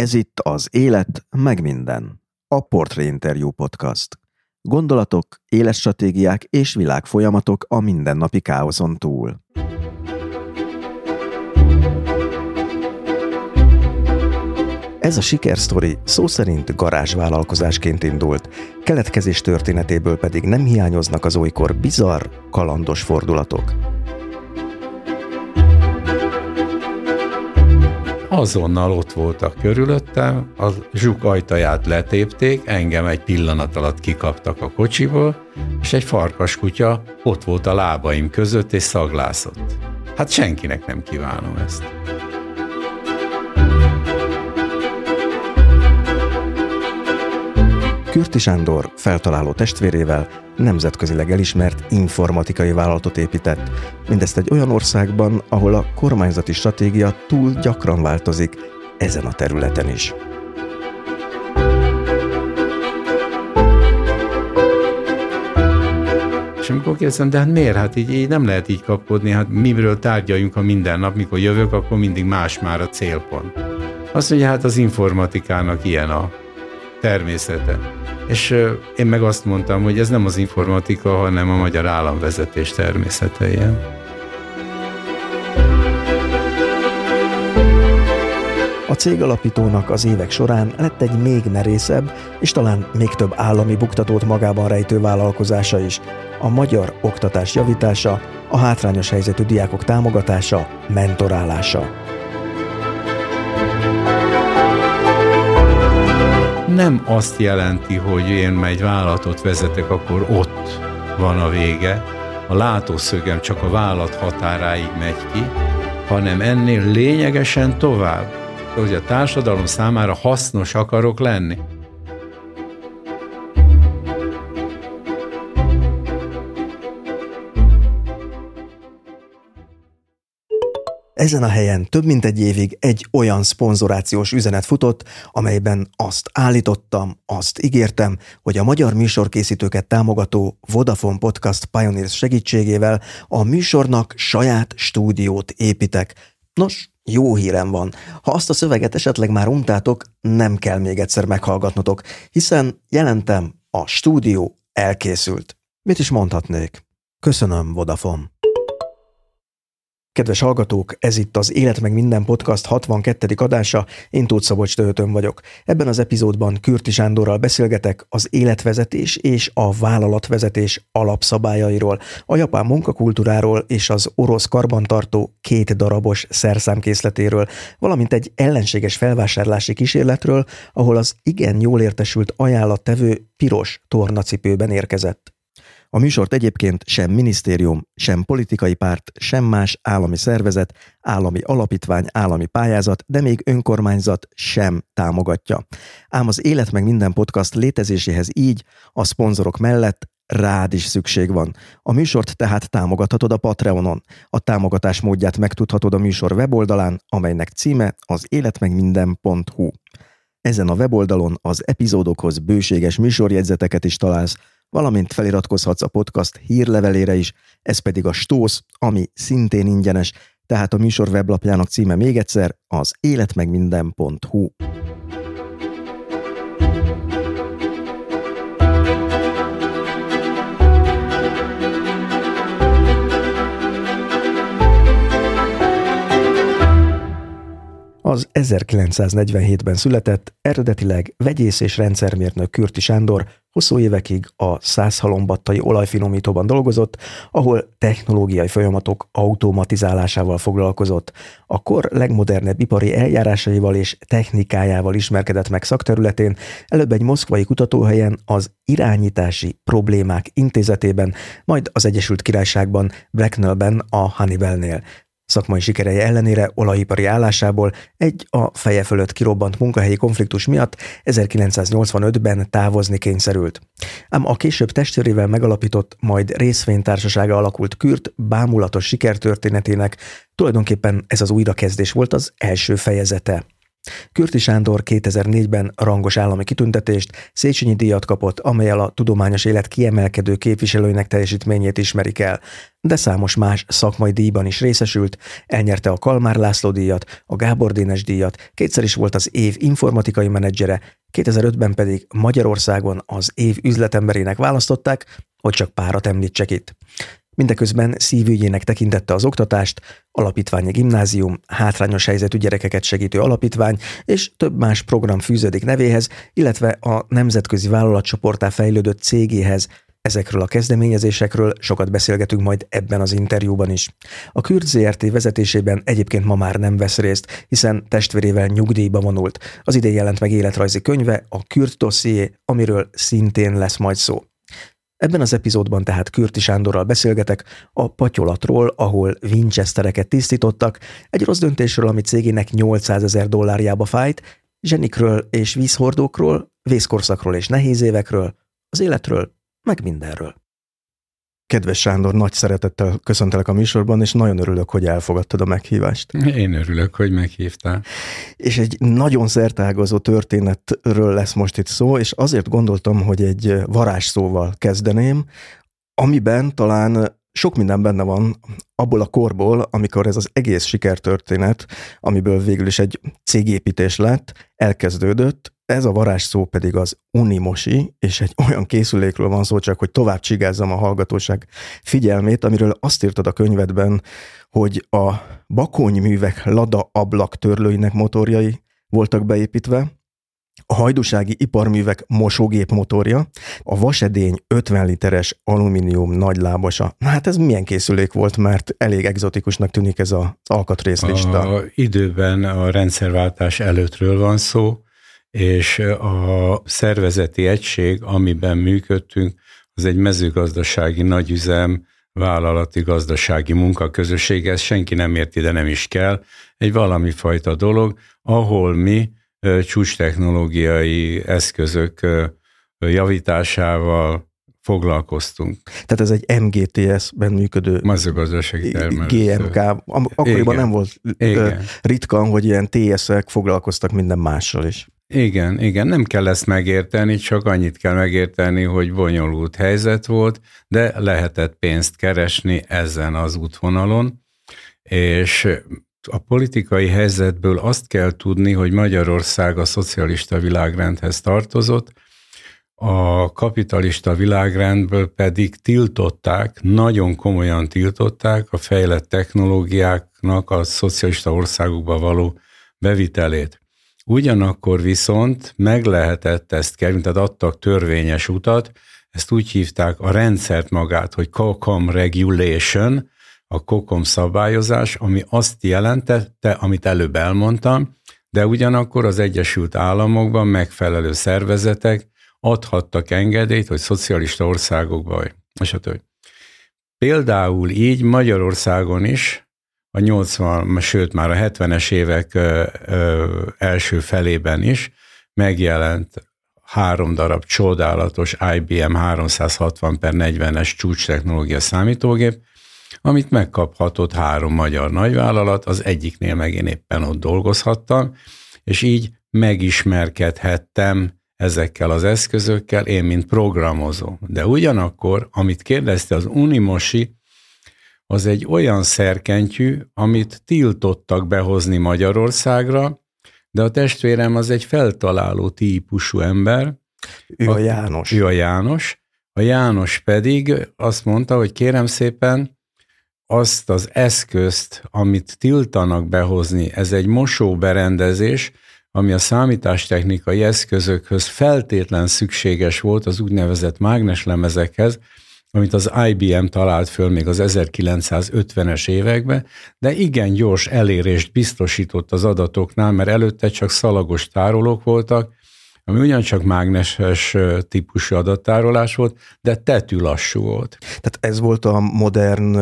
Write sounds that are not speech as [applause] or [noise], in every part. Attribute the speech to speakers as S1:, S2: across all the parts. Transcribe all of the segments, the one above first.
S1: Ez itt az Élet, meg minden. A Portré Interview Podcast. Gondolatok, életstratégiák és világfolyamatok a mindennapi káoszon túl. Ez a sikersztori szó szerint garázsvállalkozásként indult, keletkezés történetéből pedig nem hiányoznak az olykor bizarr, kalandos fordulatok.
S2: Azonnal ott voltak körülöttem, a zsuk ajtaját letépték, engem egy pillanat alatt kikaptak a kocsiból, és egy farkas kutya ott volt a lábaim között, és szaglászott. Hát senkinek nem kívánom ezt.
S1: Kürti Sándor feltaláló testvérével nemzetközileg elismert informatikai vállalatot épített, mindezt egy olyan országban, ahol a kormányzati stratégia túl gyakran változik ezen a területen is.
S2: És amikor kérdezem, de hát miért? Hát így, így nem lehet így kapkodni, hát miről tárgyaljunk, ha minden nap, mikor jövök, akkor mindig más már a célpont. Azt mondja, hát az informatikának ilyen a természete. És én meg azt mondtam, hogy ez nem az informatika, hanem a magyar államvezetés természete ilyen.
S1: A cég alapítónak az évek során lett egy még merészebb, és talán még több állami buktatót magában rejtő vállalkozása is. A magyar oktatás javítása, a hátrányos helyzetű diákok támogatása, mentorálása.
S2: Nem azt jelenti, hogy én egy vállalatot vezetek, akkor ott van a vége. A látószögem csak a vállalat határáig megy ki, hanem ennél lényegesen tovább, hogy a társadalom számára hasznos akarok lenni.
S1: Ezen a helyen több mint egy évig egy olyan szponzorációs üzenet futott, amelyben azt állítottam, azt ígértem, hogy a magyar műsorkészítőket támogató Vodafone Podcast Pioneers segítségével a műsornak saját stúdiót építek. Nos, jó hírem van. Ha azt a szöveget esetleg már untátok, nem kell még egyszer meghallgatnotok, hiszen jelentem, a stúdió elkészült. Mit is mondhatnék? Köszönöm, Vodafone. Kedves hallgatók, ez itt az Élet meg minden podcast 62. adása, én Tóth Szabolcs Töltön vagyok. Ebben az epizódban Kürti Sándorral beszélgetek az életvezetés és a vállalatvezetés alapszabályairól, a japán munkakultúráról és az orosz karbantartó két darabos szerszámkészletéről, valamint egy ellenséges felvásárlási kísérletről, ahol az igen jól értesült ajánlattevő piros tornacipőben érkezett. A műsort egyébként sem minisztérium, sem politikai párt, sem más állami szervezet, állami alapítvány, állami pályázat, de még önkormányzat sem támogatja. Ám az Élet meg minden podcast létezéséhez így a szponzorok mellett rád is szükség van. A műsort tehát támogathatod a Patreonon. A támogatás módját megtudhatod a műsor weboldalán, amelynek címe az életmegminden.hu. Ezen a weboldalon az epizódokhoz bőséges műsorjegyzeteket is találsz, valamint feliratkozhatsz a podcast hírlevelére is, ez pedig a Stósz, ami szintén ingyenes, tehát a műsor weblapjának címe még egyszer az életmegminden.hu. Az 1947-ben született, eredetileg vegyész és rendszermérnök Kürti Sándor hosszú évekig a százhalombattai olajfinomítóban dolgozott, ahol technológiai folyamatok automatizálásával foglalkozott. A kor legmodernebb ipari eljárásaival és technikájával ismerkedett meg szakterületén, előbb egy moszkvai kutatóhelyen az irányítási problémák intézetében, majd az Egyesült Királyságban, Bracknellben a Hannibalnél. Szakmai sikerei ellenére olajipari állásából egy a feje fölött kirobbant munkahelyi konfliktus miatt 1985-ben távozni kényszerült. Ám a később testvérével megalapított, majd részvénytársasága alakult Kürt bámulatos sikertörténetének tulajdonképpen ez az újrakezdés volt az első fejezete. Kürti Sándor 2004-ben rangos állami kitüntetést, Széchenyi díjat kapott, amelyel a tudományos élet kiemelkedő képviselőinek teljesítményét ismerik el, de számos más szakmai díjban is részesült, elnyerte a Kalmár László díjat, a Gábor Dénes díjat, kétszer is volt az év informatikai menedzsere, 2005-ben pedig Magyarországon az év üzletemberének választották, hogy csak párat említsek itt. Mindeközben szívügyének tekintette az oktatást, alapítványi gimnázium, hátrányos helyzetű gyerekeket segítő alapítvány és több más program fűződik nevéhez, illetve a nemzetközi vállalatcsoportá fejlődött cégéhez, Ezekről a kezdeményezésekről sokat beszélgetünk majd ebben az interjúban is. A Kürt ZRT vezetésében egyébként ma már nem vesz részt, hiszen testvérével nyugdíjba vonult. Az idén jelent meg életrajzi könyve, a Kürt dosszié, amiről szintén lesz majd szó. Ebben az epizódban tehát Kürti Sándorral beszélgetek a patyolatról, ahol Winchestereket tisztítottak, egy rossz döntésről, ami cégének 800 ezer dollárjába fájt, zsenikről és vízhordókról, vészkorszakról és nehéz évekről, az életről, meg mindenről. Kedves Sándor, nagy szeretettel köszöntelek a műsorban, és nagyon örülök, hogy elfogadtad a meghívást.
S2: Én örülök, hogy meghívtál.
S1: És egy nagyon szertágazó történetről lesz most itt szó, és azért gondoltam, hogy egy varázsszóval kezdeném, amiben talán sok minden benne van abból a korból, amikor ez az egész sikertörténet, amiből végül is egy cégépítés lett, elkezdődött, ez a varázsszó pedig az Unimosi, és egy [laughs] olyan készülékről van szó, csak hogy tovább csigázzam a hallgatóság figyelmét, amiről azt írtad a könyvedben, hogy a bakonyművek lada ablak törlőinek motorjai voltak beépítve, a hajdúsági iparművek mosógép motorja, a vasedény 50 literes alumínium nagylábasa. Na hát ez milyen készülék volt, mert elég egzotikusnak tűnik ez az alkatrészlista.
S2: A időben a rendszerváltás előttről van szó, és a szervezeti egység, amiben működtünk, az egy mezőgazdasági nagyüzem, vállalati gazdasági munkaközösség, ez senki nem érti, de nem is kell, egy valami fajta dolog, ahol mi csúcs technológiai eszközök javításával foglalkoztunk.
S1: Tehát ez egy MGTS-ben működő
S2: mezőgazdasági
S1: GMK. Akkoriban Igen. nem volt Igen. ritka, hogy ilyen TS-ek foglalkoztak minden mással is.
S2: Igen, igen, nem kell ezt megérteni, csak annyit kell megérteni, hogy bonyolult helyzet volt, de lehetett pénzt keresni ezen az útvonalon, és a politikai helyzetből azt kell tudni, hogy Magyarország a szocialista világrendhez tartozott, a kapitalista világrendből pedig tiltották, nagyon komolyan tiltották a fejlett technológiáknak a szocialista országokba való bevitelét. Ugyanakkor viszont meg lehetett ezt kerülni, tehát adtak törvényes utat, ezt úgy hívták a rendszert magát, hogy COCOM Regulation, a COCOM szabályozás, ami azt jelentette, amit előbb elmondtam, de ugyanakkor az Egyesült Államokban megfelelő szervezetek adhattak engedélyt, hogy szocialista országokban, és a többi. Például így Magyarországon is a 80, sőt már a 70-es évek első felében is megjelent három darab csodálatos IBM 360 per 40-es csúcs technológia számítógép, amit megkaphatott három magyar nagyvállalat, az egyiknél meg én éppen ott dolgozhattam, és így megismerkedhettem ezekkel az eszközökkel, én mint programozó. De ugyanakkor, amit kérdezte az Unimosi, az egy olyan szerkentyű, amit tiltottak behozni Magyarországra, de a testvérem az egy feltaláló típusú ember.
S1: Ő a, a János.
S2: Ő a János. A János pedig azt mondta, hogy kérem szépen, azt az eszközt, amit tiltanak behozni, ez egy mosóberendezés, ami a számítástechnikai eszközökhöz feltétlen szükséges volt az úgynevezett mágneslemezekhez, amit az IBM talált föl még az 1950-es években, de igen gyors elérést biztosított az adatoknál, mert előtte csak szalagos tárolók voltak, ami ugyancsak mágneses típusú adattárolás volt, de tetű lassú volt.
S1: Tehát ez volt a modern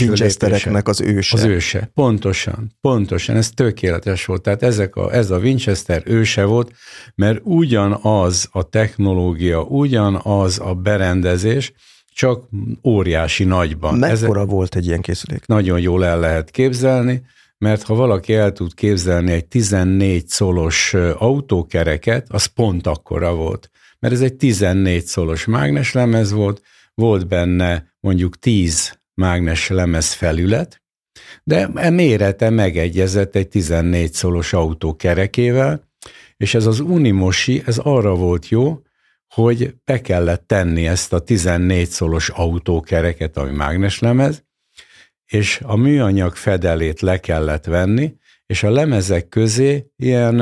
S1: Winchestereknek az őse.
S2: Az őse, pontosan, pontosan, ez tökéletes volt. Tehát ezek a, ez a Winchester őse volt, mert ugyanaz a technológia, ugyanaz a berendezés, csak óriási nagyban.
S1: Mekkora Ezek volt egy ilyen készülék?
S2: Nagyon jól el lehet képzelni, mert ha valaki el tud képzelni egy 14 szolos autókereket, az pont akkora volt. Mert ez egy 14 szolos mágneslemez volt, volt benne mondjuk 10 mágnes lemez felület, de e mérete megegyezett egy 14 szolos autó kerekével, és ez az Unimoshi, ez arra volt jó, hogy be kellett tenni ezt a 14 szolos autókereket, ami mágneslemez, és a műanyag fedelét le kellett venni, és a lemezek közé ilyen,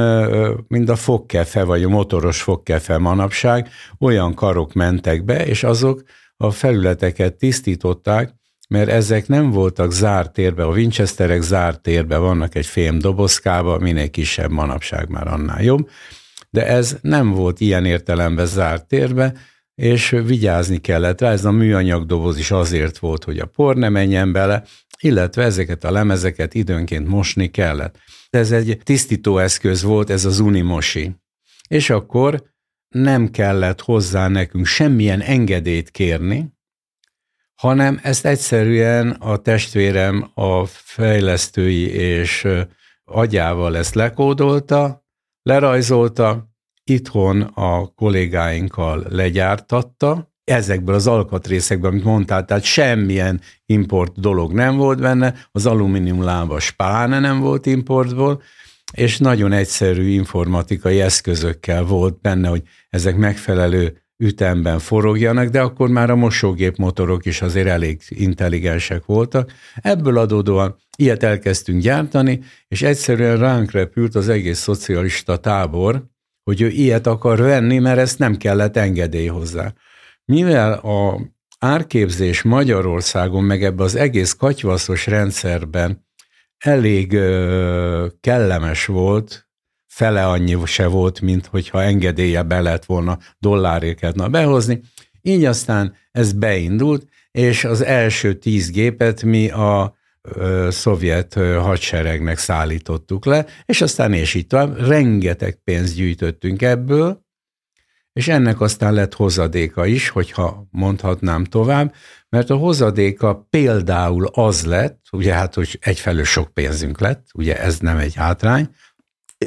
S2: mint a fogkefe, vagy a motoros fogkefe manapság, olyan karok mentek be, és azok a felületeket tisztították, mert ezek nem voltak zárt térbe, a Winchesterek zárt térbe vannak egy fém dobozkába, minél kisebb manapság már annál jobb, de ez nem volt ilyen értelemben zárt térbe, és vigyázni kellett rá, ez a műanyag doboz is azért volt, hogy a por ne menjen bele, illetve ezeket a lemezeket időnként mosni kellett. Ez egy tisztító eszköz volt, ez az Unimoshi. És akkor nem kellett hozzá nekünk semmilyen engedélyt kérni, hanem ezt egyszerűen a testvérem a fejlesztői és agyával ezt lekódolta, lerajzolta, itthon a kollégáinkkal legyártatta, ezekből az alkatrészekből, amit mondtál, tehát semmilyen import dolog nem volt benne, az alumínium lába spáne nem volt importból, és nagyon egyszerű informatikai eszközökkel volt benne, hogy ezek megfelelő ütemben forogjanak, de akkor már a mosógép motorok is azért elég intelligensek voltak. Ebből adódóan ilyet elkezdtünk gyártani, és egyszerűen ránk repült az egész szocialista tábor, hogy ő ilyet akar venni, mert ezt nem kellett engedély hozzá. Mivel a árképzés Magyarországon, meg ebbe az egész katyvaszos rendszerben elég ö, kellemes volt, fele annyi se volt, mint hogyha engedélye be lett volna dollárért behozni. Így aztán ez beindult, és az első tíz gépet mi a szovjet hadseregnek szállítottuk le, és aztán és itt tovább, rengeteg pénzt gyűjtöttünk ebből, és ennek aztán lett hozadéka is, hogyha mondhatnám tovább, mert a hozadéka például az lett, ugye hát, hogy egyfelől sok pénzünk lett, ugye ez nem egy hátrány,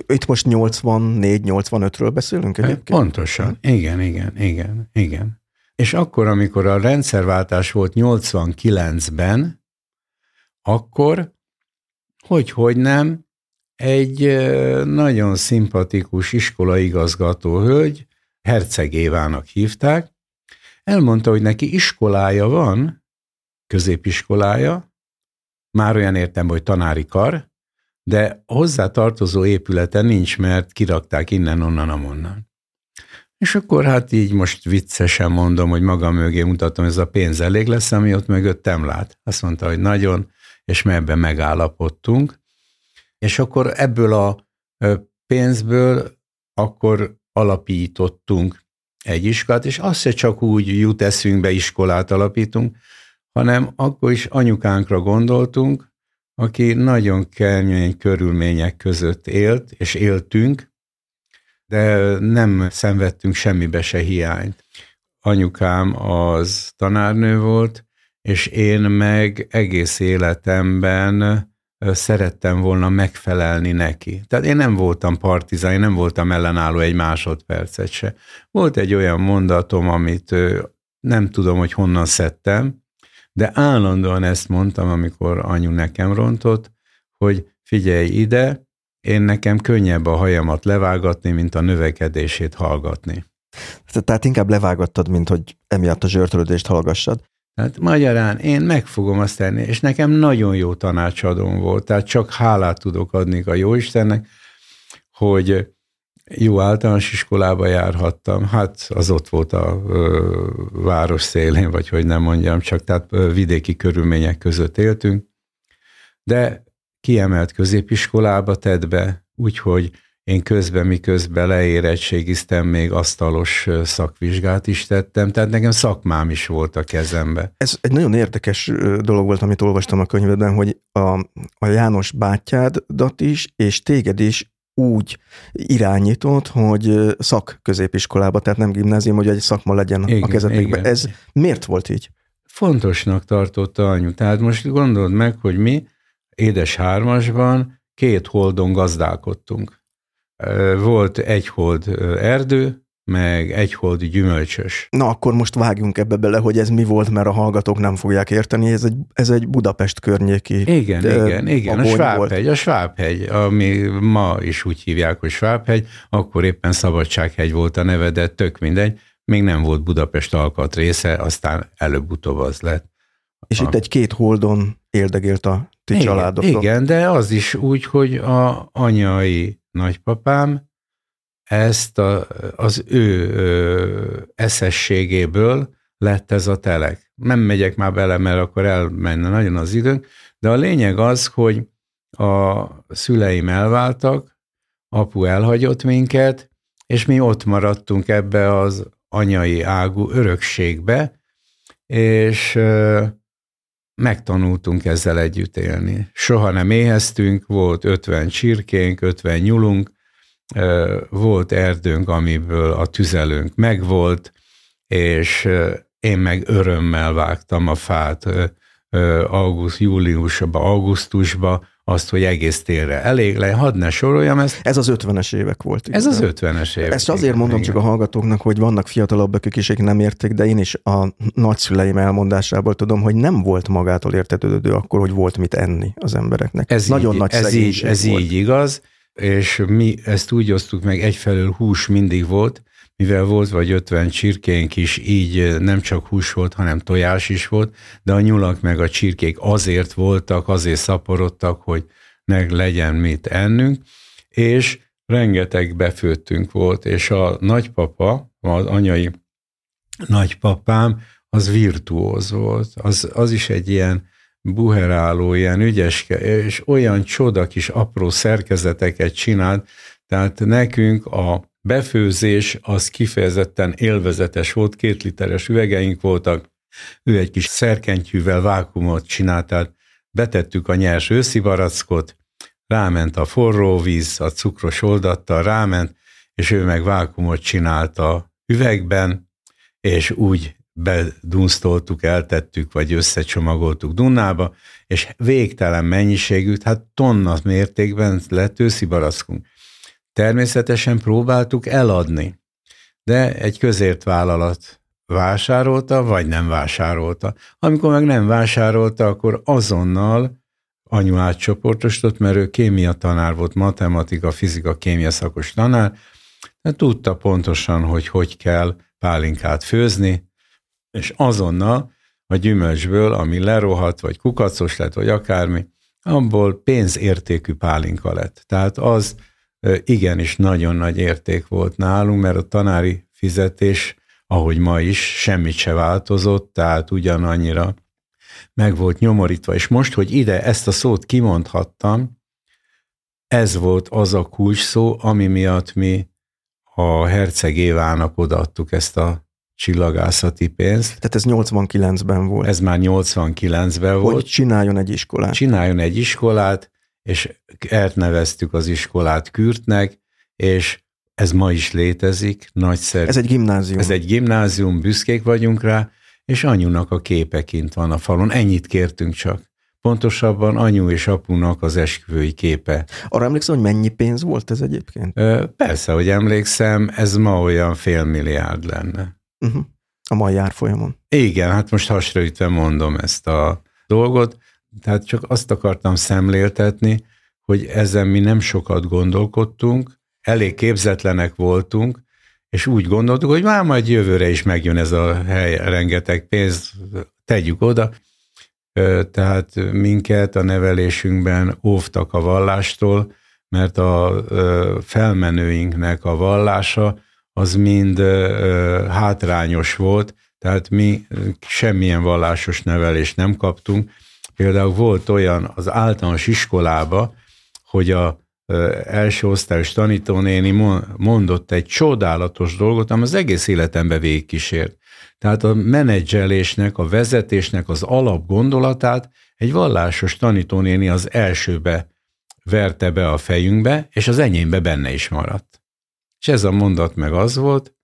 S1: itt most 84-85-ről beszélünk egyébként?
S2: Pontosan, igen, igen, igen, igen. És akkor, amikor a rendszerváltás volt 89-ben, akkor, hogy, hogy nem, egy nagyon szimpatikus iskolaigazgató hölgy, Herceg Évának hívták, elmondta, hogy neki iskolája van, középiskolája, már olyan értem, hogy tanári kar, de hozzá tartozó épülete nincs, mert kirakták innen, onnan, amonnan. És akkor hát így most viccesen mondom, hogy magam mögé mutatom, ez a pénz elég lesz, ami ott mögöttem lát. Azt mondta, hogy nagyon, és ebben megállapodtunk. És akkor ebből a pénzből akkor alapítottunk egy iskolát, és azt se csak úgy jut eszünkbe iskolát alapítunk, hanem akkor is anyukánkra gondoltunk, aki nagyon kemény körülmények között élt, és éltünk, de nem szenvedtünk semmibe se hiányt. Anyukám az tanárnő volt, és én meg egész életemben szerettem volna megfelelni neki. Tehát én nem voltam partizán, én nem voltam ellenálló egy másodpercet se. Volt egy olyan mondatom, amit nem tudom, hogy honnan szedtem, de állandóan ezt mondtam, amikor anyu nekem rontott, hogy figyelj ide, én nekem könnyebb a hajamat levágatni, mint a növekedését hallgatni.
S1: Tehát inkább levágattad, mint hogy emiatt a zsörtölődést hallgassad.
S2: Tehát magyarán én meg fogom azt tenni, és nekem nagyon jó tanácsadóm volt, tehát csak hálát tudok adni a Jóistennek, hogy jó általános iskolába járhattam, hát az ott volt a ö, város szélén, vagy hogy nem mondjam, csak tehát ö, vidéki körülmények között éltünk, de kiemelt középiskolába tett be, úgyhogy én közben, miközben leérettségiztem, még asztalos szakvizsgát is tettem, tehát nekem szakmám is volt a kezembe.
S1: Ez egy nagyon érdekes dolog volt, amit olvastam a könyvedben, hogy a, a János bátyádat is, és téged is úgy irányított, hogy szakközépiskolába, tehát nem gimnázium, hogy egy szakma legyen igen, a kezetekben. Ez miért volt így?
S2: Fontosnak tartotta anyu. Tehát most gondold meg, hogy mi édes hármasban két holdon gazdálkodtunk. Volt egy hold erdő, meg egy hold gyümölcsös.
S1: Na akkor most vágjunk ebbe bele, hogy ez mi volt, mert a hallgatók nem fogják érteni. Ez egy, ez egy Budapest környéki.
S2: Igen, de, igen, igen. A, Svábhegy, a Svábhegy, ami ma is úgy hívják, hogy Svábhegy, akkor éppen Szabadsághegy volt a neve, de tök mindegy. Még nem volt Budapest alkat része, aztán előbb-utóbb az lett.
S1: És a... itt egy két holdon éldegélt a ti
S2: igen,
S1: családotok.
S2: Igen, de az is úgy, hogy a anyai nagypapám ezt a, az ő ö, eszességéből lett ez a telek. Nem megyek már bele, mert akkor elmenne nagyon az időnk, de a lényeg az, hogy a szüleim elváltak, apu elhagyott minket, és mi ott maradtunk ebbe az anyai ágú örökségbe, és ö, megtanultunk ezzel együtt élni. Soha nem éheztünk, volt 50 csirkénk, 50 nyulunk, volt erdőnk, amiből a tüzelőnk megvolt, és én meg örömmel vágtam a fát auguszt, júliusba, augusztusba, azt, hogy egész térre elég le, hadd ne soroljam ezt.
S1: Ez az 50-es évek volt.
S2: Ez az 50-es évek.
S1: Ezt azért igen, mondom igen. csak a hallgatóknak, hogy vannak fiatalabbak, akik is nem érték, de én is a nagyszüleim elmondásából tudom, hogy nem volt magától értetődő akkor, hogy volt mit enni az embereknek.
S2: Ez Nagyon így, nagy ez így, ez volt. így igaz, és mi ezt úgy osztuk meg, egyfelől hús mindig volt, mivel volt vagy 50 csirkénk is, így nem csak hús volt, hanem tojás is volt, de a nyulak meg a csirkék azért voltak, azért szaporodtak, hogy meg legyen mit ennünk, és rengeteg befőttünk volt, és a nagypapa, az anyai nagypapám, az virtuóz volt. Az, az is egy ilyen buheráló, ilyen ügyeske, és olyan csoda kis apró szerkezeteket csinált, tehát nekünk a befőzés az kifejezetten élvezetes volt, két literes üvegeink voltak, ő egy kis szerkentyűvel vákumot csinált, tehát betettük a nyers őszi barackot, ráment a forró víz, a cukros oldattal ráment, és ő meg vákumot csinált a üvegben, és úgy bedunsztoltuk, eltettük, vagy összecsomagoltuk Dunába, és végtelen mennyiségű, hát tonna mértékben lett őszi barackunk. Természetesen próbáltuk eladni, de egy közért vállalat vásárolta, vagy nem vásárolta. Amikor meg nem vásárolta, akkor azonnal anyu átcsoportosított, mert ő kémia tanár volt, matematika, fizika, kémia szakos tanár, de tudta pontosan, hogy hogy kell pálinkát főzni, és azonnal a gyümölcsből, ami lerohadt, vagy kukacos lett, vagy akármi, abból pénzértékű pálinka lett. Tehát az igenis nagyon nagy érték volt nálunk, mert a tanári fizetés, ahogy ma is, semmit se változott, tehát ugyanannyira meg volt nyomorítva. És most, hogy ide ezt a szót kimondhattam, ez volt az a kulcs szó, ami miatt mi a herceg Évának odaadtuk ezt a csillagászati pénzt.
S1: Tehát ez 89-ben volt.
S2: Ez már 89-ben volt.
S1: Hogy csináljon egy iskolát.
S2: Csináljon egy iskolát, és elneveztük az iskolát Kürtnek, és ez ma is létezik, nagyszerű.
S1: Ez egy gimnázium.
S2: Ez egy gimnázium, büszkék vagyunk rá, és anyunak a képe kint van a falon. Ennyit kértünk csak. Pontosabban anyu és apunak az esküvői képe.
S1: Arra emlékszem, hogy mennyi pénz volt ez egyébként?
S2: Persze, hogy emlékszem, ez ma olyan fél milliárd lenne.
S1: Uh-huh. A mai árfolyamon.
S2: Igen, hát most hasraütve mondom ezt a dolgot, tehát csak azt akartam szemléltetni, hogy ezen mi nem sokat gondolkodtunk, elég képzetlenek voltunk, és úgy gondoltuk, hogy már majd jövőre is megjön ez a hely, rengeteg pénz, tegyük oda. Tehát minket a nevelésünkben óvtak a vallástól, mert a felmenőinknek a vallása az mind hátrányos volt, tehát mi semmilyen vallásos nevelést nem kaptunk. Például volt olyan az általános iskolába, hogy a első osztályos tanítónéni mondott egy csodálatos dolgot, ami az egész életembe végigkísért. Tehát a menedzselésnek, a vezetésnek az alapgondolatát egy vallásos tanítónéni az elsőbe verte be a fejünkbe, és az enyémbe benne is maradt. És ez a mondat meg az volt,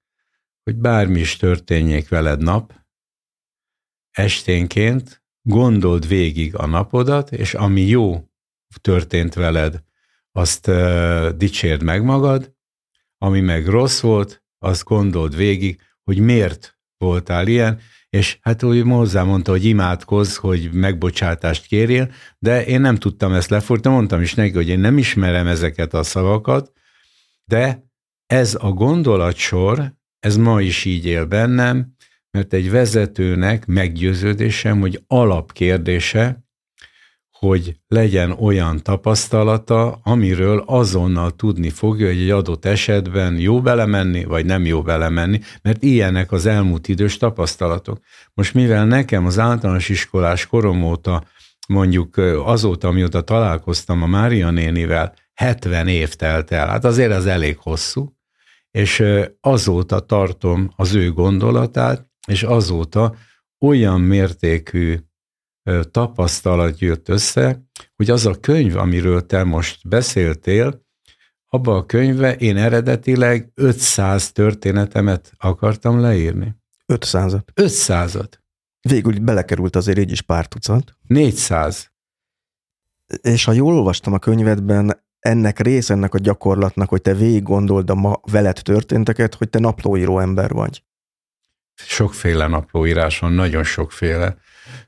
S2: hogy bármi is történjék veled nap, esténként gondold végig a napodat, és ami jó történt veled, azt uh, dicsérd meg magad, ami meg rossz volt, azt gondold végig, hogy miért voltál ilyen, és hát úgy mondta, hogy imádkozz, hogy megbocsátást kérjél, de én nem tudtam ezt lefordítani, mondtam is neki, hogy én nem ismerem ezeket a szavakat, de ez a gondolatsor, ez ma is így él bennem, mert egy vezetőnek meggyőződésem, hogy alapkérdése, hogy legyen olyan tapasztalata, amiről azonnal tudni fogja, hogy egy adott esetben jó belemenni, vagy nem jó belemenni, mert ilyenek az elmúlt idős tapasztalatok. Most mivel nekem az általános iskolás korom óta, mondjuk azóta, amióta találkoztam a Mária nénivel, 70 év telt el, hát azért az elég hosszú, és azóta tartom az ő gondolatát, és azóta olyan mértékű tapasztalat jött össze, hogy az a könyv, amiről te most beszéltél, abba a könyvbe én eredetileg 500 történetemet akartam leírni.
S1: 500-at?
S2: 500-at.
S1: Végül belekerült azért így is pár tucat.
S2: 400.
S1: És ha jól olvastam a könyvedben, ennek rész ennek a gyakorlatnak, hogy te végig gondold a ma veled történteket, hogy te naplóíró ember vagy.
S2: Sokféle naplóírás van, nagyon sokféle.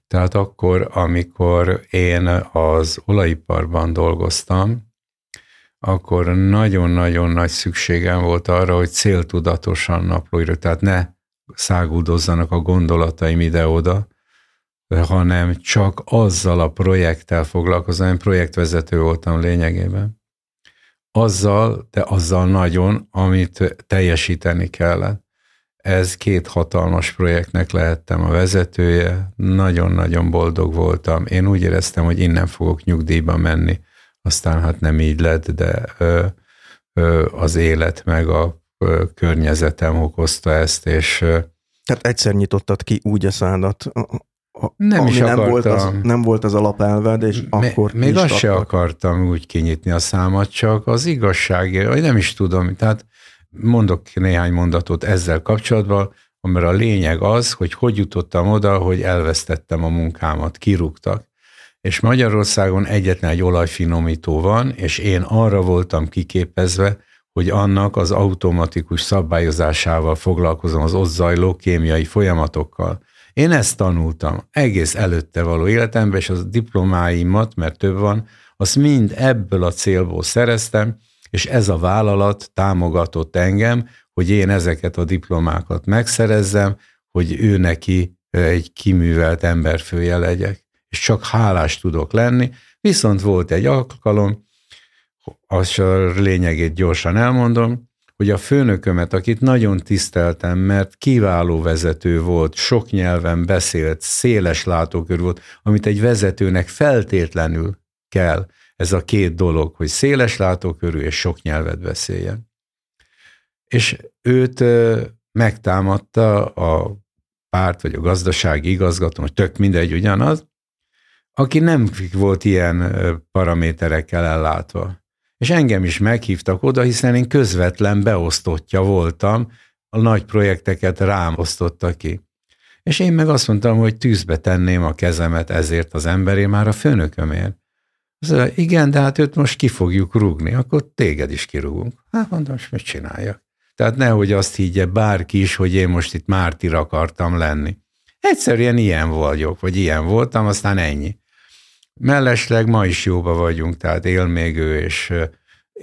S2: Tehát akkor, amikor én az olajiparban dolgoztam, akkor nagyon-nagyon nagy szükségem volt arra, hogy céltudatosan naplóírok, tehát ne száguldozzanak a gondolataim ide-oda, hanem csak azzal a projekttel foglalkozom, én projektvezető voltam lényegében. Azzal, de azzal nagyon, amit teljesíteni kellett. Ez két hatalmas projektnek lehettem a vezetője, nagyon-nagyon boldog voltam. Én úgy éreztem, hogy innen fogok nyugdíjba menni, aztán hát nem így lett, de ö, ö, az élet meg a ö, környezetem okozta ezt, és... Ö,
S1: Tehát egyszer nyitottad ki úgy a szádat,
S2: nem
S1: ami
S2: is
S1: nem volt, az, nem volt az alapelved, és M- akkor
S2: Még azt se akartam úgy kinyitni a számat, csak az igazságért, vagy nem is tudom, tehát Mondok néhány mondatot ezzel kapcsolatban, mert a lényeg az, hogy hogy jutottam oda, hogy elvesztettem a munkámat, kirúgtak. És Magyarországon egyetlen egy olajfinomító van, és én arra voltam kiképezve, hogy annak az automatikus szabályozásával foglalkozom az ott zajló kémiai folyamatokkal. Én ezt tanultam egész előtte való életemben, és az diplomáimat, mert több van, azt mind ebből a célból szereztem, és ez a vállalat támogatott engem, hogy én ezeket a diplomákat megszerezzem, hogy ő neki egy kiművelt emberfője legyek. És csak hálás tudok lenni, viszont volt egy alkalom, az a lényegét gyorsan elmondom, hogy a főnökömet, akit nagyon tiszteltem, mert kiváló vezető volt, sok nyelven beszélt, széles látókör volt, amit egy vezetőnek feltétlenül kell, ez a két dolog, hogy széles látókörű és sok nyelvet beszéljen. És őt megtámadta a párt, vagy a gazdasági igazgató, hogy tök mindegy ugyanaz, aki nem volt ilyen paraméterekkel ellátva. És engem is meghívtak oda, hiszen én közvetlen beosztottja voltam, a nagy projekteket rám osztotta ki. És én meg azt mondtam, hogy tűzbe tenném a kezemet ezért az emberé, már a főnökömért. Az mondja, igen, de hát őt most ki fogjuk rúgni, akkor téged is kirúgunk. Hát mondom, most mit csináljak? Tehát nehogy azt higgye bárki is, hogy én most itt mártir akartam lenni. Egyszerűen ilyen vagyok, vagy ilyen voltam, aztán ennyi. Mellesleg ma is jóba vagyunk, tehát él még ő, és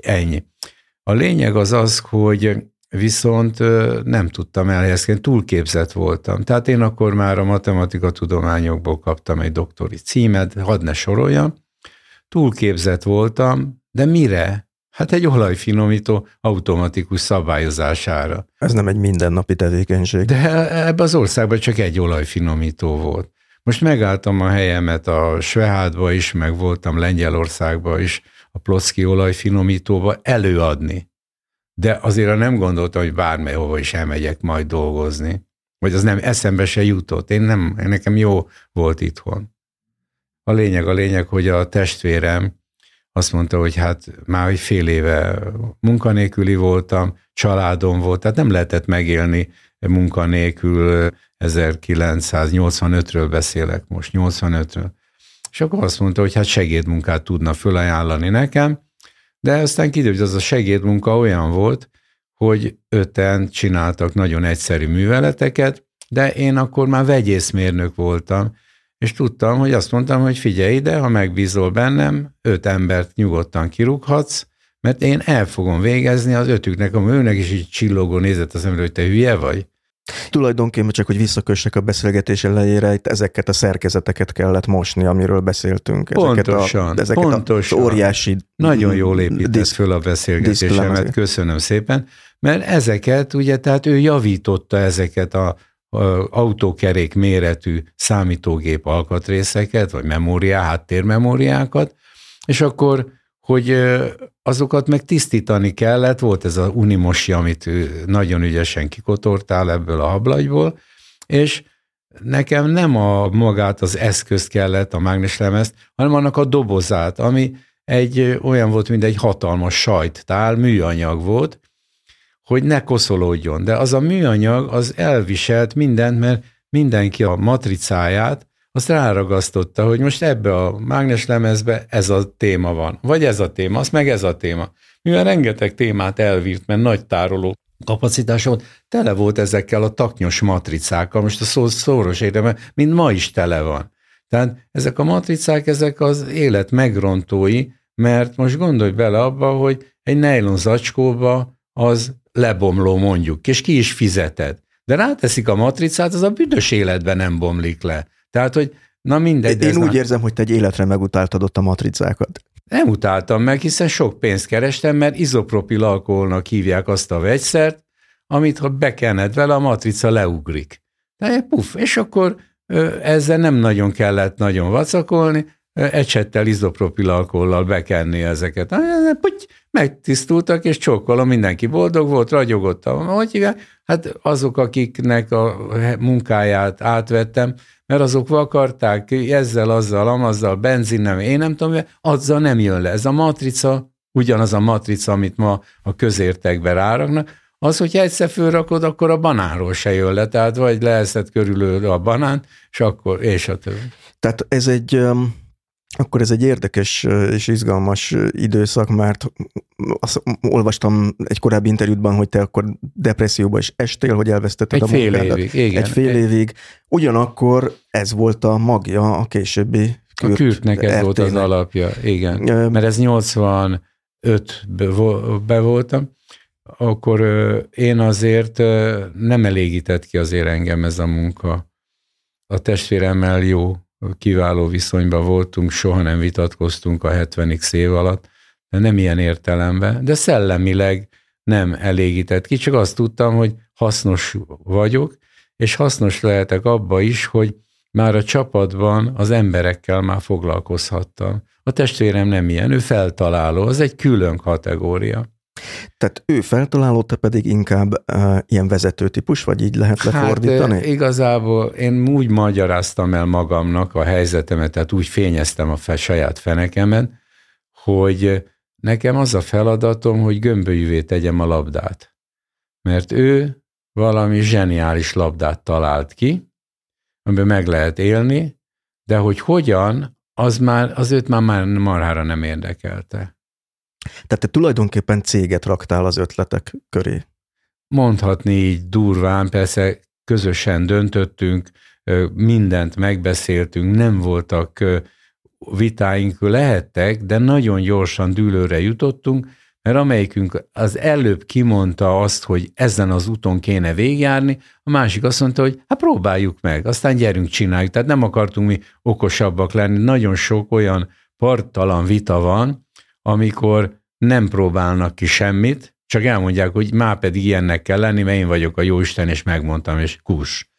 S2: ennyi. A lényeg az az, hogy viszont nem tudtam elhelyezkedni, túlképzett voltam. Tehát én akkor már a matematika tudományokból kaptam egy doktori címet, hadd ne soroljam, túlképzett voltam, de mire? Hát egy olajfinomító automatikus szabályozására.
S1: Ez nem egy mindennapi tevékenység.
S2: De ebben az országban csak egy olajfinomító volt. Most megálltam a helyemet a Svehádba is, meg voltam Lengyelországba is, a Plocki olajfinomítóba előadni. De azért nem gondoltam, hogy bármely hova is elmegyek majd dolgozni. Vagy az nem eszembe se jutott. Én nem, nekem jó volt itthon. A lényeg a lényeg, hogy a testvérem azt mondta, hogy hát már egy fél éve munkanélküli voltam, családom volt, tehát nem lehetett megélni munkanélkül, 1985-ről beszélek most, 85-ről. és akkor azt mondta, hogy hát segédmunkát tudna fölajánlani nekem, de aztán kiderült, hogy az a segédmunka olyan volt, hogy öten csináltak nagyon egyszerű műveleteket, de én akkor már vegyészmérnök voltam, és tudtam, hogy azt mondtam, hogy figyelj ide, ha megbízol bennem, öt embert nyugodtan kirúghatsz, mert én el fogom végezni az ötüknek, a őnek is így csillogó nézett az ember, hogy te hülye vagy.
S1: Tulajdonképpen csak, hogy visszakössek a beszélgetés elejére, itt ezeket a szerkezeteket kellett mosni, amiről beszéltünk.
S2: Ezeket pontosan,
S1: a, ezeket
S2: pontosan.
S1: Az óriási
S2: Nagyon jól épített föl a beszélgetésemet, köszönöm szépen, mert ezeket, ugye, tehát ő javította ezeket a, a autókerék méretű számítógép alkatrészeket, vagy memóriá, háttérmemóriákat, és akkor hogy azokat meg tisztítani kellett, volt ez a unimosi, amit nagyon ügyesen kikotortál ebből a hablagyból, és nekem nem a magát az eszközt kellett, a mágneslemezt, hanem annak a dobozát, ami egy olyan volt, mint egy hatalmas sajttál, műanyag volt, hogy ne koszolódjon. De az a műanyag az elviselt mindent, mert mindenki a matricáját azt ráragasztotta, hogy most ebbe a mágneslemezbe ez a téma van, vagy ez a téma, az meg ez a téma. Mivel rengeteg témát elvírt, mert nagy tároló kapacitása volt, tele volt ezekkel a taknyos matricákkal, most a szó szóros értelme, mint ma is tele van. Tehát ezek a matricák, ezek az élet megrontói, mert most gondolj bele abba, hogy egy nylon zacskóba az lebomló mondjuk, és ki is fizeted. De ráteszik a matricát, az a büdös életben nem bomlik le. Tehát, hogy na mindegy.
S1: Én úgy már... érzem, hogy te egy életre megutáltad ott a matricákat.
S2: Nem utáltam meg, hiszen sok pénzt kerestem, mert izopropil alkoholnak hívják azt a vegyszert, amit ha bekened vele, a matrica leugrik. De puf, és akkor ezzel nem nagyon kellett nagyon vacakolni, ecsettel izopropil alkohollal bekenni ezeket. Puty, megtisztultak, és csókolom, mindenki boldog volt, ragyogott. Hogy hívják? Hát azok, akiknek a munkáját átvettem, mert azok vakarták ezzel, azzal, amazzal, benzin nem, én nem tudom, azzal nem jön le. Ez a matrica, ugyanaz a matrica, amit ma a közértekbe ráragnak, az, hogyha egyszer fölrakod, akkor a banánról se jön le, tehát vagy leeszed körülő a banán, és akkor, és a többi.
S1: Tehát ez egy, akkor ez egy érdekes és izgalmas időszak, mert azt olvastam egy korábbi interjútban, hogy te akkor depresszióba is estél, hogy elvesztetted
S2: egy a fél évig, igen.
S1: Egy fél évig. Ugyanakkor ez volt a magja a későbbi
S2: kürt A kürtnek ez volt az alapja, igen. Mert ez 85 be voltam, akkor én azért nem elégített ki azért engem ez a munka. A testvéremmel jó kiváló viszonyban voltunk, soha nem vitatkoztunk a 70 év alatt, de nem ilyen értelemben, de szellemileg nem elégített ki, csak azt tudtam, hogy hasznos vagyok, és hasznos lehetek abba is, hogy már a csapatban az emberekkel már foglalkozhattam. A testvérem nem ilyen, ő feltaláló, az egy külön kategória.
S1: Tehát ő feltaláló, te pedig inkább uh, ilyen vezető típus, vagy így lehet lefordítani? Hát,
S2: igazából én úgy magyaráztam el magamnak a helyzetemet, tehát úgy fényeztem a fe, saját fenekemet, hogy nekem az a feladatom, hogy gömbölyűvé tegyem a labdát. Mert ő valami zseniális labdát talált ki, amiben meg lehet élni, de hogy hogyan, az már, az őt már, már marhára nem érdekelte.
S1: Tehát te tulajdonképpen céget raktál az ötletek köré.
S2: Mondhatni így durván, persze közösen döntöttünk, mindent megbeszéltünk, nem voltak vitáink, lehettek, de nagyon gyorsan dűlőre jutottunk, mert amelyikünk az előbb kimondta azt, hogy ezen az úton kéne végigjárni, a másik azt mondta, hogy hát próbáljuk meg, aztán gyerünk, csináljuk. Tehát nem akartunk mi okosabbak lenni. Nagyon sok olyan parttalan vita van, amikor nem próbálnak ki semmit, csak elmondják, hogy már pedig ilyennek kell lenni, mert én vagyok a jóisten, és megmondtam, és kus.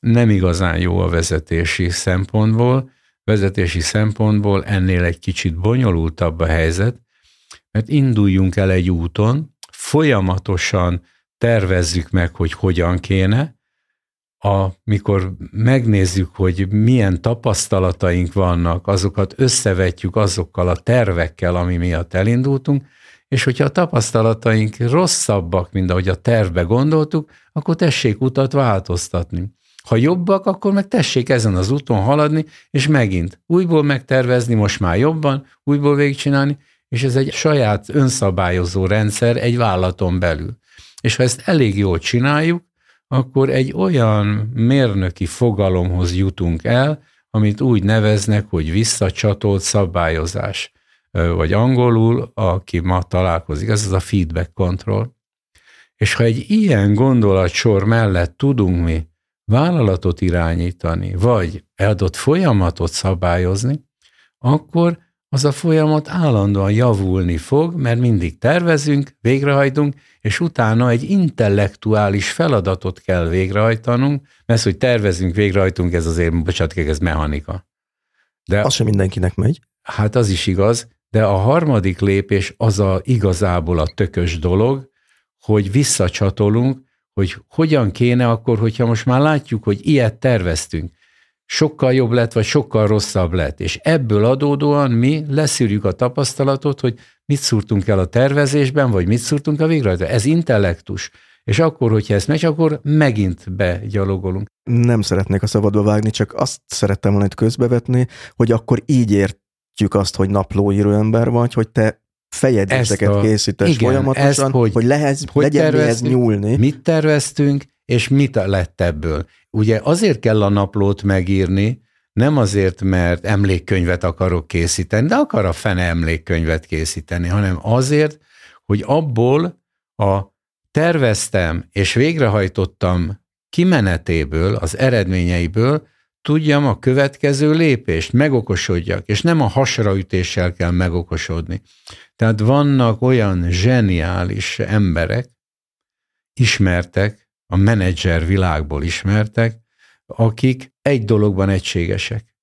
S2: Nem igazán jó a vezetési szempontból. Vezetési szempontból ennél egy kicsit bonyolultabb a helyzet, mert induljunk el egy úton, folyamatosan tervezzük meg, hogy hogyan kéne, amikor megnézzük, hogy milyen tapasztalataink vannak, azokat összevetjük azokkal a tervekkel, ami miatt elindultunk, és hogyha a tapasztalataink rosszabbak, mint ahogy a tervbe gondoltuk, akkor tessék utat változtatni. Ha jobbak, akkor meg tessék ezen az úton haladni, és megint újból megtervezni, most már jobban, újból végigcsinálni, és ez egy saját önszabályozó rendszer egy vállalaton belül. És ha ezt elég jól csináljuk, akkor egy olyan mérnöki fogalomhoz jutunk el, amit úgy neveznek, hogy visszacsatolt szabályozás. Vagy angolul, aki ma találkozik, ez az a feedback control. És ha egy ilyen gondolatsor mellett tudunk mi vállalatot irányítani, vagy eladott folyamatot szabályozni, akkor az a folyamat állandóan javulni fog, mert mindig tervezünk, végrehajtunk, és utána egy intellektuális feladatot kell végrehajtanunk, mert hogy tervezünk, végrehajtunk, ez azért, bocsánat, ez mechanika.
S1: De az sem mindenkinek megy.
S2: Hát az is igaz, de a harmadik lépés az a igazából a tökös dolog, hogy visszacsatolunk, hogy hogyan kéne akkor, hogyha most már látjuk, hogy ilyet terveztünk, sokkal jobb lett, vagy sokkal rosszabb lett. És ebből adódóan mi leszűrjük a tapasztalatot, hogy mit szúrtunk el a tervezésben, vagy mit szúrtunk a végrehajtásban. Ez intellektus. És akkor, hogyha ezt megy, akkor megint begyalogolunk.
S1: Nem szeretnék a szabadba vágni, csak azt szerettem volna itt közbevetni, hogy akkor így értjük azt, hogy naplóíró ember vagy, hogy te fejedéseket a, készítesz igen, folyamatosan, ezt, hogy, hogy, lehez, hogy legyen mihez nyúlni.
S2: Mit terveztünk, és mit lett ebből. Ugye azért kell a naplót megírni, nem azért, mert emlékkönyvet akarok készíteni, de akar a fene emlékkönyvet készíteni, hanem azért, hogy abból a terveztem és végrehajtottam kimenetéből, az eredményeiből tudjam a következő lépést, megokosodjak, és nem a hasraütéssel kell megokosodni. Tehát vannak olyan zseniális emberek, ismertek, a menedzser világból ismertek, akik egy dologban egységesek.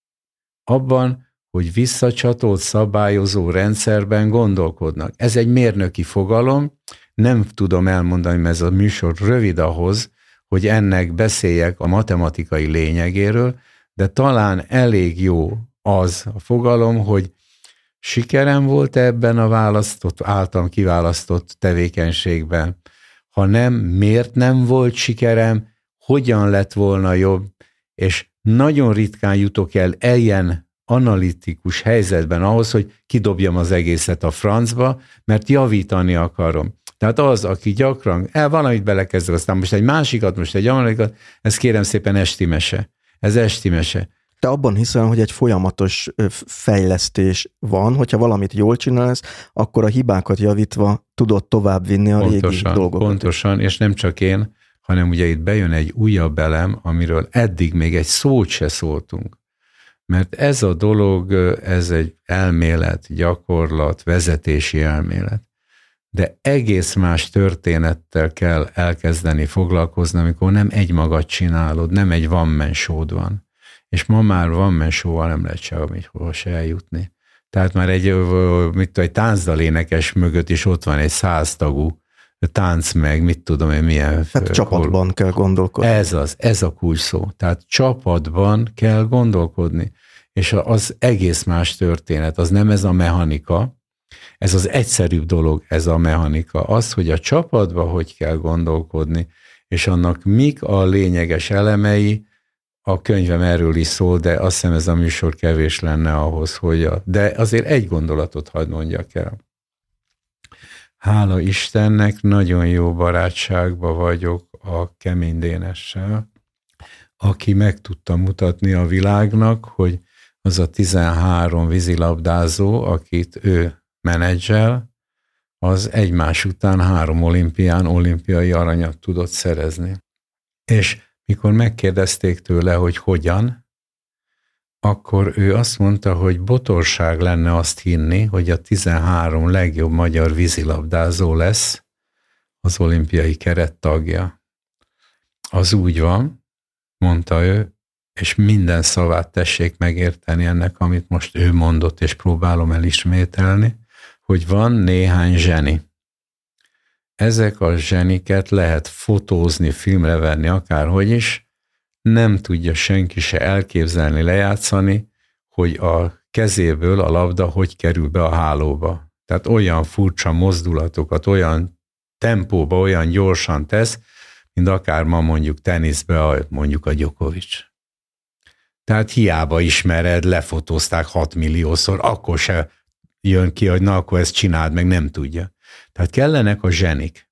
S2: Abban, hogy visszacsatolt szabályozó rendszerben gondolkodnak. Ez egy mérnöki fogalom, nem tudom elmondani, mert ez a műsor rövid ahhoz, hogy ennek beszéljek a matematikai lényegéről, de talán elég jó az a fogalom, hogy sikerem volt ebben a választott, általam kiválasztott tevékenységben, ha nem, miért nem volt sikerem, hogyan lett volna jobb, és nagyon ritkán jutok el ilyen analitikus helyzetben ahhoz, hogy kidobjam az egészet a francba, mert javítani akarom. Tehát az, aki gyakran, el valamit belekezdő, aztán most egy másikat, most egy amerikat, ez kérem szépen esti mese. Ez esti mese.
S1: Te abban hiszel, hogy egy folyamatos fejlesztés van, hogyha valamit jól csinálsz, akkor a hibákat javítva tudod tovább vinni a pontosan, régi dolgokat.
S2: Pontosan, és nem csak én, hanem ugye itt bejön egy újabb elem, amiről eddig még egy szót se szóltunk. Mert ez a dolog, ez egy elmélet, gyakorlat, vezetési elmélet. De egész más történettel kell elkezdeni foglalkozni, amikor nem egy magad csinálod, nem egy van van és ma már van mesóval nem lehet hova se eljutni. Tehát már egy, mit tudom, egy táncdalénekes mögött is ott van egy száztagú tánc meg, mit tudom én, milyen...
S1: Tehát csapatban kell gondolkodni.
S2: Ez az, ez a kulcs szó. Tehát csapatban kell gondolkodni. És az egész más történet, az nem ez a mechanika, ez az egyszerűbb dolog, ez a mechanika. Az, hogy a csapatban hogy kell gondolkodni, és annak mik a lényeges elemei, a könyvem erről is szól, de azt hiszem ez a műsor kevés lenne ahhoz, hogy a, de azért egy gondolatot hadd mondjak el. Hála Istennek, nagyon jó barátságba vagyok a Kemény Dénessel, aki meg tudta mutatni a világnak, hogy az a 13 vízilabdázó, akit ő menedzsel, az egymás után három olimpián olimpiai aranyat tudott szerezni. És mikor megkérdezték tőle, hogy hogyan, akkor ő azt mondta, hogy botorság lenne azt hinni, hogy a 13 legjobb magyar vízilabdázó lesz az olimpiai keret tagja. Az úgy van, mondta ő, és minden szavát tessék megérteni ennek, amit most ő mondott, és próbálom elismételni, hogy van néhány zseni, ezek a zseniket lehet fotózni, filmre venni, akárhogy is, nem tudja senki se elképzelni, lejátszani, hogy a kezéből a labda hogy kerül be a hálóba. Tehát olyan furcsa mozdulatokat, olyan tempóba, olyan gyorsan tesz, mint akár ma mondjuk teniszbe, mondjuk a Djokovic. Tehát hiába ismered, lefotózták 6 milliószor, akkor se jön ki, hogy na, akkor ezt csináld, meg nem tudja. Tehát kellenek a zsenik.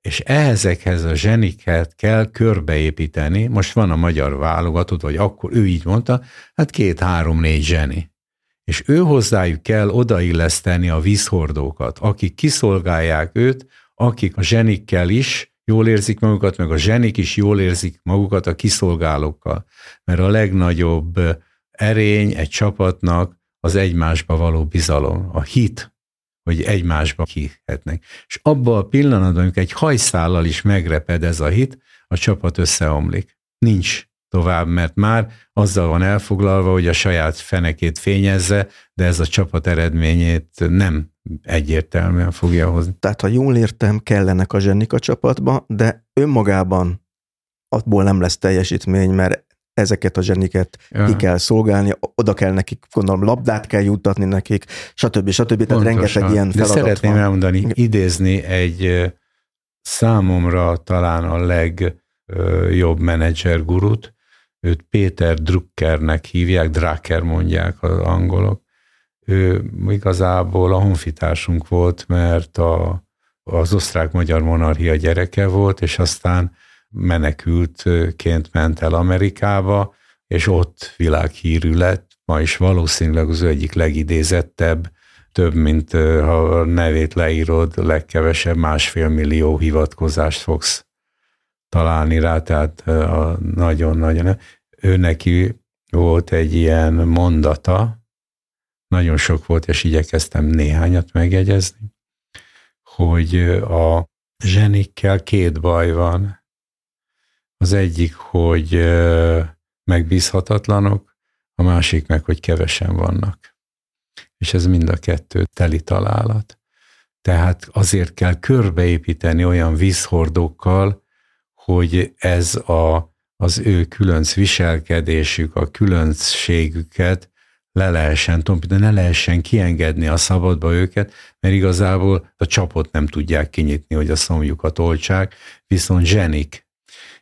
S2: És ehhezekhez a zseniket kell körbeépíteni. Most van a magyar válogatott, vagy akkor ő így mondta, hát két, három, négy zseni. És ő hozzájuk kell odailleszteni a vízhordókat, akik kiszolgálják őt, akik a zsenikkel is jól érzik magukat, meg a zsenik is jól érzik magukat a kiszolgálókkal. Mert a legnagyobb erény egy csapatnak az egymásba való bizalom, a hit, hogy egymásba hihetnek. És abban a pillanatban, amikor egy hajszállal is megreped ez a hit, a csapat összeomlik. Nincs tovább, mert már azzal van elfoglalva, hogy a saját fenekét fényezze, de ez a csapat eredményét nem egyértelműen fogja hozni.
S1: Tehát, ha jól értem, kellenek a zsenik a csapatba, de önmagában abból nem lesz teljesítmény, mert ezeket a zseniket ja. ki kell szolgálni, oda kell nekik, gondolom, labdát kell juttatni nekik, stb. stb. Tehát rengeteg ilyen
S2: feladat De szeretném van. elmondani, idézni egy számomra talán a legjobb menedzser gurut, őt Péter Druckernek hívják, Drucker mondják az angolok. Ő igazából a honfitársunk volt, mert a, az osztrák-magyar monarchia gyereke volt, és aztán menekültként ment el Amerikába, és ott világhírű lett, ma is valószínűleg az egyik legidézettebb, több, mint ha a nevét leírod, legkevesebb másfél millió hivatkozást fogsz találni rá, tehát nagyon-nagyon. Ő neki volt egy ilyen mondata, nagyon sok volt, és igyekeztem néhányat megjegyezni, hogy a zsenikkel két baj van. Az egyik, hogy megbízhatatlanok, a másik meg, hogy kevesen vannak. És ez mind a kettő teli találat. Tehát azért kell körbeépíteni olyan vízhordókkal, hogy ez a, az ő különc viselkedésük, a különbségüket le lehessen tompítani, ne lehessen kiengedni a szabadba őket, mert igazából a csapot nem tudják kinyitni, hogy a szomjukat oltsák, viszont zsenik,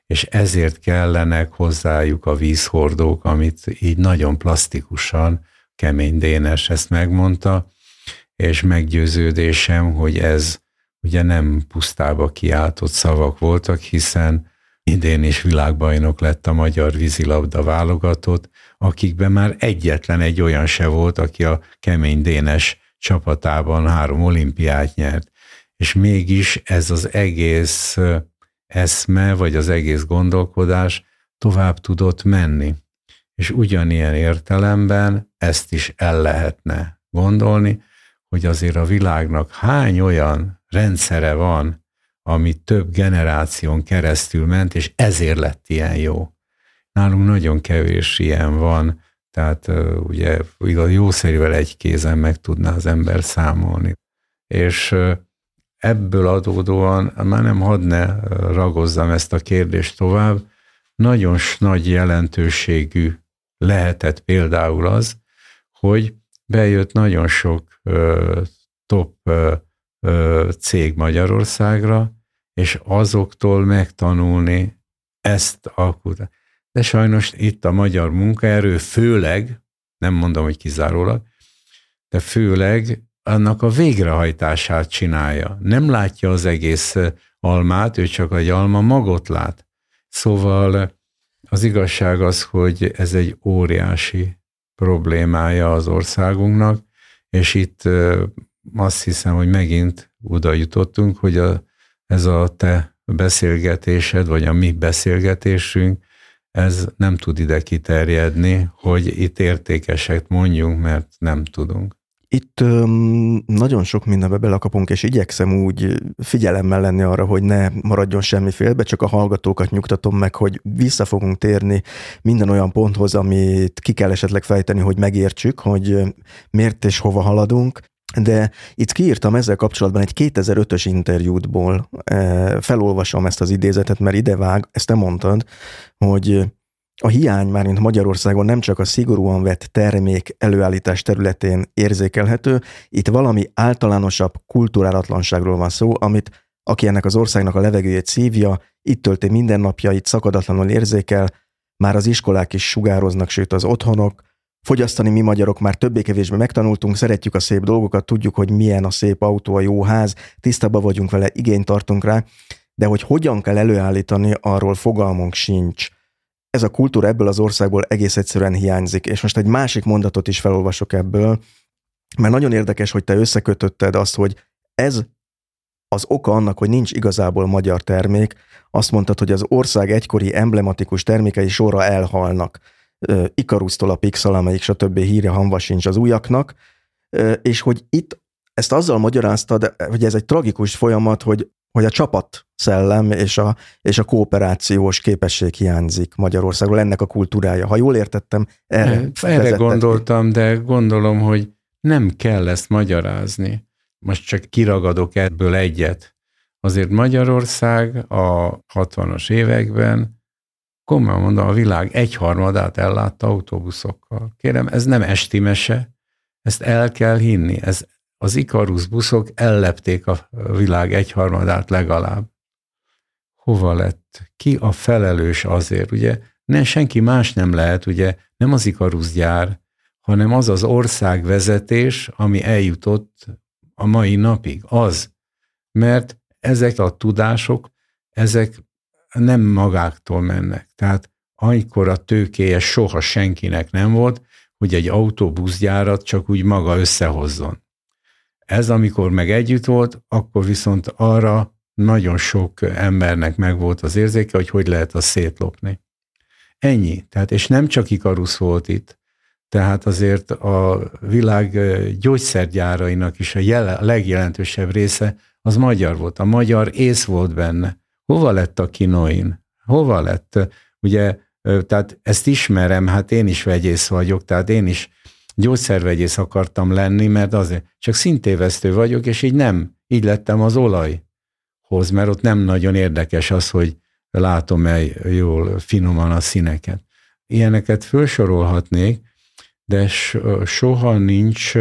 S2: és ezért kellenek hozzájuk a vízhordók, amit így nagyon plastikusan Kemény Dénes ezt megmondta, és meggyőződésem, hogy ez ugye nem pusztába kiáltott szavak voltak, hiszen idén is világbajnok lett a magyar vízilabda válogatott, akikben már egyetlen egy olyan se volt, aki a Kemény Dénes csapatában három olimpiát nyert. És mégis ez az egész eszme, vagy az egész gondolkodás tovább tudott menni. És ugyanilyen értelemben ezt is el lehetne gondolni, hogy azért a világnak hány olyan rendszere van, ami több generáción keresztül ment, és ezért lett ilyen jó. Nálunk nagyon kevés ilyen van, tehát ugye igaz, jószerűvel egy kézen meg tudná az ember számolni. És ebből adódóan már nem hadne ragozzam ezt a kérdést tovább, nagyon nagy jelentőségű lehetett például az, hogy bejött nagyon sok ö, top ö, ö, cég Magyarországra, és azoktól megtanulni ezt a De sajnos itt a magyar munkaerő főleg, nem mondom, hogy kizárólag, de főleg annak a végrehajtását csinálja. Nem látja az egész almát, ő csak egy alma magot lát. Szóval az igazság az, hogy ez egy óriási problémája az országunknak, és itt azt hiszem, hogy megint oda jutottunk, hogy a, ez a te beszélgetésed, vagy a mi beszélgetésünk, ez nem tud ide kiterjedni, hogy itt értékeset mondjunk, mert nem tudunk.
S1: Itt öm, nagyon sok mindenbe belakapunk, és igyekszem úgy figyelemmel lenni arra, hogy ne maradjon semmi félbe, csak a hallgatókat nyugtatom meg, hogy vissza fogunk térni minden olyan ponthoz, amit ki kell esetleg fejteni, hogy megértsük, hogy miért és hova haladunk. De itt kiírtam ezzel kapcsolatban egy 2005-ös interjútból, felolvasom ezt az idézetet, mert ide vág, ezt te mondtad, hogy a hiány már mint Magyarországon nem csak a szigorúan vett termék előállítás területén érzékelhető, itt valami általánosabb kulturálatlanságról van szó, amit aki ennek az országnak a levegőjét szívja, itt tölti mindennapjait, szakadatlanul érzékel, már az iskolák is sugároznak, sőt az otthonok, Fogyasztani mi magyarok már többé-kevésbé megtanultunk, szeretjük a szép dolgokat, tudjuk, hogy milyen a szép autó, a jó ház, tisztában vagyunk vele, igényt tartunk rá, de hogy hogyan kell előállítani, arról fogalmunk sincs. Ez a kultúra ebből az országból egész egyszerűen hiányzik. És most egy másik mondatot is felolvasok ebből, mert nagyon érdekes, hogy te összekötötted azt, hogy ez az oka annak, hogy nincs igazából magyar termék, azt mondtad, hogy az ország egykori emblematikus termékei sorra elhalnak. Ikarusztól a Pixel, amelyik stb. híre hanva sincs az újaknak, és hogy itt ezt azzal magyaráztad, hogy ez egy tragikus folyamat, hogy, hogy a csapat szellem és a, és a kooperációs képesség hiányzik Magyarországról, ennek a kultúrája. Ha jól értettem,
S2: erre, erre gondoltam, de gondolom, hogy nem kell ezt magyarázni. Most csak kiragadok ebből egyet. Azért Magyarország a 60-as években komolyan mondom, a világ egyharmadát ellátta autóbuszokkal. Kérem, ez nem esti mese, ezt el kell hinni. Ez, az Ikarus buszok ellepték a világ egyharmadát legalább. Hova lett? Ki a felelős azért? Ugye ne, senki más nem lehet, ugye nem az Ikarus gyár, hanem az az országvezetés, ami eljutott a mai napig. Az. Mert ezek a tudások, ezek nem magáktól mennek. Tehát amikor a tőkéje soha senkinek nem volt, hogy egy autóbuszgyárat csak úgy maga összehozzon. Ez amikor meg együtt volt, akkor viszont arra nagyon sok embernek megvolt az érzéke, hogy hogy lehet azt szétlopni. Ennyi. Tehát, és nem csak Ikarusz volt itt, tehát azért a világ gyógyszergyárainak is a, jele, a legjelentősebb része az magyar volt. A magyar ész volt benne. Hova lett a kinoin? Hova lett? Ugye, tehát ezt ismerem, hát én is vegyész vagyok, tehát én is gyógyszervegyész akartam lenni, mert azért csak szintévesztő vagyok, és így nem, így lettem az olajhoz, mert ott nem nagyon érdekes az, hogy látom-e jól, finoman a színeket. Ilyeneket felsorolhatnék, de soha nincs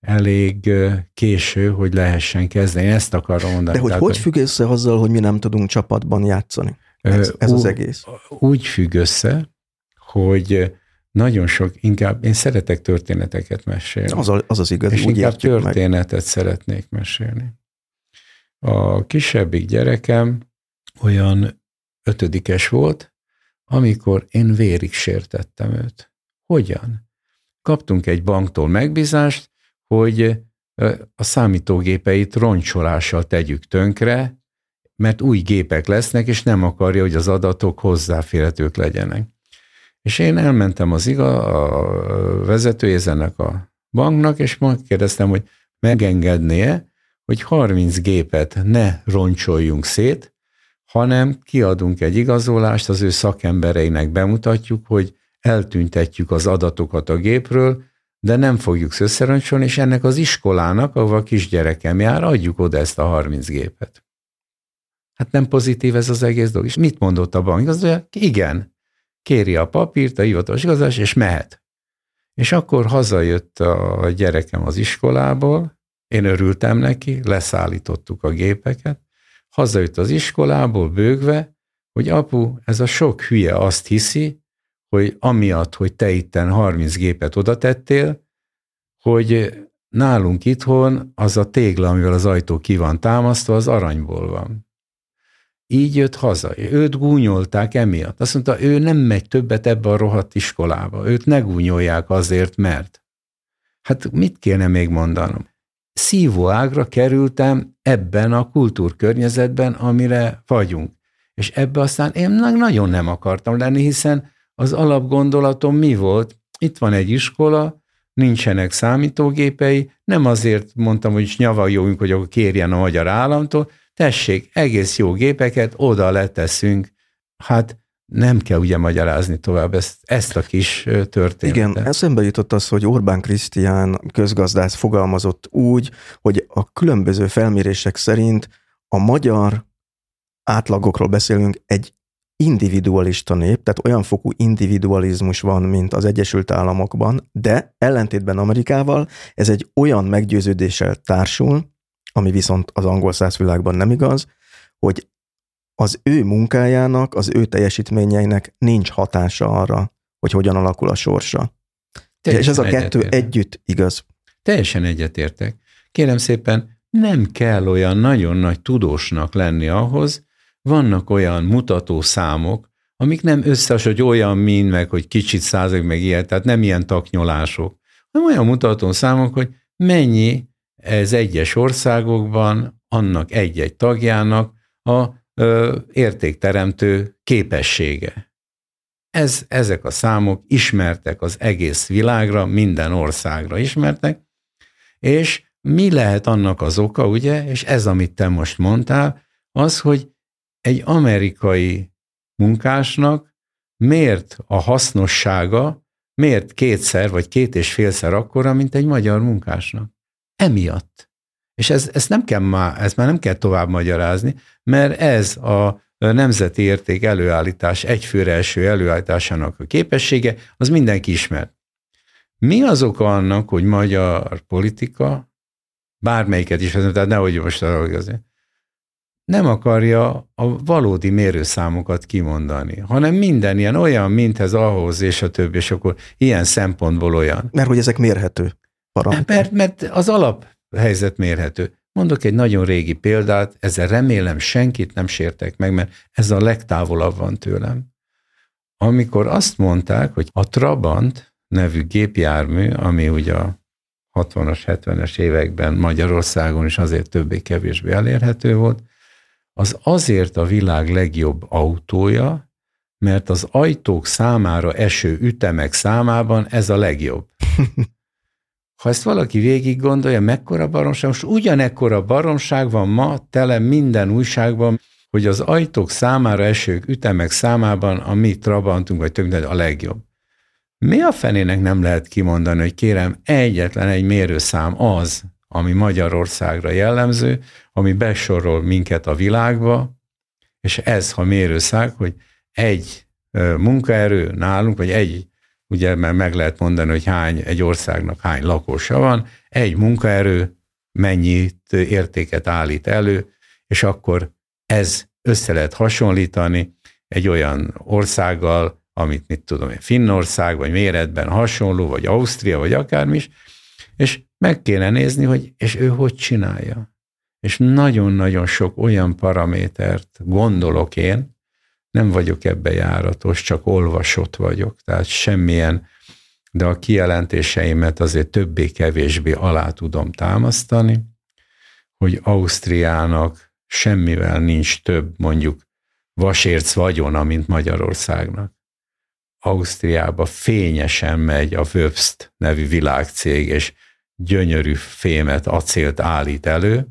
S2: elég késő, hogy lehessen kezdeni. Ezt akarom mondani.
S1: De hogy Tehát, hogy függ össze azzal, hogy mi nem tudunk csapatban játszani? Ez, ez az egész.
S2: Úgy függ össze, hogy nagyon sok, inkább én szeretek történeteket mesélni.
S1: Az, a, az az igaz,
S2: és úgy inkább történetet meg. szeretnék mesélni. A kisebbik gyerekem olyan ötödikes volt, amikor én vérig sértettem őt. Hogyan? Kaptunk egy banktól megbízást, hogy a számítógépeit roncsolással tegyük tönkre, mert új gépek lesznek, és nem akarja, hogy az adatok hozzáférhetők legyenek. És én elmentem az iga, a vezetőjézenek a banknak, és kérdeztem, hogy megengednie, hogy 30 gépet ne roncsoljunk szét, hanem kiadunk egy igazolást, az ő szakembereinek bemutatjuk, hogy eltüntetjük az adatokat a gépről, de nem fogjuk összeroncsolni, és ennek az iskolának, ahova a kisgyerekem jár, adjuk oda ezt a 30 gépet. Hát nem pozitív ez az egész dolog. És mit mondott a bank? Az, hogy igen, kéri a papírt, a hivatalos igazás, és mehet. És akkor hazajött a gyerekem az iskolából, én örültem neki, leszállítottuk a gépeket, hazajött az iskolából bőgve, hogy apu, ez a sok hülye azt hiszi, hogy amiatt, hogy te itten 30 gépet oda tettél, hogy nálunk itthon az a tégla, amivel az ajtó ki van támasztva, az aranyból van. Így jött haza. Őt gúnyolták emiatt. Azt mondta, ő nem megy többet ebbe a rohadt iskolába. Őt ne gúnyolják azért, mert. Hát mit kéne még mondanom? Szívóágra kerültem ebben a kultúrkörnyezetben, amire vagyunk. És ebbe aztán én nagyon nem akartam lenni, hiszen az alapgondolatom mi volt? Itt van egy iskola, nincsenek számítógépei, nem azért mondtam, hogy nyavajoljunk, hogy akkor kérjen a magyar államtól, tessék, egész jó gépeket oda leteszünk. Hát nem kell ugye magyarázni tovább ezt, ezt a kis történetet.
S1: Igen, eszembe jutott az, hogy Orbán Krisztián közgazdász fogalmazott úgy, hogy a különböző felmérések szerint a magyar átlagokról beszélünk, egy individualista nép, tehát olyan fokú individualizmus van, mint az Egyesült Államokban, de ellentétben Amerikával ez egy olyan meggyőződéssel társul, ami viszont az angol száz világban nem igaz, hogy az ő munkájának, az ő teljesítményeinek nincs hatása arra, hogy hogyan alakul a sorsa. Teljesen és ez a kettő egyetértek. együtt igaz.
S2: Teljesen egyetértek. Kérem szépen, nem kell olyan nagyon nagy tudósnak lenni ahhoz, vannak olyan mutató számok, amik nem összes, hogy olyan min, meg hogy kicsit százak, meg ilyen, tehát nem ilyen taknyolások, hanem olyan mutató számok, hogy mennyi ez egyes országokban annak egy-egy tagjának a ö, értékteremtő képessége. Ez, ezek a számok ismertek az egész világra, minden országra ismertek, és mi lehet annak az oka, ugye, és ez, amit te most mondtál, az, hogy egy amerikai munkásnak miért a hasznossága, miért kétszer vagy két és félszer akkora, mint egy magyar munkásnak. Emiatt. És ez, ez nem kell már, ez már nem kell tovább magyarázni, mert ez a nemzeti érték előállítás, egyfőre első előállításának a képessége, az mindenki ismer. Mi az oka annak, hogy magyar politika, bármelyiket is, tehát nehogy most azért, nem akarja a valódi mérőszámokat kimondani, hanem minden ilyen olyan, mint ez ahhoz, és a többi, és akkor ilyen szempontból olyan.
S1: Mert hogy ezek mérhető
S2: paraméterek. Mert, mert az alaphelyzet mérhető. Mondok egy nagyon régi példát, ezzel remélem senkit nem sértek meg, mert ez a legtávolabb van tőlem. Amikor azt mondták, hogy a Trabant nevű gépjármű, ami ugye a 60-as, 70-es években Magyarországon is azért többé-kevésbé elérhető volt, az azért a világ legjobb autója, mert az ajtók számára eső ütemek számában ez a legjobb. [laughs] Ha ezt valaki végig gondolja, mekkora baromság, most ugyanekkora baromság van ma tele minden újságban, hogy az ajtók számára eső ütemek számában a mi Trabantunk, vagy több a legjobb. Mi a fenének nem lehet kimondani, hogy kérem, egyetlen egy mérőszám az, ami Magyarországra jellemző, ami besorol minket a világba, és ez, ha mérőszág, hogy egy munkaerő nálunk, vagy egy, ugye mert meg lehet mondani, hogy hány, egy országnak hány lakosa van, egy munkaerő mennyit értéket állít elő, és akkor ez össze lehet hasonlítani egy olyan országgal, amit mit tudom én, Finnország, vagy méretben hasonló, vagy Ausztria, vagy akármi is, és meg kéne nézni, hogy és ő hogy csinálja. És nagyon-nagyon sok olyan paramétert gondolok én, nem vagyok ebbe járatos, csak olvasott vagyok, tehát semmilyen, de a kijelentéseimet azért többé-kevésbé alá tudom támasztani, hogy Ausztriának semmivel nincs több mondjuk vasérc vagyona, mint Magyarországnak. Ausztriába fényesen megy a Wöbst nevű világcég, és gyönyörű fémet, acélt állít elő,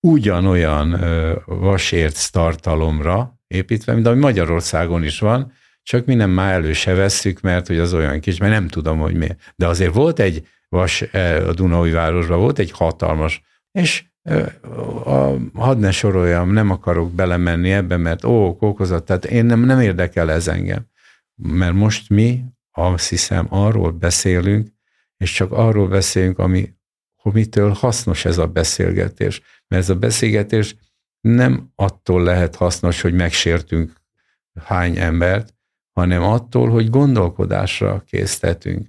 S2: ugyanolyan vasérc tartalomra építve, mint ami Magyarországon is van, csak mi nem már elő se vesszük, mert hogy az olyan kis, mert nem tudom, hogy mi. De azért volt egy vas, e, a Dunaúj városban volt egy hatalmas, és a, hadd ne soroljam, nem akarok belemenni ebbe, mert ó, kókozat, tehát én nem, nem érdekel ez engem. Mert most mi azt hiszem arról beszélünk, és csak arról beszélünk, ami, mitől hasznos ez a beszélgetés. Mert ez a beszélgetés nem attól lehet hasznos, hogy megsértünk hány embert, hanem attól, hogy gondolkodásra késztetünk.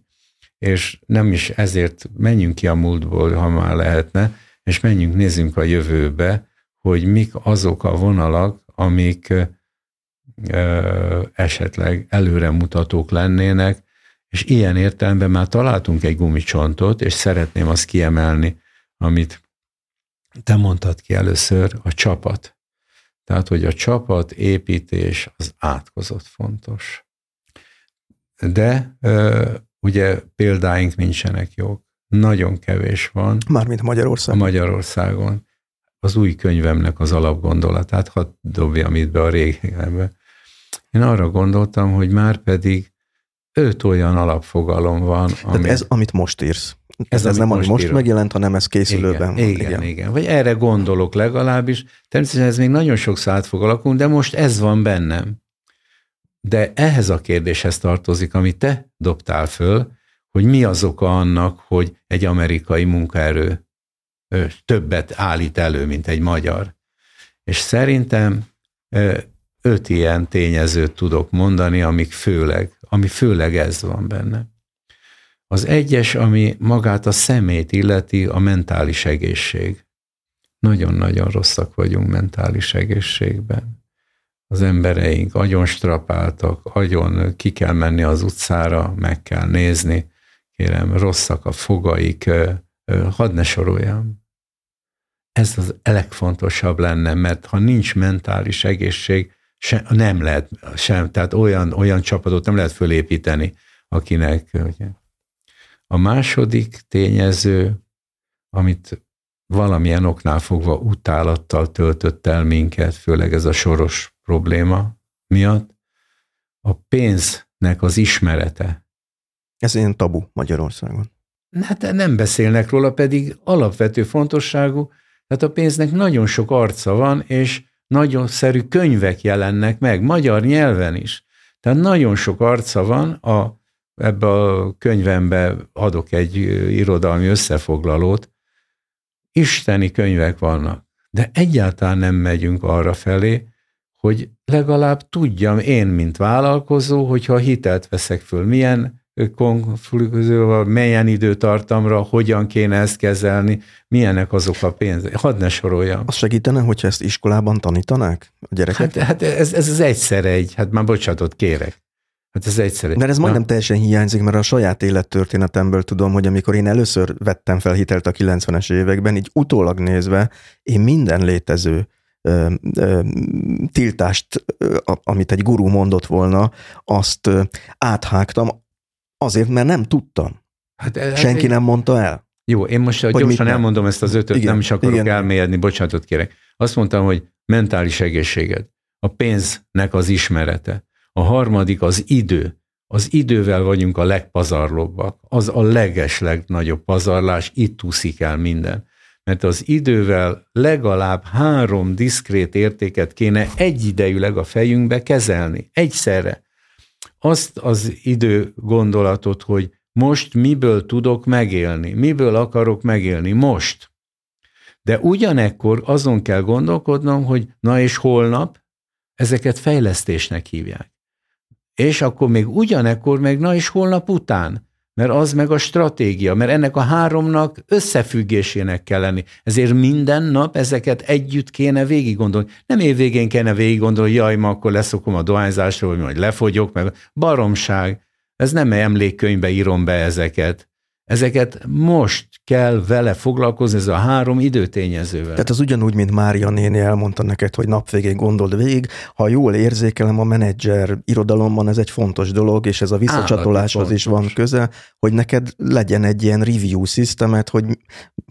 S2: És nem is ezért menjünk ki a múltból, ha már lehetne, és menjünk, nézzünk a jövőbe, hogy mik azok a vonalak, amik ö, esetleg előremutatók lennének, és ilyen értelemben már találtunk egy gumicsontot, és szeretném azt kiemelni, amit te mondtad ki először, a csapat. Tehát, hogy a csapat építés az átkozott fontos. De ugye példáink nincsenek jók. Nagyon kevés van.
S1: Mármint Magyarországon.
S2: Magyarországon. Az új könyvemnek az alapgondolatát, hadd dobjam itt be a régebbe. Én arra gondoltam, hogy már pedig öt olyan alapfogalom van.
S1: Ami... Tehát ez, amit most írsz. Ez, ez nem, most, most írok. megjelent, hanem ez készülőben
S2: igen, van. Igen, igen, igen. Vagy erre gondolok legalábbis. Természetesen ez még nagyon sok át fog alakulni, de most ez van bennem. De ehhez a kérdéshez tartozik, amit te dobtál föl, hogy mi az oka annak, hogy egy amerikai munkaerő többet állít elő, mint egy magyar. És szerintem öt ilyen tényezőt tudok mondani, amik főleg, ami főleg ez van benne. Az egyes, ami magát a szemét illeti, a mentális egészség. Nagyon-nagyon rosszak vagyunk mentális egészségben. Az embereink agyon strapáltak, agyon ki kell menni az utcára, meg kell nézni. Kérem, rosszak a fogaik, hadd ne soroljam. Ez az legfontosabb lenne, mert ha nincs mentális egészség, se, nem lehet sem, tehát olyan, olyan csapatot nem lehet fölépíteni, akinek. Ugye. A második tényező, amit valamilyen oknál fogva utálattal töltött el minket, főleg ez a soros probléma miatt, a pénznek az ismerete.
S1: Ez ilyen tabu Magyarországon.
S2: Hát nem beszélnek róla, pedig alapvető fontosságú, tehát a pénznek nagyon sok arca van, és nagyon szerű könyvek jelennek meg, magyar nyelven is. Tehát nagyon sok arca van, a, ebbe a könyvembe adok egy irodalmi összefoglalót, isteni könyvek vannak, de egyáltalán nem megyünk arra felé, hogy legalább tudjam én, mint vállalkozó, hogyha hitelt veszek föl, milyen konfliktusról, milyen időtartamra, hogyan kéne ezt kezelni, milyenek azok a pénzek. Hadd ne soroljam.
S1: Az segítene, hogyha ezt iskolában tanítanák a gyerekek?
S2: Hát, hát ez, ez az egyszer egy, hát már bocsánatot kérek. Hát ez egyszerű.
S1: De ez Na. majdnem teljesen hiányzik, mert a saját élettörténetemből tudom, hogy amikor én először vettem fel hitelt a 90-es években, így utólag nézve, én minden létező ö, ö, tiltást, ö, amit egy gurú mondott volna, azt ö, áthágtam, Azért, mert nem tudtam. Hát, ez Senki én... nem mondta el.
S2: Jó, én most hogy gyorsan elmondom ezt az ötöt, igen, nem is akarok igen. elmélyedni, bocsánatot kérek. Azt mondtam, hogy mentális egészséged, a pénznek az ismerete, a harmadik az idő. Az idővel vagyunk a legpazarlóbbak. Az a leges legnagyobb pazarlás, itt úszik el minden. Mert az idővel legalább három diszkrét értéket kéne egyidejűleg a fejünkbe kezelni, egyszerre azt az idő gondolatot, hogy most miből tudok megélni, miből akarok megélni most. De ugyanekkor azon kell gondolkodnom, hogy na és holnap ezeket fejlesztésnek hívják. És akkor még ugyanekkor meg na és holnap után mert az meg a stratégia, mert ennek a háromnak összefüggésének kell lenni. Ezért minden nap ezeket együtt kéne végig gondolni. Nem évvégén kéne végig gondolni, jaj, ma akkor leszokom a dohányzásról, vagy majd lefogyok, meg baromság. Ez nem emlékkönyvbe írom be ezeket. Ezeket most kell vele foglalkozni, ez a három időtényezővel.
S1: Tehát az ugyanúgy, mint Mária néni elmondta neked, hogy napvégén gondold végig, ha jól érzékelem a menedzser irodalomban, ez egy fontos dolog, és ez a visszacsatoláshoz is van köze, hogy neked legyen egy ilyen review systemet, hogy,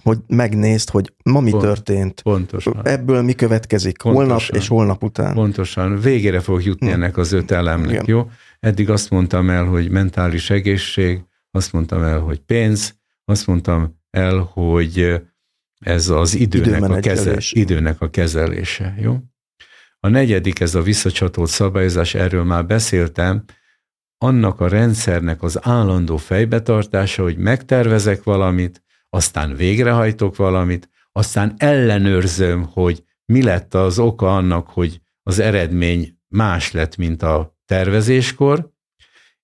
S1: hogy megnézd, hogy ma mi Pont, történt,
S2: pontosan.
S1: ebből mi következik pontosan. holnap és holnap után.
S2: Pontosan. Végére fog jutni hm. ennek az öt elemnek, Igen. jó? Eddig azt mondtam el, hogy mentális egészség, azt mondtam el, hogy pénz, azt mondtam el, hogy ez az időnek, a, kezel, időnek a kezelése. Jó? A negyedik, ez a visszacsatolt szabályozás, erről már beszéltem, annak a rendszernek az állandó fejbetartása, hogy megtervezek valamit, aztán végrehajtok valamit, aztán ellenőrzöm, hogy mi lett az oka annak, hogy az eredmény más lett, mint a tervezéskor,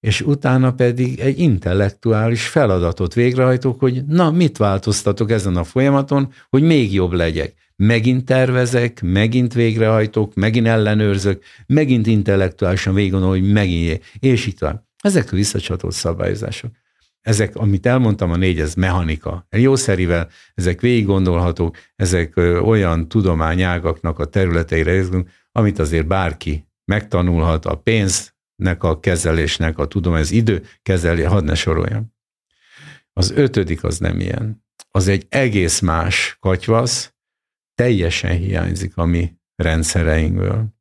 S2: és utána pedig egy intellektuális feladatot végrehajtok, hogy na, mit változtatok ezen a folyamaton, hogy még jobb legyek. Megint tervezek, megint végrehajtok, megint ellenőrzök, megint intellektuálisan végigondolom, hogy megint, és itt van. Ezek a visszacsatolt szabályozások. Ezek, amit elmondtam, a négy, ez mechanika. Jószerivel ezek végig gondolhatók, ezek olyan tudományágaknak a területeire, amit azért bárki megtanulhat, a pénz, nek a kezelésnek a tudom, ez idő kezeli, hadd ne soroljam. Az ötödik az nem ilyen. Az egy egész más katyvasz, teljesen hiányzik a mi rendszereinkből.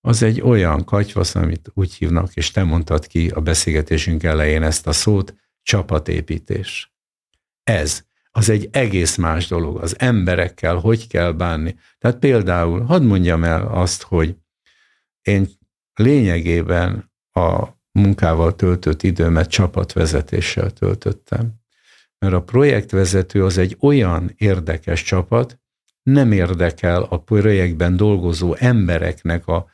S2: Az egy olyan katyvasz, amit úgy hívnak, és te mondtad ki a beszélgetésünk elején ezt a szót, csapatépítés. Ez, az egy egész más dolog. Az emberekkel hogy kell bánni. Tehát például, hadd mondjam el azt, hogy én lényegében a munkával töltött időmet csapatvezetéssel töltöttem. mert a projektvezető az egy olyan érdekes csapat, nem érdekel a projektben dolgozó embereknek a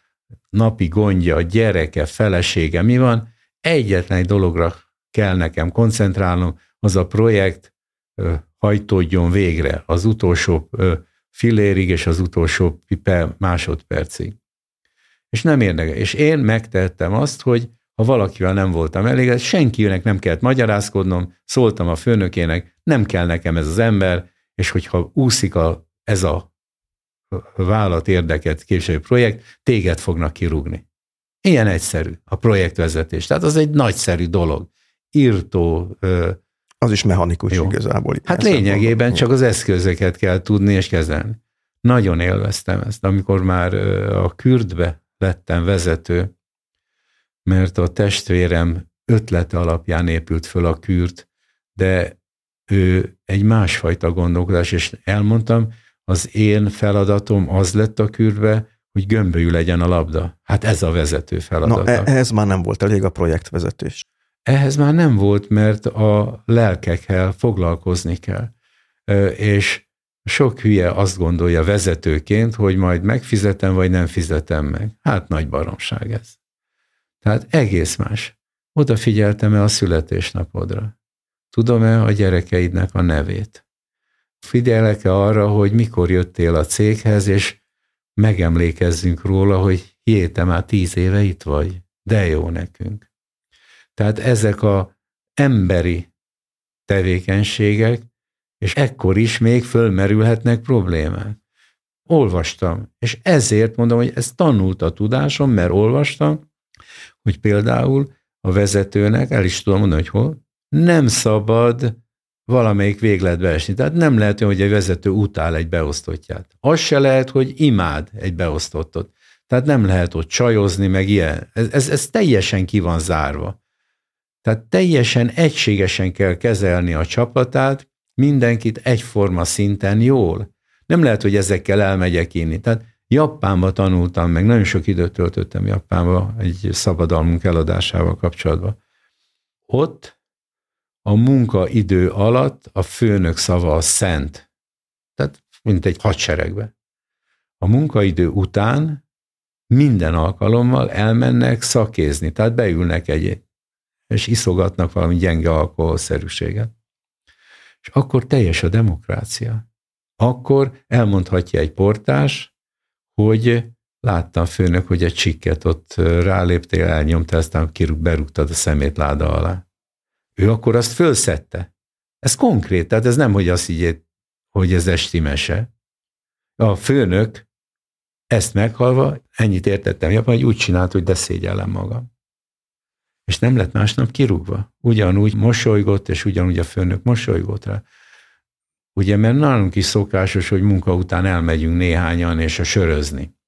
S2: napi gondja, a gyereke, felesége, mi van, egyetlen egy dologra kell nekem koncentrálnom, az a projekt hajtódjon végre az utolsó filérig és az utolsó másodpercig. És nem érdekel. És én megtettem azt, hogy ha valakivel nem voltam elég, senkinek nem kellett magyarázkodnom, szóltam a főnökének, nem kell nekem ez az ember, és hogyha úszik a, ez a vállalat érdeket képviselő projekt, téged fognak kirúgni. Ilyen egyszerű a projektvezetés. Tehát az egy nagyszerű dolog. Írtó.
S1: Az is mechanikus jó. igazából.
S2: Hát lényegében csak az eszközöket kell tudni és kezelni. Nagyon élveztem ezt, amikor már a kürdbe lettem vezető, mert a testvérem ötlete alapján épült föl a kürt, de ő egy másfajta gondolkodás, és elmondtam, az én feladatom az lett a kürbe, hogy gömbölyű legyen a labda. Hát ez a vezető feladata.
S1: Na, e- ehhez már nem volt elég a projektvezetés.
S2: Ehhez már nem volt, mert a lelkekkel foglalkozni kell. És sok hülye azt gondolja vezetőként, hogy majd megfizetem, vagy nem fizetem meg. Hát nagy baromság ez. Tehát egész más. Odafigyeltem-e a születésnapodra? Tudom-e a gyerekeidnek a nevét? Figyelek-e arra, hogy mikor jöttél a céghez, és megemlékezzünk róla, hogy héte már tíz éve itt vagy. De jó nekünk. Tehát ezek a emberi tevékenységek, és ekkor is még fölmerülhetnek problémák. Olvastam, és ezért mondom, hogy ez tanult a tudásom, mert olvastam, hogy például a vezetőnek, el is tudom mondani, hogy hol, nem szabad valamelyik végletbe esni. Tehát nem lehet, hogy egy vezető utál egy beosztottját. Az se lehet, hogy imád egy beosztottot. Tehát nem lehet ott csajozni, meg ilyen. Ez, ez, ez teljesen ki van zárva. Tehát teljesen egységesen kell kezelni a csapatát, mindenkit egyforma szinten jól. Nem lehet, hogy ezekkel elmegyek inni. Tehát Japánba tanultam meg, nagyon sok időt töltöttem Japánba egy szabadalmunk eladásával kapcsolatban. Ott a munkaidő alatt a főnök szava a szent. Tehát mint egy hadseregbe. A munkaidő után minden alkalommal elmennek szakézni, tehát beülnek egy, és iszogatnak valami gyenge alkoholszerűséget. És akkor teljes a demokrácia. Akkor elmondhatja egy portás, hogy láttam főnök, hogy egy csikket ott ráléptél, elnyomta, aztán berúgtad a szemét láda alá. Ő akkor azt fölszette. Ez konkrét, tehát ez nem, hogy azt így, hogy ez esti mese. A főnök ezt meghalva, ennyit értettem Japán, hogy úgy csinált, hogy de szégyellem magam. És nem lett másnap kirúgva. Ugyanúgy mosolygott, és ugyanúgy a főnök mosolygott rá. Ugye, mert nálunk is szokásos, hogy munka után elmegyünk néhányan, és a sörözni.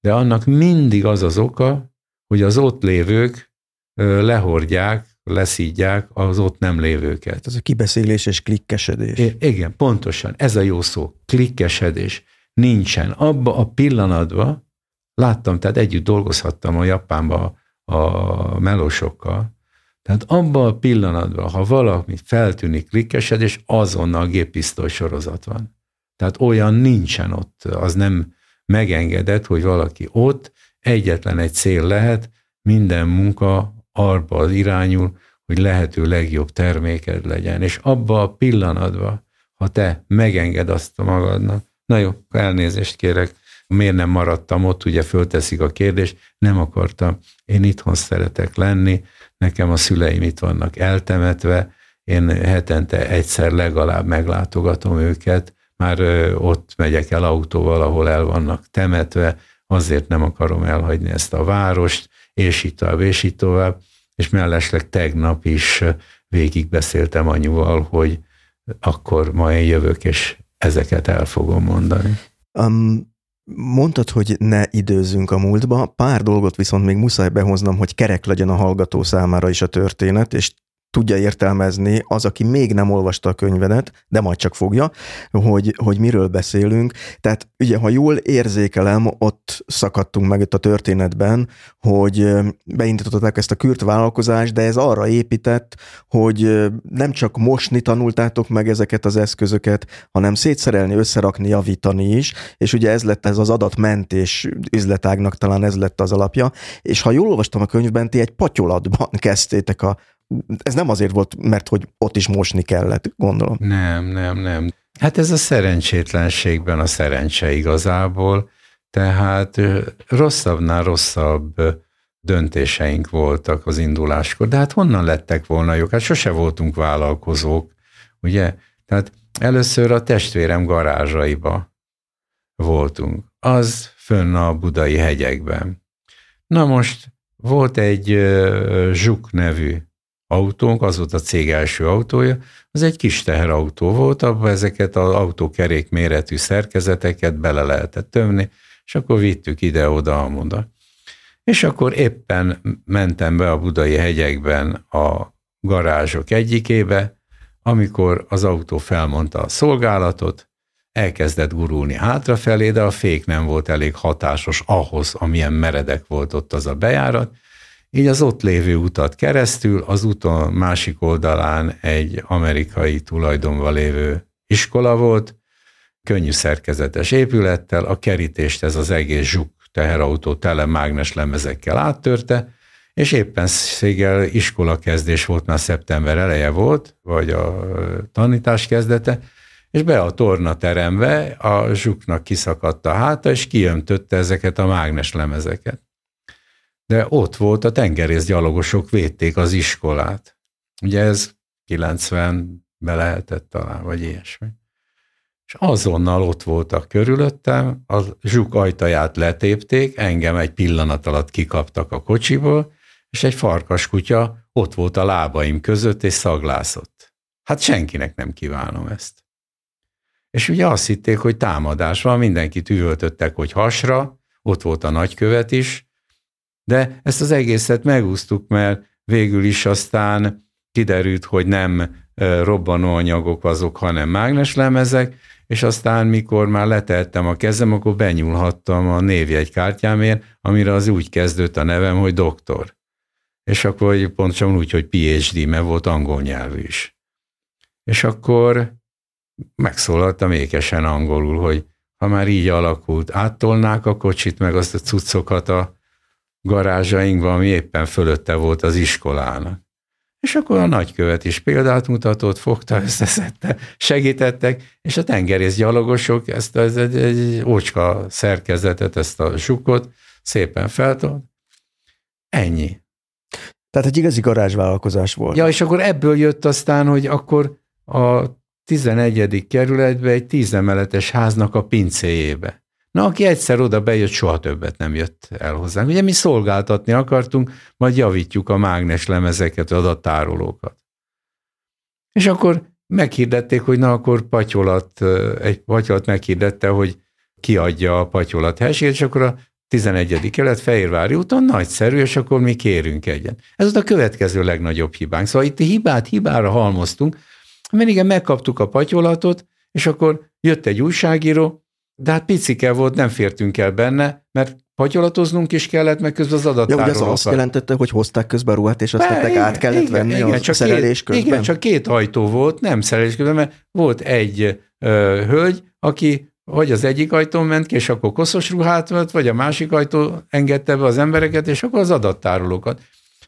S2: De annak mindig az az oka, hogy az ott lévők lehordják, leszídják az ott nem lévőket.
S1: Ez a kibeszélés és klikkesedés.
S2: I- igen, pontosan. Ez a jó szó. Klikkesedés. Nincsen. Abba a pillanatban láttam, tehát együtt dolgozhattam a Japánba a melósokkal, tehát abban a pillanatban, ha valami feltűnik klikkesedés, azonnal géppisztoly sorozat van. Tehát olyan nincsen ott, az nem megengedett, hogy valaki ott, egyetlen egy cél lehet, minden munka arba irányul, hogy lehető legjobb terméked legyen. És abba a pillanatban, ha te megenged azt a magadnak, na jó, elnézést kérek, miért nem maradtam ott, ugye fölteszik a kérdést, nem akartam, én itthon szeretek lenni, nekem a szüleim itt vannak eltemetve, én hetente egyszer legalább meglátogatom őket, már ott megyek el autóval, ahol el vannak temetve, azért nem akarom elhagyni ezt a várost, és így tovább, és így tovább. És mellesleg tegnap is végigbeszéltem anyuval, hogy akkor ma én jövök, és ezeket el fogom mondani.
S1: Um, mondtad, hogy ne időzzünk a múltba, pár dolgot viszont még muszáj behoznom, hogy kerek legyen a hallgató számára is a történet, és tudja értelmezni az, aki még nem olvasta a könyvedet, de majd csak fogja, hogy, hogy miről beszélünk. Tehát ugye, ha jól érzékelem, ott szakadtunk meg itt a történetben, hogy beindították ezt a kürt vállalkozást, de ez arra épített, hogy nem csak mosni tanultátok meg ezeket az eszközöket, hanem szétszerelni, összerakni, javítani is, és ugye ez lett ez az adatmentés üzletágnak, talán ez lett az alapja, és ha jól olvastam a könyvben, ti egy patyolatban [laughs] kezdtétek a ez nem azért volt, mert hogy ott is mosni kellett, gondolom.
S2: Nem, nem, nem. Hát ez a szerencsétlenségben a szerencse igazából, tehát rosszabbnál rosszabb döntéseink voltak az induláskor, de hát honnan lettek volna jók? Hát sose voltunk vállalkozók, ugye? Tehát először a testvérem garázsaiba voltunk. Az fönn a budai hegyekben. Na most volt egy Zsuk nevű autónk, az volt a cég első autója, az egy kis teherautó volt, abban ezeket az autókerék méretű szerkezeteket bele lehetett tömni, és akkor vittük ide-oda, amoda. És akkor éppen mentem be a budai hegyekben a garázsok egyikébe, amikor az autó felmondta a szolgálatot, elkezdett gurulni hátrafelé, de a fék nem volt elég hatásos ahhoz, amilyen meredek volt ott az a bejárat, így az ott lévő utat keresztül, az úton másik oldalán egy amerikai tulajdonban lévő iskola volt, könnyű szerkezetes épülettel, a kerítést ez az egész zsuk teherautó tele mágnes lemezekkel áttörte, és éppen szégel iskola kezdés volt, már szeptember eleje volt, vagy a tanítás kezdete, és be a tornaterembe a zsuknak kiszakadt a háta, és kiöntötte ezeket a mágnes lemezeket de ott volt a tengerészgyalogosok védték az iskolát. Ugye ez 90-be lehetett talán, vagy ilyesmi. És azonnal ott voltak körülöttem, a zsuk ajtaját letépték, engem egy pillanat alatt kikaptak a kocsiból, és egy farkaskutya ott volt a lábaim között, és szaglászott. Hát senkinek nem kívánom ezt. És ugye azt hitték, hogy támadás van, mindenkit üvöltöttek, hogy hasra, ott volt a nagykövet is, de ezt az egészet megúsztuk, mert végül is aztán kiderült, hogy nem robbanóanyagok azok, hanem mágneslemezek, és aztán, mikor már leteltem a kezem, akkor benyúlhattam a névjegykártyámért, amire az úgy kezdődött a nevem, hogy doktor. És akkor pontosan úgy, hogy PhD, mert volt angol nyelvű is. És akkor megszólaltam ékesen angolul, hogy ha már így alakult, áttolnák a kocsit, meg azt a cuccokat a garázsainkban, ami éppen fölötte volt az iskolának. És akkor a nagykövet is példát mutatott, fogta, [laughs] összeszedte, segítettek, és a tengerészgyalogosok ezt az egy, egy ócska szerkezetet, ezt a zsukot szépen feltolt. Ennyi.
S1: Tehát egy igazi garázsvállalkozás volt.
S2: Ja, és akkor ebből jött aztán, hogy akkor a 11. kerületbe egy tízemeletes háznak a pincéjébe. Na, aki egyszer oda bejött, soha többet nem jött el hozzánk. Ugye mi szolgáltatni akartunk, majd javítjuk a mágnes lemezeket, adattárolókat. És akkor meghirdették, hogy na akkor patyolat, egy patyolat meghirdette, hogy kiadja a patyolat hesét, és akkor a 11. kelet Fehérvári úton nagyszerű, és akkor mi kérünk egyen. Ez volt a következő legnagyobb hibánk. Szóval itt hibát hibára halmoztunk, mert igen, megkaptuk a patyolatot, és akkor jött egy újságíró, de hát picike volt, nem fértünk el benne, mert patyolatoznunk is kellett, meg közben az adattárolókat.
S1: Ja, ugye az azt jelentette, hogy hozták közben ruhát, és azt tettek át kellett igen, venni igen, a csak szerelés
S2: két,
S1: közben?
S2: Igen, csak két ajtó volt, nem szerelés közben, mert volt egy ö, hölgy, aki vagy az egyik ajtón ment ki, és akkor koszos ruhát vett, vagy a másik ajtó engedte be az embereket, és akkor az adattárolókat.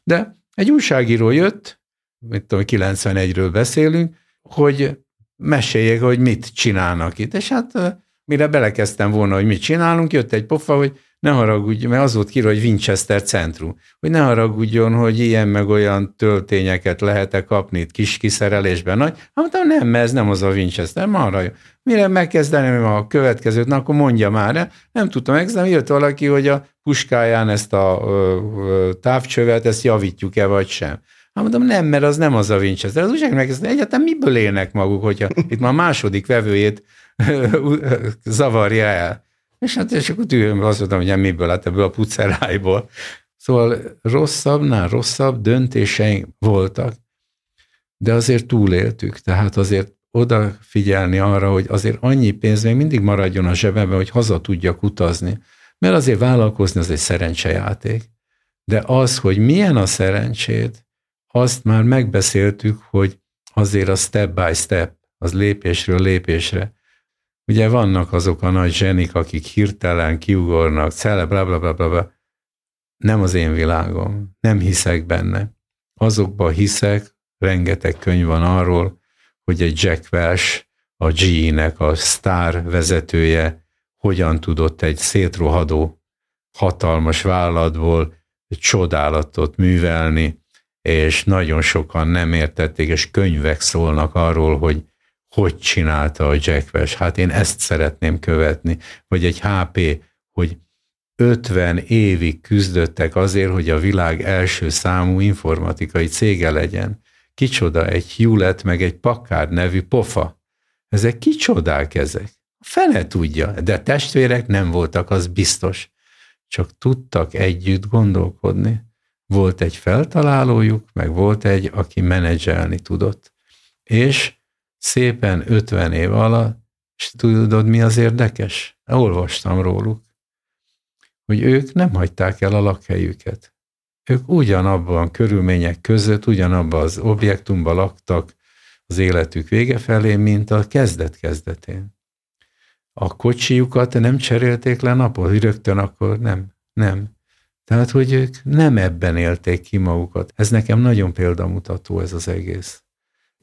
S2: De egy újságíró jött, mit tudom, 91-ről beszélünk, hogy meséljék, hogy mit csinálnak itt. És hát mire belekezdtem volna, hogy mit csinálunk, jött egy pofa, hogy ne haragudj, mert az volt kírva, hogy Winchester centrum, hogy ne haragudjon, hogy ilyen meg olyan töltényeket lehet-e kapni itt kis kiszerelésben. Nagy, hát mondtam, nem, mert ez nem az a Winchester, marra jó. Mire megkezdeném a következőt, na akkor mondja már, nem tudtam megkezdeni, jött valaki, hogy a puskáján ezt a távcsövet, ezt javítjuk-e vagy sem. Hát mondom, nem, mert az nem az a Winchester. Az újság megkezdeni, egyáltalán miből élnek maguk, hogyha itt már második vevőjét [laughs] zavarja el. És hát és akkor tűröm, azt mondtam, hogy miből, hát ebből a pucerájból. Szóval rosszabbnál rosszabb döntéseink voltak. de azért túléltük, tehát azért odafigyelni arra, hogy azért annyi pénz még mindig maradjon a zsebemben, hogy haza tudjak utazni. Mert azért vállalkozni az egy szerencsejáték. De az, hogy milyen a szerencséd, azt már megbeszéltük, hogy azért a step by step, az lépésről lépésre. Ugye vannak azok a nagy zsenik, akik hirtelen kiugornak, cele, bla, bla, bla, bla, bla. Nem az én világom, nem hiszek benne. Azokba hiszek, rengeteg könyv van arról, hogy egy Jack Welsh, a GE-nek a sztár vezetője, hogyan tudott egy szétrohadó, hatalmas vállalatból csodálatot művelni, és nagyon sokan nem értették, és könyvek szólnak arról, hogy hogy csinálta a Welch. Hát én ezt szeretném követni. Vagy egy HP, hogy 50 évig küzdöttek azért, hogy a világ első számú informatikai cége legyen. Kicsoda egy Hewlett, meg egy Packard nevű pofa. Ezek kicsodák ezek. A fene tudja, de testvérek nem voltak, az biztos. Csak tudtak együtt gondolkodni. Volt egy feltalálójuk, meg volt egy, aki menedzselni tudott. És szépen 50 év alatt, és tudod, mi az érdekes? Olvastam róluk, hogy ők nem hagyták el a lakhelyüket. Ők ugyanabban körülmények között, ugyanabban az objektumban laktak az életük vége felé, mint a kezdet-kezdetén. A kocsijukat nem cserélték le napot, rögtön akkor nem, nem. Tehát, hogy ők nem ebben élték ki magukat. Ez nekem nagyon példamutató ez az egész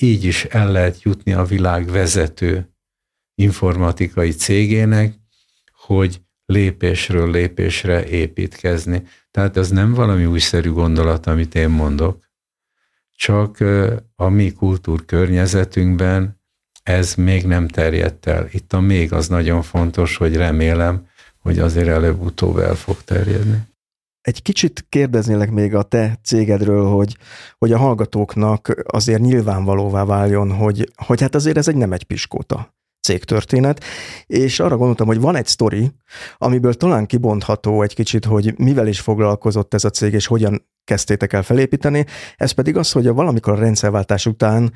S2: így is el lehet jutni a világ vezető informatikai cégének, hogy lépésről lépésre építkezni. Tehát ez nem valami újszerű gondolat, amit én mondok, csak a mi kultúrkörnyezetünkben ez még nem terjedt el. Itt a még az nagyon fontos, hogy remélem, hogy azért előbb-utóbb el fog terjedni.
S1: Egy kicsit kérdeznélek még a te cégedről, hogy, hogy a hallgatóknak azért nyilvánvalóvá váljon, hogy, hogy hát azért ez egy nem egy piskóta cégtörténet, és arra gondoltam, hogy van egy sztori, amiből talán kibontható egy kicsit, hogy mivel is foglalkozott ez a cég, és hogyan kezdtétek el felépíteni, ez pedig az, hogy a valamikor a rendszerváltás után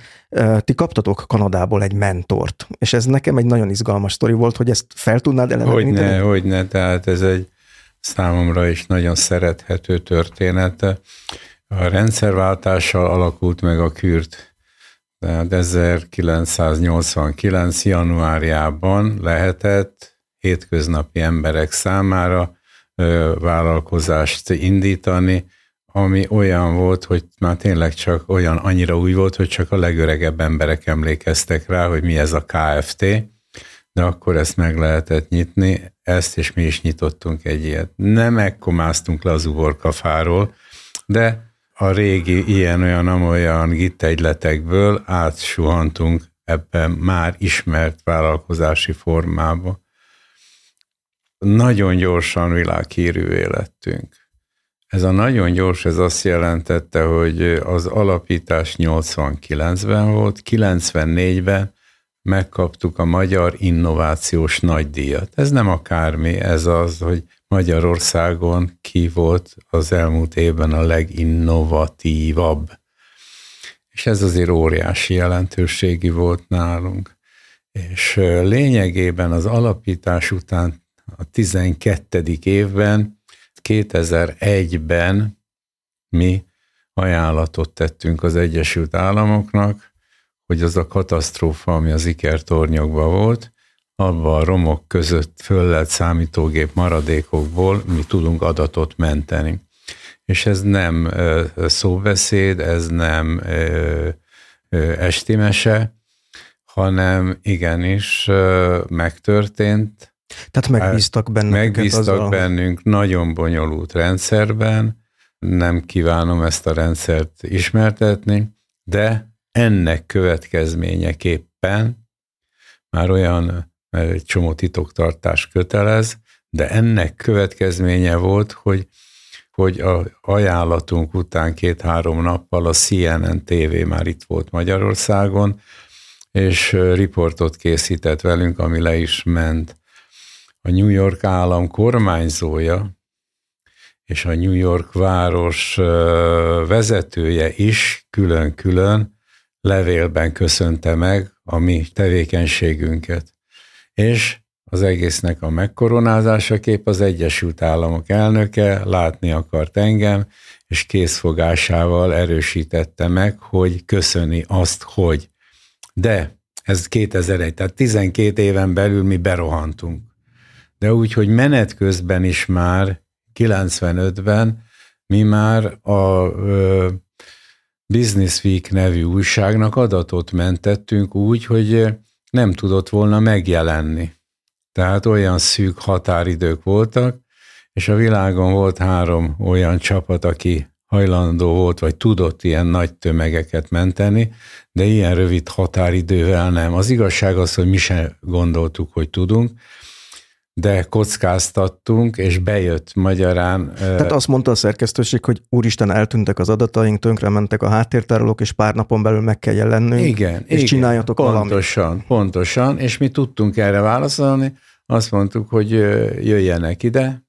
S1: ti kaptatok Kanadából egy mentort, és ez nekem egy nagyon izgalmas sztori volt, hogy ezt fel tudnád eleveníteni?
S2: Hogyne, hogyne, tehát ez egy számomra is nagyon szerethető története. A rendszerváltással alakult meg a kürt. Tehát 1989. januárjában lehetett hétköznapi emberek számára vállalkozást indítani, ami olyan volt, hogy már tényleg csak olyan annyira új volt, hogy csak a legöregebb emberek emlékeztek rá, hogy mi ez a KFT, de akkor ezt meg lehetett nyitni, ezt, és mi is nyitottunk egy ilyet. Nem ekkomáztunk le az uborkafáról, de a régi ilyen-olyan-amolyan gittegyletekből átsuhantunk ebben már ismert vállalkozási formába. Nagyon gyorsan világhírűvé lettünk. Ez a nagyon gyors, ez azt jelentette, hogy az alapítás 89-ben volt, 94-ben megkaptuk a Magyar Innovációs Nagydíjat. Ez nem akármi, ez az, hogy Magyarországon ki volt az elmúlt évben a leginnovatívabb. És ez azért óriási jelentőségi volt nálunk. És lényegében az alapítás után a 12. évben, 2001-ben mi ajánlatot tettünk az Egyesült Államoknak, hogy az a katasztrófa, ami az ikertornyokban volt, abban a romok között föl lehet számítógép maradékokból mi tudunk adatot menteni. És ez nem szóbeszéd, ez nem estimese, hanem igenis megtörtént.
S1: Tehát megbíztak bennünk.
S2: Megbíztak azzal, bennünk nagyon bonyolult rendszerben, nem kívánom ezt a rendszert ismertetni, de ennek következményeképpen már olyan, mert egy csomó titoktartás kötelez, de ennek következménye volt, hogy hogy a ajánlatunk után két-három nappal a CNN TV már itt volt Magyarországon, és riportot készített velünk, ami le is ment. A New York állam kormányzója és a New York város vezetője is külön-külön levélben köszönte meg a mi tevékenységünket. És az egésznek a megkoronázásaképp az Egyesült Államok elnöke látni akart engem, és készfogásával erősítette meg, hogy köszöni azt, hogy. De ez 2001, tehát 12 éven belül mi berohantunk. De úgy, hogy menet közben is már 95-ben mi már a ö, Business Week nevű újságnak adatot mentettünk úgy, hogy nem tudott volna megjelenni. Tehát olyan szűk határidők voltak, és a világon volt három olyan csapat, aki hajlandó volt, vagy tudott ilyen nagy tömegeket menteni, de ilyen rövid határidővel nem. Az igazság az, hogy mi sem gondoltuk, hogy tudunk, de kockáztattunk, és bejött magyarán.
S1: Tehát azt mondta a szerkesztőség, hogy úristen, eltűntek az adataink, tönkre mentek a háttértárolók, és pár napon belül meg kell jelennünk,
S2: igen,
S1: és
S2: igen,
S1: csináljatok
S2: pontosan,
S1: valamit.
S2: Pontosan, és mi tudtunk erre válaszolni, azt mondtuk, hogy jöjjenek ide,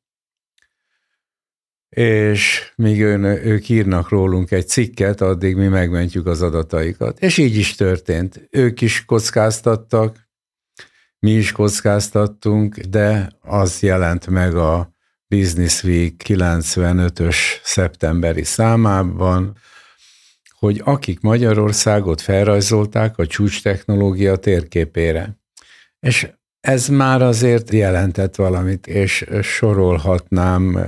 S2: és míg ön, ők írnak rólunk egy cikket, addig mi megmentjük az adataikat. És így is történt. Ők is kockáztattak, mi is kockáztattunk, de az jelent meg a Business Week 95-ös szeptemberi számában, hogy akik Magyarországot felrajzolták a csúcs technológia térképére. És ez már azért jelentett valamit, és sorolhatnám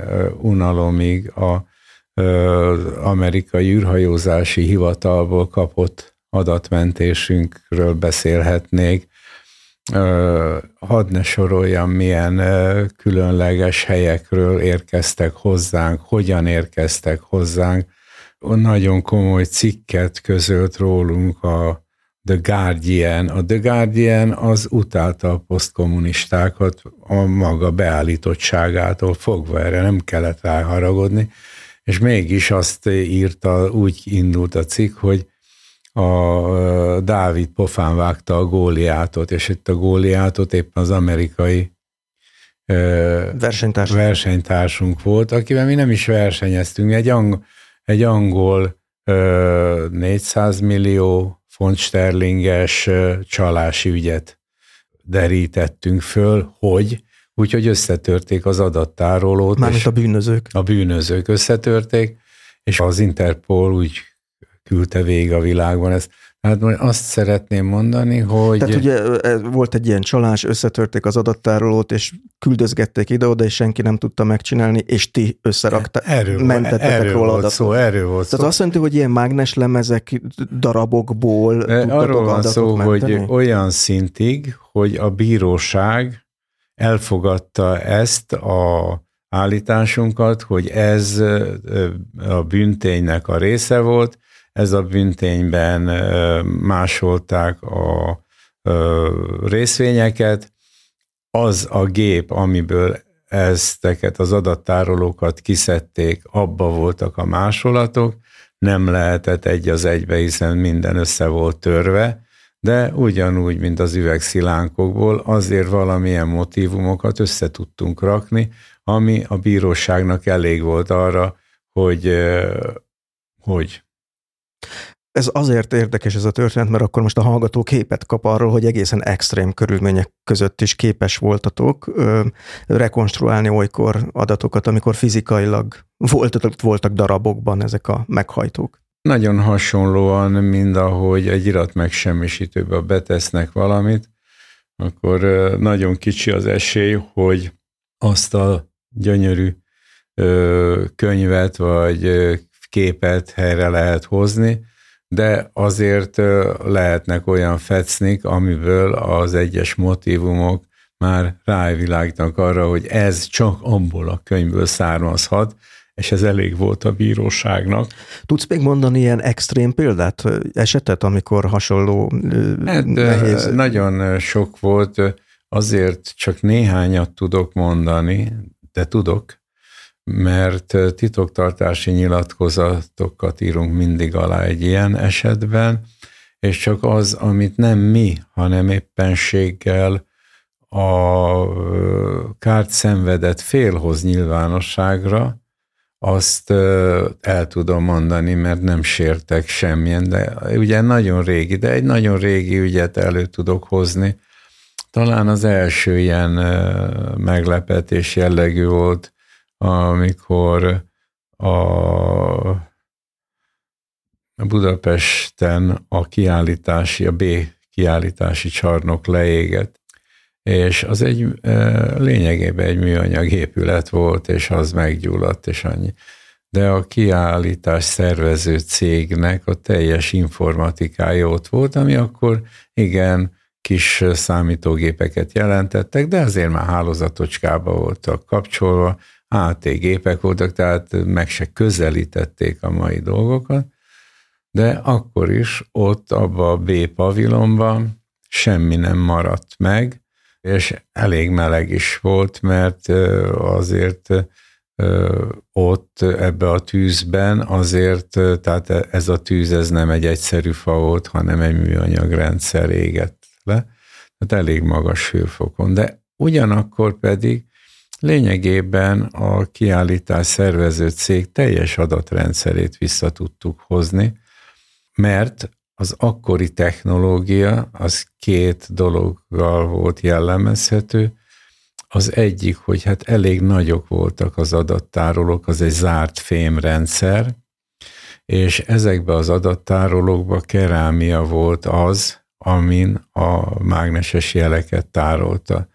S2: unalomig a amerikai űrhajózási hivatalból kapott adatmentésünkről beszélhetnék. Hadd ne soroljam, milyen különleges helyekről érkeztek hozzánk, hogyan érkeztek hozzánk. Nagyon komoly cikket közölt rólunk a The Guardian. A The Guardian az utálta a posztkommunistákat a maga beállítottságától fogva, erre nem kellett ráharagodni, és mégis azt írta, úgy indult a cikk, hogy a Dávid pofán vágta a góliátot, és itt a góliátot éppen az amerikai
S1: versenytársunk.
S2: versenytársunk volt, akivel mi nem is versenyeztünk, egy, ang- egy angol 400 millió font sterlinges csalási ügyet derítettünk föl, hogy úgyhogy összetörték az adattárolót.
S1: Mármint a bűnözők.
S2: A bűnözők összetörték, és az Interpol úgy küldte végig a világban ezt. Hát azt szeretném mondani, hogy...
S1: Tehát ugye volt egy ilyen csalás, összetörték az adattárolót, és küldözgették ide-oda, és senki nem tudta megcsinálni, és ti összerakta,
S2: erről,
S1: mentettetek
S2: erről
S1: róla
S2: volt
S1: adatot.
S2: szó, erről volt
S1: Tehát
S2: szó.
S1: azt jelenti, hogy ilyen mágneslemezek darabokból
S2: Arról van szó,
S1: menteni?
S2: hogy olyan szintig, hogy a bíróság elfogadta ezt a állításunkat, hogy ez a bünténynek a része volt, ez a büntényben másolták a részvényeket, az a gép, amiből ezteket az adattárolókat kiszedték, abba voltak a másolatok, nem lehetett egy az egybe, hiszen minden össze volt törve, de ugyanúgy, mint az üvegszilánkokból, azért valamilyen motivumokat össze tudtunk rakni, ami a bíróságnak elég volt arra, hogy, hogy
S1: ez azért érdekes ez a történet, mert akkor most a hallgató képet kap arról, hogy egészen extrém körülmények között is képes voltatok ö, rekonstruálni olykor adatokat, amikor fizikailag voltatok, voltak darabokban ezek a meghajtók.
S2: Nagyon hasonlóan, mint ahogy egy irat megsemmisítőbe betesznek valamit, akkor nagyon kicsi az esély, hogy azt a gyönyörű könyvet vagy képet helyre lehet hozni, de azért lehetnek olyan fecnik, amiből az egyes motivumok már rávilágnak arra, hogy ez csak abból a könyvből származhat, és ez elég volt a bíróságnak.
S1: Tudsz még mondani ilyen extrém példát, esetet, amikor hasonló
S2: hát, nehéz? Nagyon sok volt, azért csak néhányat tudok mondani, de tudok, mert titoktartási nyilatkozatokat írunk mindig alá egy ilyen esetben, és csak az, amit nem mi, hanem éppenséggel a kárt szenvedett félhoz nyilvánosságra, azt el tudom mondani, mert nem sértek semmilyen, de ugye nagyon régi, de egy nagyon régi ügyet elő tudok hozni. Talán az első ilyen meglepetés jellegű volt, amikor a Budapesten a kiállítási, a B kiállítási csarnok leégett, és az egy lényegében egy műanyag épület volt, és az meggyulladt, és annyi. De a kiállítás szervező cégnek a teljes informatikája ott volt, ami akkor igen, kis számítógépeket jelentettek, de azért már hálózatocskába voltak kapcsolva, AT gépek voltak, tehát meg se közelítették a mai dolgokat, de akkor is ott abba a B pavilonban semmi nem maradt meg, és elég meleg is volt, mert azért ott ebbe a tűzben azért, tehát ez a tűz ez nem egy egyszerű fa volt, hanem egy műanyag rendszer égett le, tehát elég magas hőfokon. De ugyanakkor pedig lényegében a kiállítás szervező cég teljes adatrendszerét vissza tudtuk hozni, mert az akkori technológia az két dologgal volt jellemezhető. Az egyik, hogy hát elég nagyok voltak az adattárolók, az egy zárt fémrendszer, és ezekbe az adattárolókba kerámia volt az, amin a mágneses jeleket tárolta.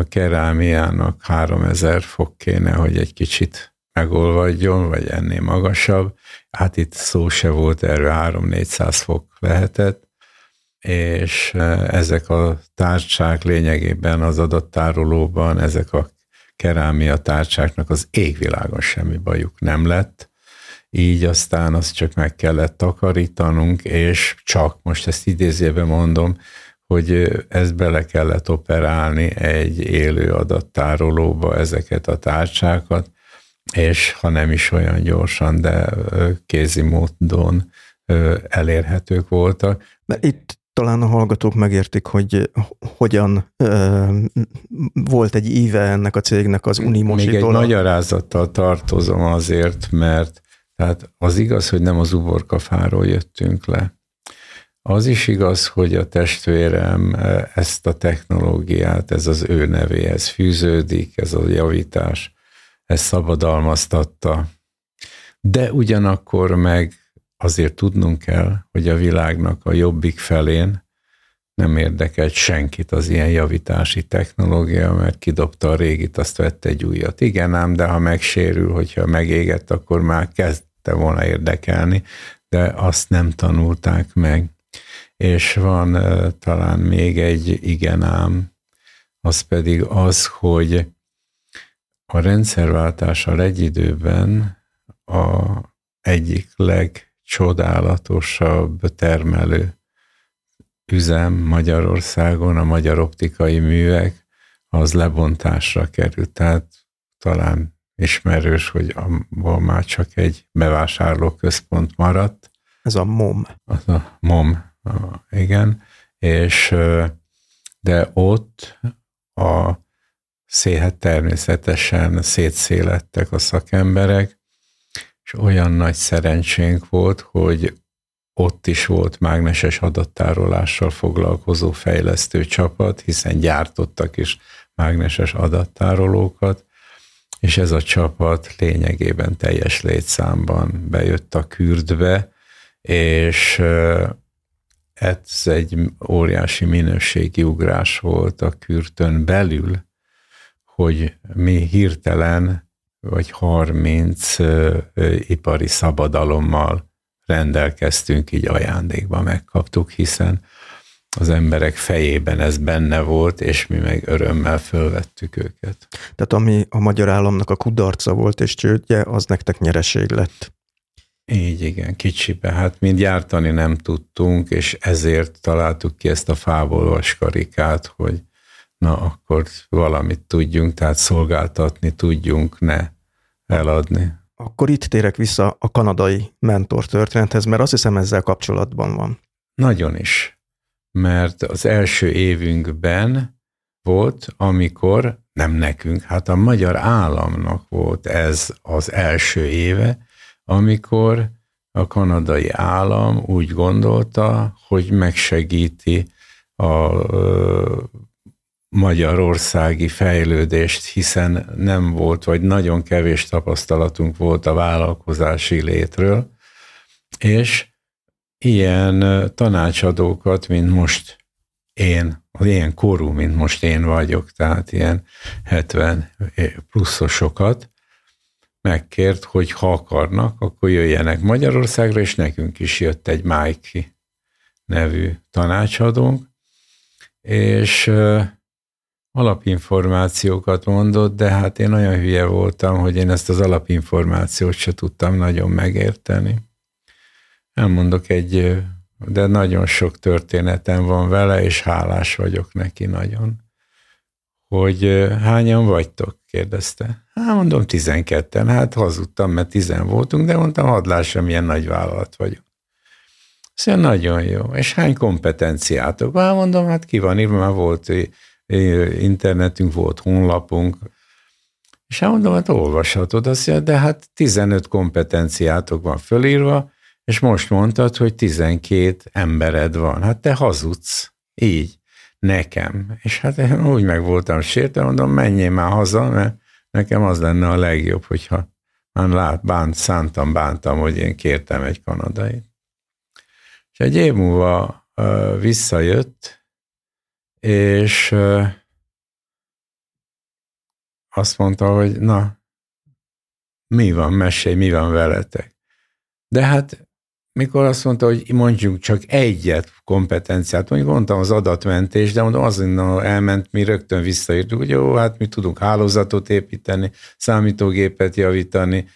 S2: A kerámiának 3000 fok kéne, hogy egy kicsit megolvadjon, vagy ennél magasabb. Hát itt szó se volt, erről 3-400 fok lehetett, és e, ezek a tárcsák lényegében az adattárolóban, ezek a kerámia tárcsáknak az égvilágon semmi bajuk nem lett, így aztán azt csak meg kellett takarítanunk, és csak, most ezt idézőben mondom, hogy ezt bele kellett operálni egy élő adattárolóba ezeket a tárcsákat, és ha nem is olyan gyorsan, de kézi módon elérhetők voltak.
S1: Mert itt talán a hallgatók megértik, hogy hogyan ö, volt egy íve ennek a cégnek az Unimosi
S2: Még egy magyarázattal tartozom azért, mert tehát az igaz, hogy nem az uborkafáról jöttünk le. Az is igaz, hogy a testvérem ezt a technológiát, ez az ő nevéhez fűződik, ez a javítás, ezt szabadalmaztatta. De ugyanakkor meg azért tudnunk kell, hogy a világnak a jobbik felén nem érdekelt senkit az ilyen javítási technológia, mert kidobta a régit, azt vette egy újat. Igen ám, de ha megsérül, hogyha megégett, akkor már kezdte volna érdekelni, de azt nem tanulták meg. És van talán még egy igen ám, az pedig az, hogy a rendszerváltással egy időben a egyik legcsodálatosabb termelő üzem Magyarországon, a magyar optikai művek, az lebontásra került. Tehát talán ismerős, hogy abból már csak egy bevásárlóközpont maradt.
S1: Ez a MOM.
S2: Az a MOM, igen. És de ott a hát természetesen szétszélettek a szakemberek, és olyan nagy szerencsénk volt, hogy ott is volt mágneses adattárolással foglalkozó fejlesztő csapat, hiszen gyártottak is mágneses adattárolókat, és ez a csapat lényegében teljes létszámban bejött a kürdbe, és ez egy óriási minőségi ugrás volt a kürtön belül, hogy mi hirtelen vagy 30 ipari szabadalommal rendelkeztünk, így ajándékba megkaptuk, hiszen az emberek fejében ez benne volt, és mi meg örömmel fölvettük őket.
S1: Tehát ami a magyar államnak a kudarca volt és csődje, az nektek nyereség lett.
S2: Így igen, kicsibe. Hát mind gyártani nem tudtunk, és ezért találtuk ki ezt a fából vaskarikát, hogy na akkor valamit tudjunk, tehát szolgáltatni tudjunk, ne eladni.
S1: Akkor itt térek vissza a kanadai mentor történethez, mert azt hiszem ezzel kapcsolatban van.
S2: Nagyon is, mert az első évünkben volt, amikor nem nekünk, hát a magyar államnak volt ez az első éve, amikor a kanadai állam úgy gondolta, hogy megsegíti a magyarországi fejlődést, hiszen nem volt, vagy nagyon kevés tapasztalatunk volt a vállalkozási létről, és ilyen tanácsadókat, mint most én, ilyen korú, mint most én vagyok, tehát ilyen 70 pluszosokat, megkért, hogy ha akarnak, akkor jöjjenek Magyarországra, és nekünk is jött egy Májki nevű tanácsadónk, és alapinformációkat mondott, de hát én olyan hülye voltam, hogy én ezt az alapinformációt se tudtam nagyon megérteni. Elmondok egy, de nagyon sok történetem van vele, és hálás vagyok neki nagyon. Hogy hányan vagytok? kérdezte. Hát mondom, tizenketten. Hát hazudtam, mert tizen voltunk, de mondtam, hadd lássam, milyen nagy vállalat vagyok. Szóval nagyon jó. És hány kompetenciátok? Hát mondom, hát ki van írva, már volt internetünk, volt honlapunk, és mondom, hát olvashatod, azt mondja, de hát 15 kompetenciátok van fölírva, és most mondtad, hogy 12 embered van. Hát te hazudsz. Így. Nekem. És hát én úgy meg voltam sértve, mondom, menjél már haza, mert nekem az lenne a legjobb, hogyha már lát, bánt, szántam, bántam, hogy én kértem egy kanadait. És egy év múlva uh, visszajött, és azt mondta, hogy na, mi van, mesélj, mi van veletek. De hát mikor azt mondta, hogy mondjuk csak egyet kompetenciát, mondjuk mondtam az adatmentés, de mondom, azon elment, mi rögtön visszaírtuk, hogy jó, hát mi tudunk hálózatot építeni, számítógépet javítani,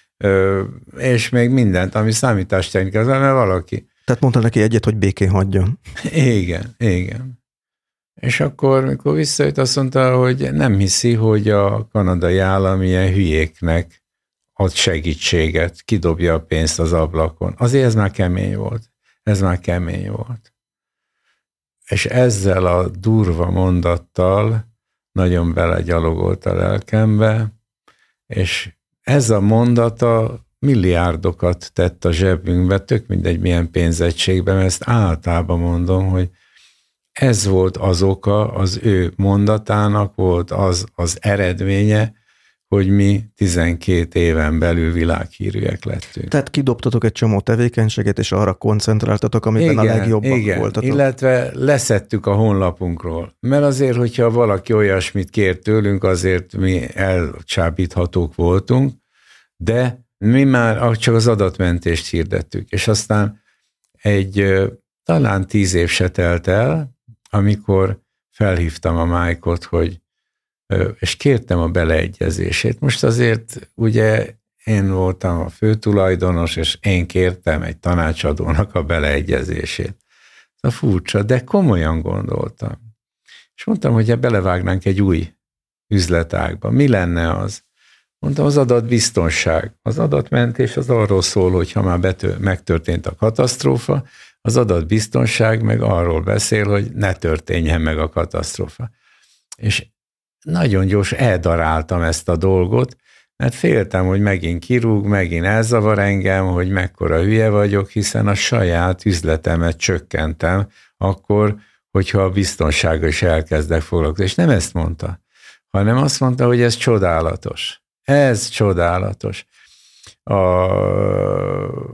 S2: és még mindent, ami számítástechnika, az mert valaki.
S1: Tehát mondta neki egyet, hogy békén hagyjon.
S2: Igen, igen. És akkor, mikor visszajött, azt mondta, hogy nem hiszi, hogy a kanadai állam ilyen hülyéknek ad segítséget, kidobja a pénzt az ablakon. Azért ez már kemény volt. Ez már kemény volt. És ezzel a durva mondattal nagyon belegyalogolt a lelkembe, és ez a mondata milliárdokat tett a zsebünkbe, tök mindegy milyen pénzegységben, mert ezt általában mondom, hogy ez volt az oka, az ő mondatának volt az az eredménye, hogy mi 12 éven belül világhírűek lettünk.
S1: Tehát kidobtatok egy csomó tevékenységet, és arra koncentráltatok, amiben igen, a legjobbak igen, voltatok.
S2: illetve leszettük a honlapunkról. Mert azért, hogyha valaki olyasmit kért tőlünk, azért mi elcsábíthatók voltunk, de mi már csak az adatmentést hirdettük, és aztán egy talán tíz év se telt el, amikor felhívtam a Májkot, hogy és kértem a beleegyezését. Most azért ugye én voltam a főtulajdonos, és én kértem egy tanácsadónak a beleegyezését. A furcsa, de komolyan gondoltam. És mondtam, hogy ha belevágnánk egy új üzletágba, mi lenne az? Mondtam, az adatbiztonság. Az adatmentés az arról szól, hogy ha már bető, megtörtént a katasztrófa, az adatbiztonság meg arról beszél, hogy ne történjen meg a katasztrófa. És nagyon gyors eldaráltam ezt a dolgot, mert féltem, hogy megint kirúg, megint elzavar engem, hogy mekkora hülye vagyok, hiszen a saját üzletemet csökkentem, akkor, hogyha a biztonsággal is elkezdek foglalkozni. És nem ezt mondta, hanem azt mondta, hogy ez csodálatos. Ez csodálatos a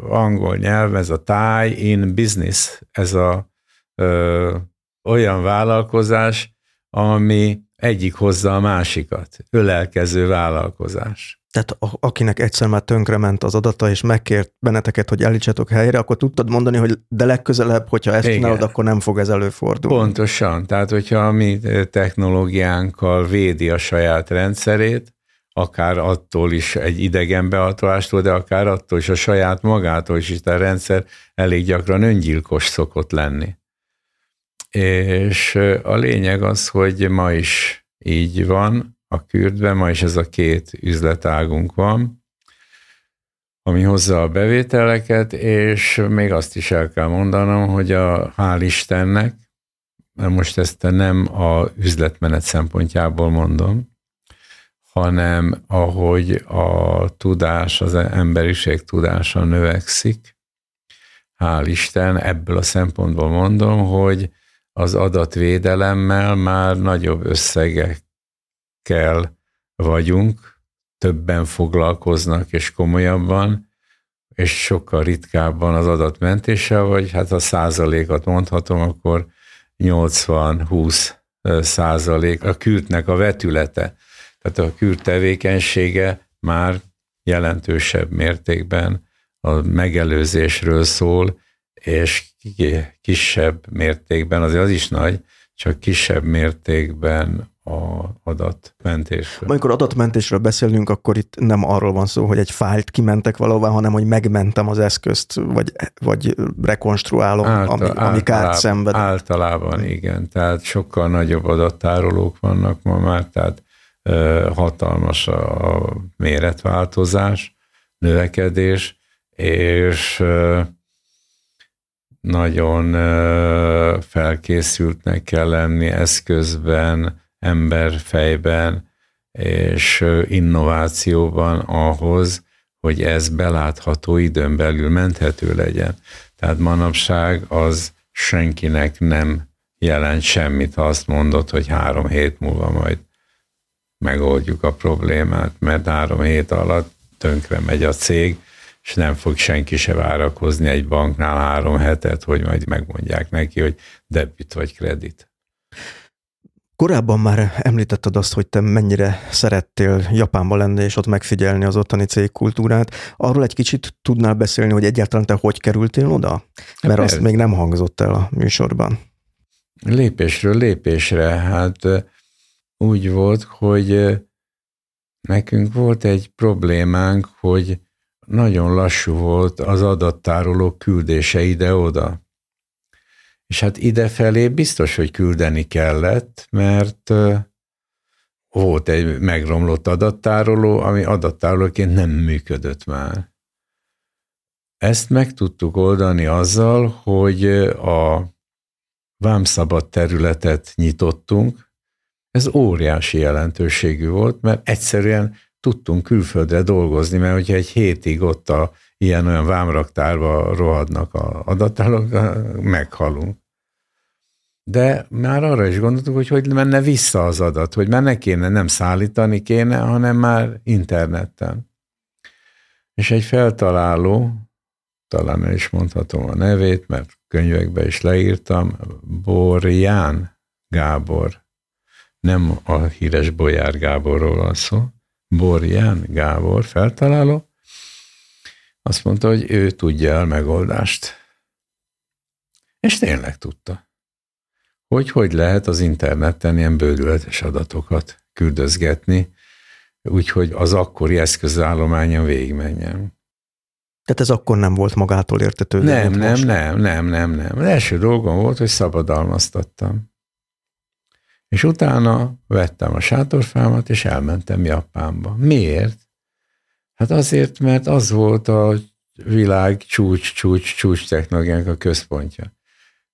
S2: angol nyelv, ez a tie in business, ez a ö, olyan vállalkozás, ami egyik hozza a másikat, ölelkező vállalkozás.
S1: Tehát akinek egyszer már tönkrement az adata, és megkért benneteket, hogy állítsatok helyre, akkor tudtad mondani, hogy de legközelebb, hogyha ezt Igen. csinálod, akkor nem fog ez előfordulni.
S2: Pontosan. Tehát, hogyha a mi technológiánkkal védi a saját rendszerét, akár attól is egy idegen beatolástól, de akár attól is a saját magától is, és a rendszer elég gyakran öngyilkos szokott lenni. És a lényeg az, hogy ma is így van a kürdben, ma is ez a két üzletágunk van, ami hozza a bevételeket, és még azt is el kell mondanom, hogy a hál' Istennek, most ezt nem a üzletmenet szempontjából mondom, hanem ahogy a tudás, az emberiség tudása növekszik, hál' Isten, ebből a szempontból mondom, hogy az adatvédelemmel már nagyobb összegekkel vagyunk, többen foglalkoznak és komolyabban, és sokkal ritkábban az adatmentéssel, vagy hát a százalékat mondhatom, akkor 80-20 százalék a kürtnek a vetülete. Tehát a kürt tevékenysége már jelentősebb mértékben a megelőzésről szól, és kisebb mértékben, azért az is nagy, csak kisebb mértékben a adatmentésről.
S1: Amikor adatmentésről beszélünk, akkor itt nem arról van szó, hogy egy fájlt kimentek valahová, hanem hogy megmentem az eszközt, vagy, vagy rekonstruálom, Által, ami, ami kárt szenved.
S2: Általában igen, tehát sokkal nagyobb adattárolók vannak ma már, tehát hatalmas a méretváltozás, növekedés, és nagyon felkészültnek kell lenni eszközben, emberfejben és innovációban ahhoz, hogy ez belátható időn belül menthető legyen. Tehát manapság az senkinek nem jelent semmit, ha azt mondod, hogy három hét múlva majd megoldjuk a problémát, mert három hét alatt tönkre megy a cég, és nem fog senki se várakozni egy banknál három hetet, hogy majd megmondják neki, hogy debit vagy kredit.
S1: Korábban már említetted azt, hogy te mennyire szerettél Japánba lenni, és ott megfigyelni az ottani cégkultúrát. Arról egy kicsit tudnál beszélni, hogy egyáltalán te hogy kerültél oda? Mert hát azt még nem hangzott el a műsorban.
S2: Lépésről lépésre. Hát úgy volt, hogy nekünk volt egy problémánk, hogy nagyon lassú volt az adattárolók küldése ide-oda. És hát idefelé biztos, hogy küldeni kellett, mert volt egy megromlott adattároló, ami adattárolóként nem működött már. Ezt meg tudtuk oldani azzal, hogy a vámszabad területet nyitottunk. Ez óriási jelentőségű volt, mert egyszerűen tudtunk külföldre dolgozni, mert hogyha egy hétig ott a ilyen-olyan vámraktárba rohadnak a adattárok, meghalunk. De már arra is gondoltuk, hogy hogy menne vissza az adat, hogy már ne kéne, nem szállítani kéne, hanem már interneten. És egy feltaláló, talán el is mondhatom a nevét, mert könyvekbe is leírtam, Borján Gábor. Nem a híres Bolyár Gáborról van szó, Borján Gábor feltaláló, azt mondta, hogy ő tudja a megoldást. És tényleg tudta. Hogy hogy lehet az interneten ilyen bődületes adatokat küldözgetni, úgyhogy az akkori eszközállományon végigmenjen.
S1: Tehát ez akkor nem volt magától értetődő?
S2: Nem, nem, most. nem, nem, nem, nem. Az első dolgom volt, hogy szabadalmaztattam. És utána vettem a sátorfámat, és elmentem Japánba. Miért? Hát azért, mert az volt a világ csúcs, csúcs, csúcs technológiánk a központja.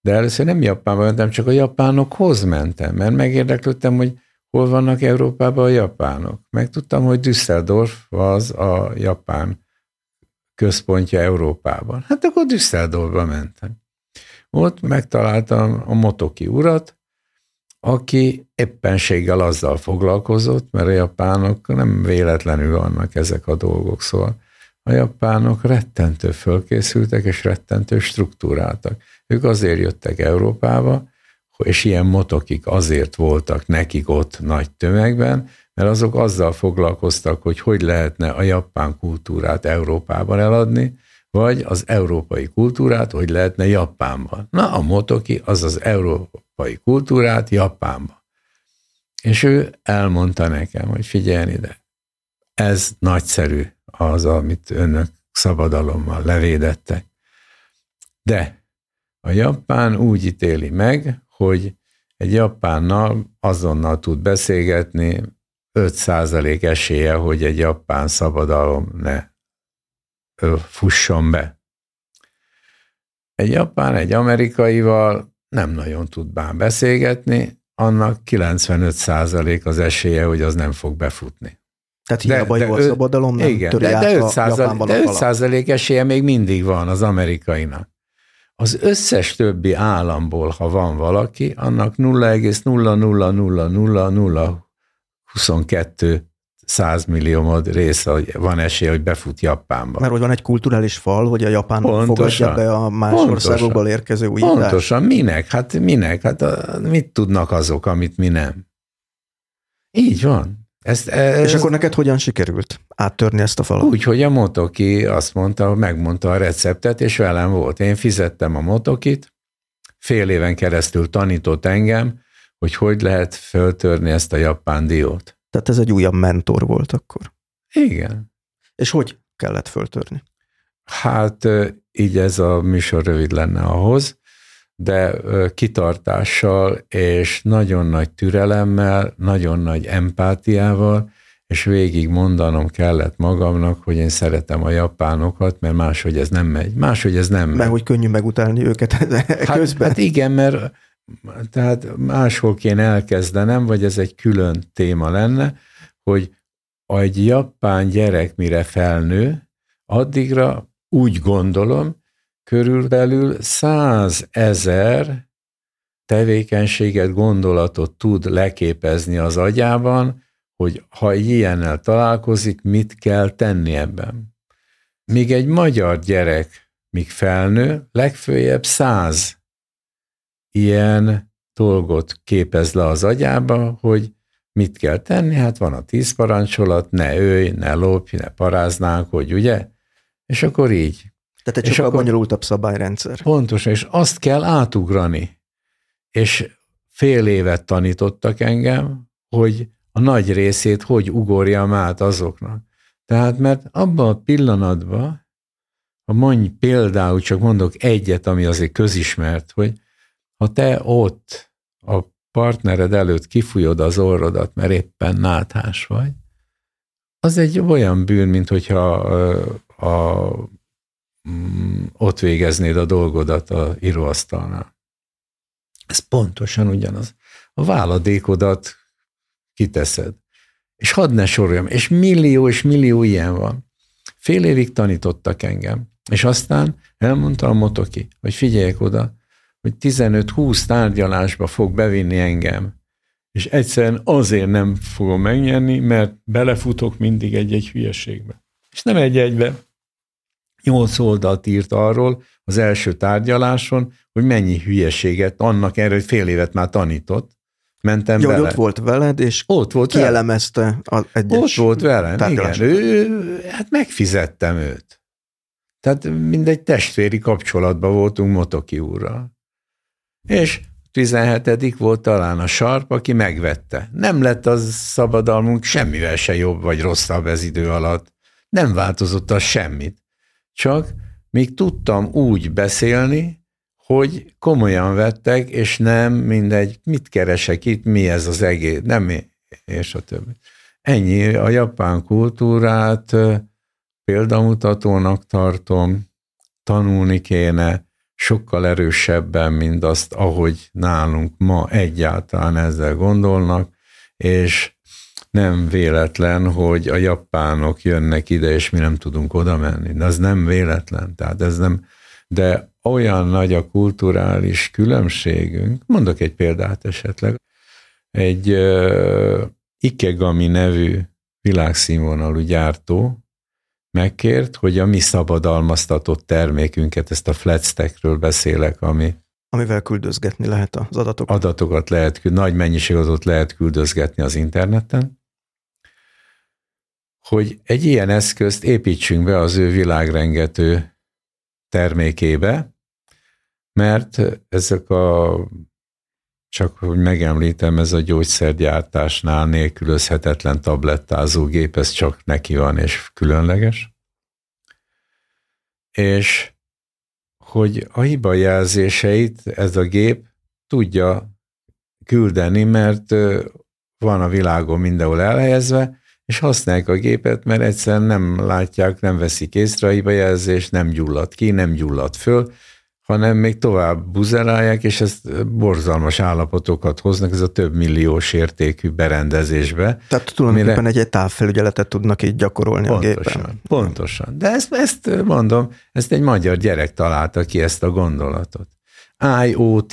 S2: De először nem Japánba mentem, csak a japánokhoz mentem, mert megérdeklődtem, hogy hol vannak Európában a japánok. Megtudtam, hogy Düsseldorf az a japán központja Európában. Hát akkor Düsseldorfba mentem. Ott megtaláltam a Motoki urat, aki éppenséggel azzal foglalkozott, mert a japánok nem véletlenül vannak ezek a dolgok, szóval a japánok rettentő fölkészültek és rettentő struktúráltak. Ők azért jöttek Európába, és ilyen motokik azért voltak nekik ott nagy tömegben, mert azok azzal foglalkoztak, hogy hogy lehetne a japán kultúrát Európában eladni, vagy az európai kultúrát, hogy lehetne Japánban. Na, a motoki az az európai kultúrát Japánban. És ő elmondta nekem, hogy figyelj ide, ez nagyszerű az, amit önök szabadalommal levédettek. De a japán úgy ítéli meg, hogy egy japánnal azonnal tud beszélgetni, 5% esélye, hogy egy japán szabadalom ne fusson be. Egy japán, egy amerikaival nem nagyon tud bán beszélgetni, annak 95% az esélye, hogy az nem fog befutni.
S1: Tehát hiába jó a szabadalom, nem
S2: igen, de, de 5 százalék, de 5 százalék esélye még mindig van az amerikainak. Az összes többi államból, ha van valaki, annak 0,0000022 százmilliómod része, hogy van esély, hogy befut Japánba.
S1: Mert hogy van egy kulturális fal, hogy a Japán pontosan, fogadja be a más pontosan, országokból érkező újítást.
S2: Pontosan, minek? Hát minek? Hát a, mit tudnak azok, amit mi nem? Így van.
S1: Ez, ez, És akkor neked hogyan sikerült áttörni ezt a falat?
S2: Úgy, hogy a motoki azt mondta, megmondta a receptet, és velem volt. Én fizettem a motokit, fél éven keresztül tanított engem, hogy hogy lehet föltörni ezt a japán diót.
S1: Tehát ez egy újabb mentor volt akkor.
S2: Igen.
S1: És hogy kellett föltörni?
S2: Hát így ez a műsor rövid lenne ahhoz, de kitartással és nagyon nagy türelemmel, nagyon nagy empátiával, és végig mondanom kellett magamnak, hogy én szeretem a japánokat, mert máshogy ez nem megy. Máshogy ez nem megy.
S1: Mert hogy könnyű megutálni őket [laughs]
S2: hát,
S1: közben.
S2: Hát igen, mert tehát máshol kéne elkezdenem, vagy ez egy külön téma lenne, hogy egy japán gyerek mire felnő, addigra úgy gondolom, körülbelül százezer tevékenységet, gondolatot tud leképezni az agyában, hogy ha ilyennel találkozik, mit kell tenni ebben. Míg egy magyar gyerek, míg felnő, legfőjebb száz ilyen dolgot képez le az agyába, hogy mit kell tenni, hát van a tíz parancsolat, ne ölj, ne lopj, ne paráznánk, hogy ugye? És akkor így.
S1: Tehát egy sokkal bonyolultabb szabályrendszer.
S2: Pontosan, és azt kell átugrani. És fél évet tanítottak engem, hogy a nagy részét hogy ugorjam át azoknak. Tehát, mert abban a pillanatban, ha mondj például, csak mondok egyet, ami azért közismert, hogy ha te ott a partnered előtt kifújod az orrodat, mert éppen náthás vagy, az egy olyan bűn, mint hogyha a, a, mm, ott végeznéd a dolgodat a íróasztalnál. Ez pontosan ugyanaz. A váladékodat kiteszed. És hadd ne soroljam, és millió és millió ilyen van. Fél évig tanítottak engem, és aztán elmondta a motoki, hogy figyeljek oda, hogy 15-20 tárgyalásba fog bevinni engem, és egyszerűen azért nem fogom megnyerni, mert belefutok mindig egy-egy hülyeségbe. És nem egy-egybe. Nyolc oldalt írt arról az első tárgyaláson, hogy mennyi hülyeséget, annak erről, hogy fél évet már tanított, mentem Jó,
S1: vele. ott volt veled, és ott volt kielemezte az egyes
S2: Ott volt velem, igen. Ő, hát megfizettem őt. Tehát mindegy testvéri kapcsolatban voltunk Motoki úrral. És 17 volt talán a sarp, aki megvette. Nem lett az szabadalmunk semmivel se jobb vagy rosszabb ez idő alatt. Nem változott az semmit. Csak még tudtam úgy beszélni, hogy komolyan vettek, és nem mindegy, mit keresek itt, mi ez az egész, nem és a többi. Ennyi, a japán kultúrát példamutatónak tartom, tanulni kéne, sokkal erősebben, mint azt, ahogy nálunk ma egyáltalán ezzel gondolnak, és nem véletlen, hogy a japánok jönnek ide, és mi nem tudunk oda menni. De az nem véletlen. Tehát ez nem, de olyan nagy a kulturális különbségünk, mondok egy példát esetleg, egy uh, Ikegami nevű világszínvonalú gyártó megkért, hogy a mi szabadalmaztatott termékünket, ezt a flatstackről beszélek, ami
S1: Amivel küldözgetni lehet az adatokat.
S2: Adatokat lehet, nagy mennyiség adatot lehet küldözgetni az interneten, hogy egy ilyen eszközt építsünk be az ő világrengető termékébe, mert ezek a, csak hogy megemlítem, ez a gyógyszergyártásnál nélkülözhetetlen tablettázó gép, ez csak neki van és különleges. És hogy a hiba jelzéseit ez a gép tudja küldeni, mert van a világon mindenhol elhelyezve, és használják a gépet, mert egyszerűen nem látják, nem veszik észre a hibajelzést, nem gyullad ki, nem gyullad föl, hanem még tovább buzerálják, és ezt borzalmas állapotokat hoznak, ez a több milliós értékű berendezésbe.
S1: Tehát tulajdonképpen mire... egy távfelügyeletet tudnak így gyakorolni
S2: pontosan,
S1: a gépen.
S2: Pontosan. De ezt, ezt mondom, ezt egy magyar gyerek találta ki ezt a gondolatot. IoT,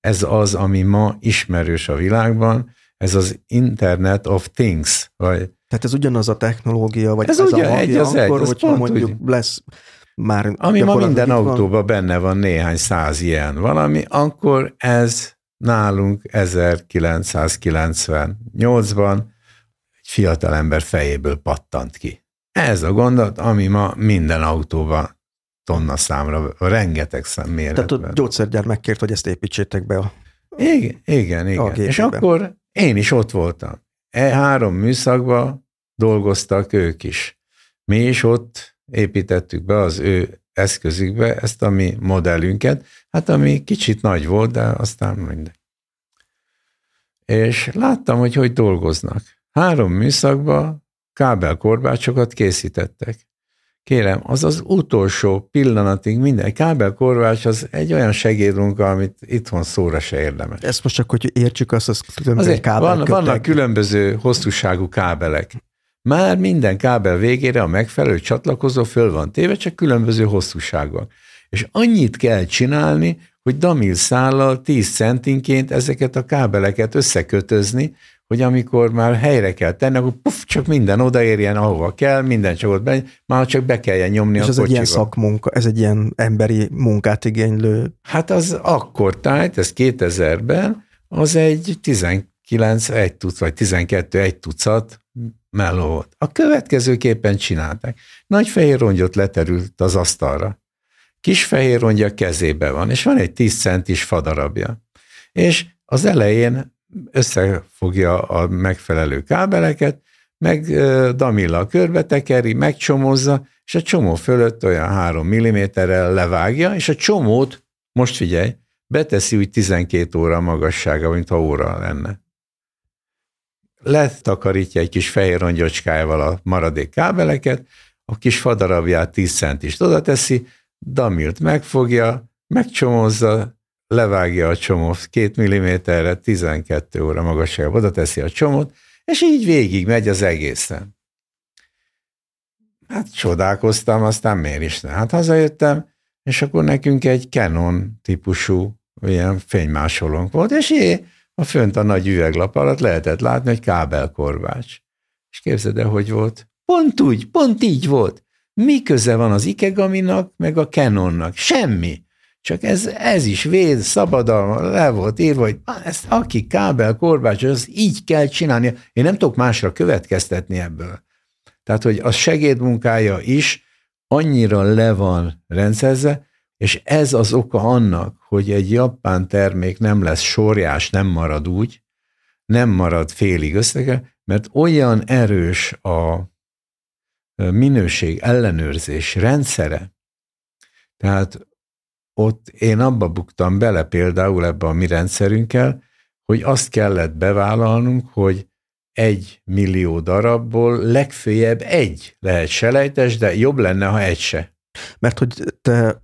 S2: ez az, ami ma ismerős a világban, ez az Internet of Things, vagy
S1: tehát ez ugyanaz a technológia, vagy
S2: ez, ez ugye, a egy az
S1: akkor,
S2: egy,
S1: hogyha mondjuk úgy. lesz már
S2: Ami ma minden autóban benne van néhány száz ilyen valami, akkor ez nálunk 1998-ban egy fiatal ember fejéből pattant ki. Ez a gondot, ami ma minden autóban tonna számra, rengeteg szám méretben.
S1: Tehát a gyógyszergyár megkért, hogy ezt építsétek be a
S2: Igen, igen, igen. A És akkor én is ott voltam. E három műszakban dolgoztak ők is. Mi is ott építettük be az ő eszközükbe ezt a mi modellünket, hát ami kicsit nagy volt, de aztán mindegy. És láttam, hogy hogy dolgoznak. Három műszakba kábelkorbácsokat készítettek. Kérem, az az utolsó pillanatig minden. Kábelkorvács az egy olyan segédmunka, amit itthon szóra se érdemes.
S1: Ezt most csak, hogy értsük azt, az
S2: különböző kábel van, Vannak különböző hosszúságú kábelek. Már minden kábel végére a megfelelő csatlakozó föl van téve, csak különböző hosszúságok. És annyit kell csinálni, hogy damil szállal 10 centinként ezeket a kábeleket összekötözni, hogy amikor már helyre kell tenni, akkor puf, csak minden odaérjen, ahova kell, minden csak ott be, már csak be kelljen nyomni
S1: És
S2: a
S1: ez kocsiba. egy ilyen szakmunka, ez egy ilyen emberi munkát igénylő.
S2: Hát az akkor tájt, ez 2000-ben, az egy 19 egy tucat, vagy 12 egy tucat meló volt. A következőképpen csinálták. Nagy fehér rongyot leterült az asztalra. Kis fehér rongya kezébe van, és van egy 10 centis fadarabja. És az elején összefogja a megfelelő kábeleket, meg Damilla körbe tekeri, megcsomozza, és a csomó fölött olyan 3 mm-rel levágja, és a csomót, most figyelj, beteszi úgy 12 óra magassága, mint óra lenne. Letakarítja egy kis fehér rongyocskájával a maradék kábeleket, a kis fadarabját 10 centist oda teszi, Damilt megfogja, megcsomozza, levágja a csomót két milliméterre, 12 óra magassága, oda teszi a csomót, és így végig megy az egészen. Hát csodálkoztam, aztán miért is ne? Hát hazajöttem, és akkor nekünk egy Canon típusú ilyen fénymásolónk volt, és é, a fönt a nagy üveglap alatt lehetett látni, hogy kábelkorvács. És képzeld el, hogy volt? Pont úgy, pont így volt. Mi köze van az Ikegaminak, meg a Canonnak? Semmi. Csak ez, ez is véd, szabadalma, le volt írva, hogy ezt aki kábel, korbács, az így kell csinálni. Én nem tudok másra következtetni ebből. Tehát, hogy a segédmunkája is annyira le van rendszerze, és ez az oka annak, hogy egy japán termék nem lesz sorjás, nem marad úgy, nem marad félig összege, mert olyan erős a minőség ellenőrzés rendszere, tehát ott én abba buktam bele például ebbe a mi rendszerünkkel, hogy azt kellett bevállalnunk, hogy egy millió darabból legfőjebb egy lehet selejtes, de jobb lenne, ha egy se.
S1: Mert hogy te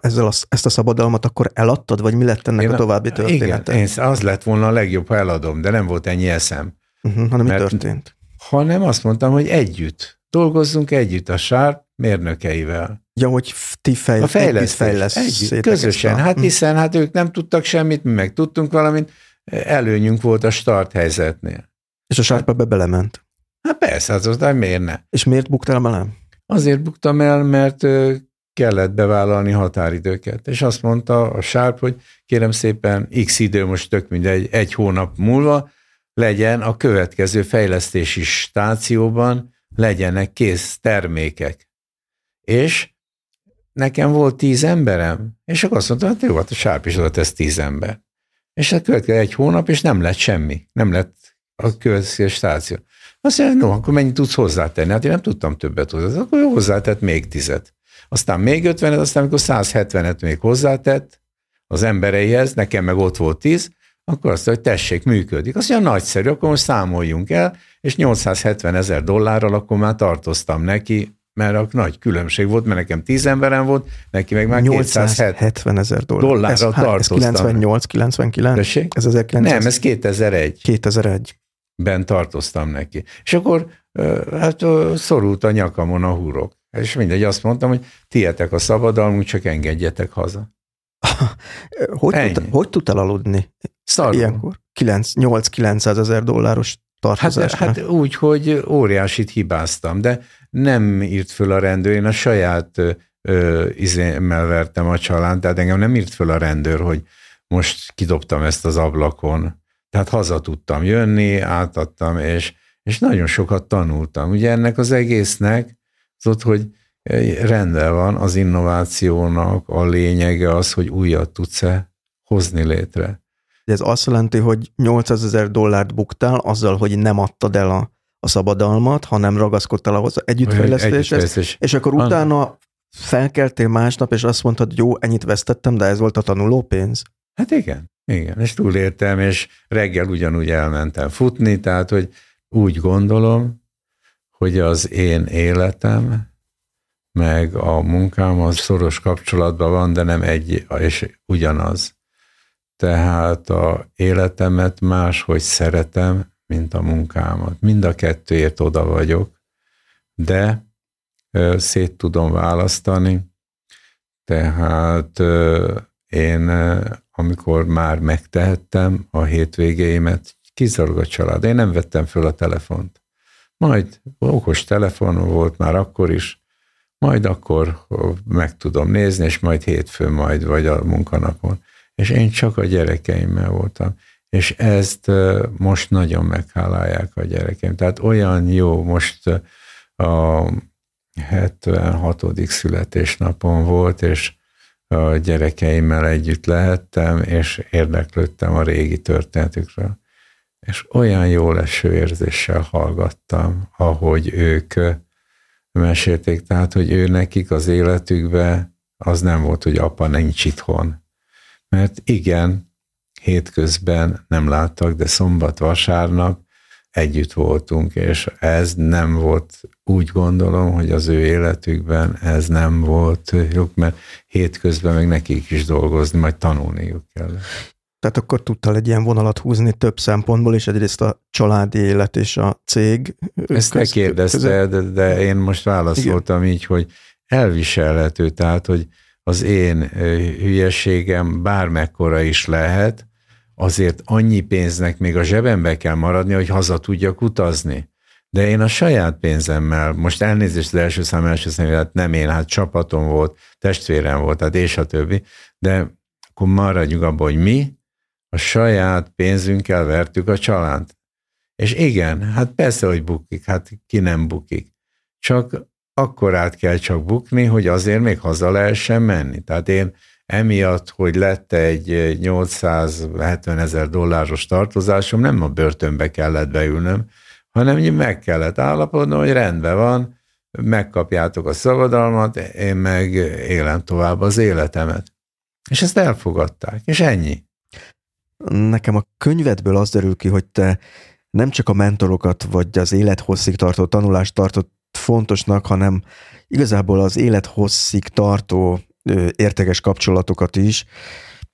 S1: ezzel a, ezt a szabadalmat akkor eladtad, vagy mi lett ennek én, a további története?
S2: Igen, én, az lett volna a legjobb, ha eladom, de nem volt ennyi eszem.
S1: Uh-huh, hanem mert, mi történt?
S2: Hanem azt mondtam, hogy együtt. Dolgozzunk együtt a Sharp mérnökeivel.
S1: Ja, hogy ti fejl- a fejlesztés, fejlesztés
S2: közösen, hát hm. hiszen hát ők nem tudtak semmit, mi meg tudtunk valamit, előnyünk volt a start helyzetnél.
S1: És a sárpa be belement?
S2: Hát persze, az aztán miért ne?
S1: És miért buktál bele?
S2: Azért buktam el, mert kellett bevállalni határidőket. És azt mondta a sárp, hogy kérem szépen x idő, most tök mindegy, egy hónap múlva legyen a következő fejlesztési stációban legyenek kész termékek. És nekem volt tíz emberem, és akkor azt mondta, hogy jó, hát a sárp is oda tesz tíz ember. És a következő egy hónap, és nem lett semmi. Nem lett a következő stáció. Azt mondja, no, akkor mennyit tudsz hozzátenni? Hát én nem tudtam többet hozzá. Akkor jó, hozzátett még tizet. Aztán még ötvenet, aztán amikor 170-et még hozzátett az embereihez, nekem meg ott volt tíz, akkor azt mondja, hogy tessék, működik. Azt mondja, nagyszerű, akkor most számoljunk el, és 870 ezer dollárral akkor már tartoztam neki mert a nagy különbség volt, mert nekem 10 emberem volt, neki meg már
S1: 870 ezer dollár.
S2: dollárra
S1: ez,
S2: tartoztam.
S1: Ez 98, 99?
S2: Tessék?
S1: Ez 1900?
S2: Nem, ez 2001.
S1: 2001.
S2: Ben tartoztam neki. És akkor hát szorult a nyakamon a húrok. És mindegy, azt mondtam, hogy tietek a szabadalmunk, csak engedjetek haza. [laughs]
S1: hogy, tud, hogy tudtál aludni?
S2: Szarul.
S1: Ilyenkor? 8-900 ezer dolláros tartozás.
S2: Hát, hát úgy, hogy óriásit hibáztam, de nem írt föl a rendőr, én a saját ö, izémmel vertem a család, tehát engem nem írt föl a rendőr, hogy most kidobtam ezt az ablakon. Tehát haza tudtam jönni, átadtam, és, és nagyon sokat tanultam. Ugye ennek az egésznek, ott, hogy rendben van, az innovációnak a lényege az, hogy újat tudsz-e hozni létre.
S1: Ez azt jelenti, hogy 800 ezer dollárt buktál azzal, hogy nem adtad el a, a szabadalmat, hanem ragaszkodtál ahhoz együttfejlesztéshez, együttfejlesztés. és akkor utána felkeltél másnap, és azt mondtad, jó, ennyit vesztettem, de ez volt a tanuló pénz.
S2: Hát igen, igen, és túléltem, és reggel ugyanúgy elmentem futni, tehát, hogy úgy gondolom, hogy az én életem, meg a munkám az szoros kapcsolatban van, de nem egy és ugyanaz. Tehát a életemet máshogy szeretem, mint a munkámat. Mind a kettőért oda vagyok, de szét tudom választani, tehát én, amikor már megtehettem a hétvégéimet, kizárólag a család. Én nem vettem föl a telefont. Majd okos telefon volt már akkor is, majd akkor meg tudom nézni, és majd hétfőn majd, vagy a munkanapon. És én csak a gyerekeimmel voltam. És ezt most nagyon meghálálják a gyerekeim. Tehát olyan jó, most a 76. születésnapon volt, és a gyerekeimmel együtt lehettem, és érdeklődtem a régi történetükről. És olyan jó leső érzéssel hallgattam, ahogy ők mesélték, tehát, hogy ő nekik az életükbe az nem volt, hogy apa nincs itthon. Mert igen, hétközben nem láttak, de szombat, vasárnap együtt voltunk, és ez nem volt, úgy gondolom, hogy az ő életükben ez nem volt jó, mert hétközben meg nekik is dolgozni, majd tanulniuk kell.
S1: Tehát akkor tudtál egy ilyen vonalat húzni több szempontból, és egyrészt a családi élet és a cég.
S2: Ezt köz, te kérdezte, de, de én most válaszoltam Igen. így, hogy elviselhető, tehát, hogy az én hülyeségem bármekkora is lehet, azért annyi pénznek még a zsebembe kell maradni, hogy haza tudjak utazni. De én a saját pénzemmel, most elnézést az első szám első szám, hát nem én, hát csapatom volt, testvérem volt, tehát és a többi, de akkor maradjunk abban, hogy mi a saját pénzünkkel vertük a csalánt. És igen, hát persze, hogy bukik, hát ki nem bukik. Csak akkor át kell csak bukni, hogy azért még haza lehessen menni. Tehát én emiatt, hogy lett egy 870 ezer dolláros tartozásom, nem a börtönbe kellett beülnöm, hanem meg kellett állapodnom, hogy rendben van, megkapjátok a szabadalmat, én meg élem tovább az életemet. És ezt elfogadták, és ennyi.
S1: Nekem a könyvedből az derül ki, hogy te nem csak a mentorokat, vagy az élethosszig tartó tanulást tartott fontosnak, hanem igazából az élethosszig tartó értékes kapcsolatokat is.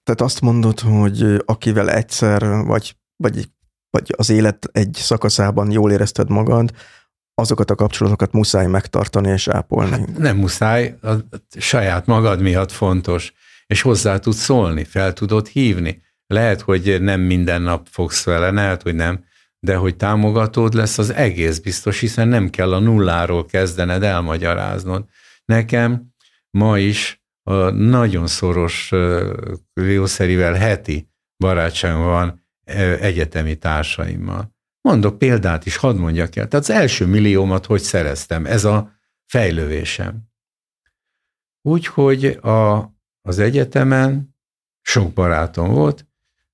S1: Tehát azt mondod, hogy akivel egyszer, vagy, vagy, vagy az élet egy szakaszában jól érezted magad, azokat a kapcsolatokat muszáj megtartani és ápolni. Hát
S2: nem muszáj, a saját magad miatt fontos, és hozzá tudsz szólni, fel tudod hívni. Lehet, hogy nem minden nap fogsz vele, lehet, hogy nem, de hogy támogatód lesz, az egész biztos, hiszen nem kell a nulláról kezdened elmagyaráznod. Nekem ma is a nagyon szoros jószerivel heti barátságom van egyetemi társaimmal. Mondok példát is, hadd mondjak el. Tehát az első milliómat hogy szereztem? Ez a fejlővésem. Úgyhogy a, az egyetemen sok barátom volt,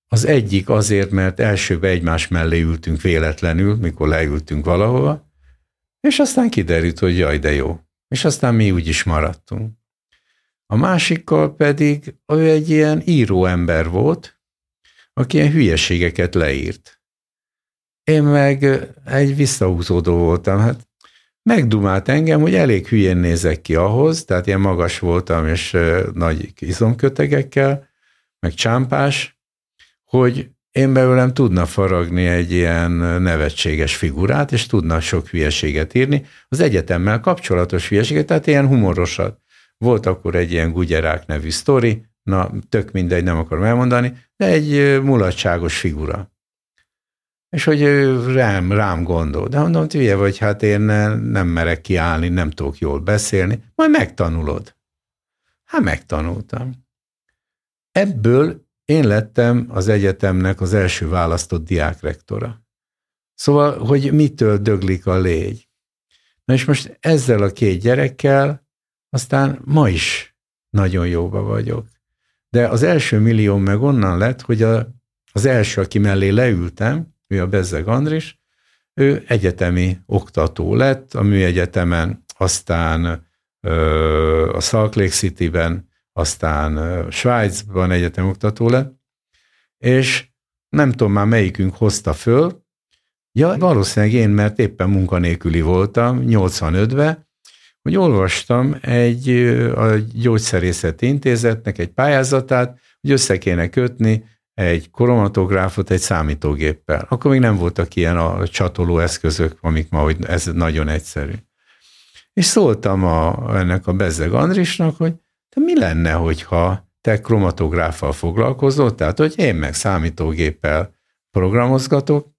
S2: az egyik azért, mert elsőbe egymás mellé ültünk véletlenül, mikor leültünk valahova, és aztán kiderült, hogy jaj, de jó. És aztán mi úgy is maradtunk. A másikkal pedig ő egy ilyen író ember volt, aki ilyen hülyeségeket leírt. Én meg egy visszahúzódó voltam. Hát megdumált engem, hogy elég hülyén nézek ki ahhoz, tehát ilyen magas voltam, és nagy izomkötegekkel, meg csámpás, hogy én belőlem tudna faragni egy ilyen nevetséges figurát, és tudna sok hülyeséget írni. Az egyetemmel kapcsolatos hülyeséget, tehát ilyen humorosat. Volt akkor egy ilyen Gugyerák nevű sztori, na tök mindegy, nem akarom elmondani, de egy mulatságos figura. És hogy rám, rám gondol. De mondom, hülye vagy, hát én nem merek kiállni, nem tudok jól beszélni, majd megtanulod. Hát megtanultam. Ebből én lettem az egyetemnek az első választott diákrektora. Szóval, hogy mitől döglik a légy. Na és most ezzel a két gyerekkel aztán ma is nagyon jóba vagyok. De az első millió meg onnan lett, hogy a, az első, aki mellé leültem, ő a Bezzeg Andris, ő egyetemi oktató lett a műegyetemen, aztán ö, a Salt Lake City-ben, aztán Svájcban egyetem oktató lett, és nem tudom már melyikünk hozta föl, ja, valószínűleg én, mert éppen munkanélküli voltam 85-ben, hogy olvastam egy a gyógyszerészeti intézetnek egy pályázatát, hogy össze kéne kötni egy kromatográfot egy számítógéppel. Akkor még nem voltak ilyen a csatoló eszközök, amik ma, hogy ez nagyon egyszerű. És szóltam a, ennek a Bezzeg Andrisnak, hogy de mi lenne, hogyha te kromatográffal foglalkozol, tehát hogy én meg számítógéppel programozgatok,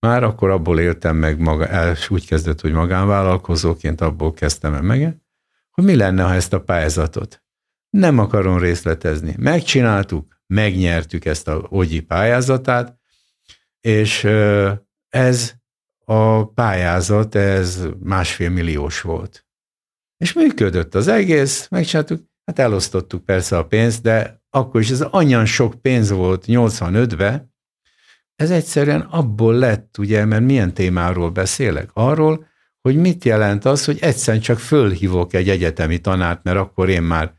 S2: már akkor abból éltem meg, maga, el, úgy kezdett, hogy magánvállalkozóként abból kezdtem el meg, hogy mi lenne, ha ezt a pályázatot nem akarom részletezni. Megcsináltuk, megnyertük ezt a ogyi pályázatát, és ez a pályázat, ez másfél milliós volt. És működött az egész, megcsináltuk, hát elosztottuk persze a pénzt, de akkor is ez annyian sok pénz volt 85-ben, ez egyszerűen abból lett, ugye, mert milyen témáról beszélek? Arról, hogy mit jelent az, hogy egyszerűen csak fölhívok egy egyetemi tanárt, mert akkor én már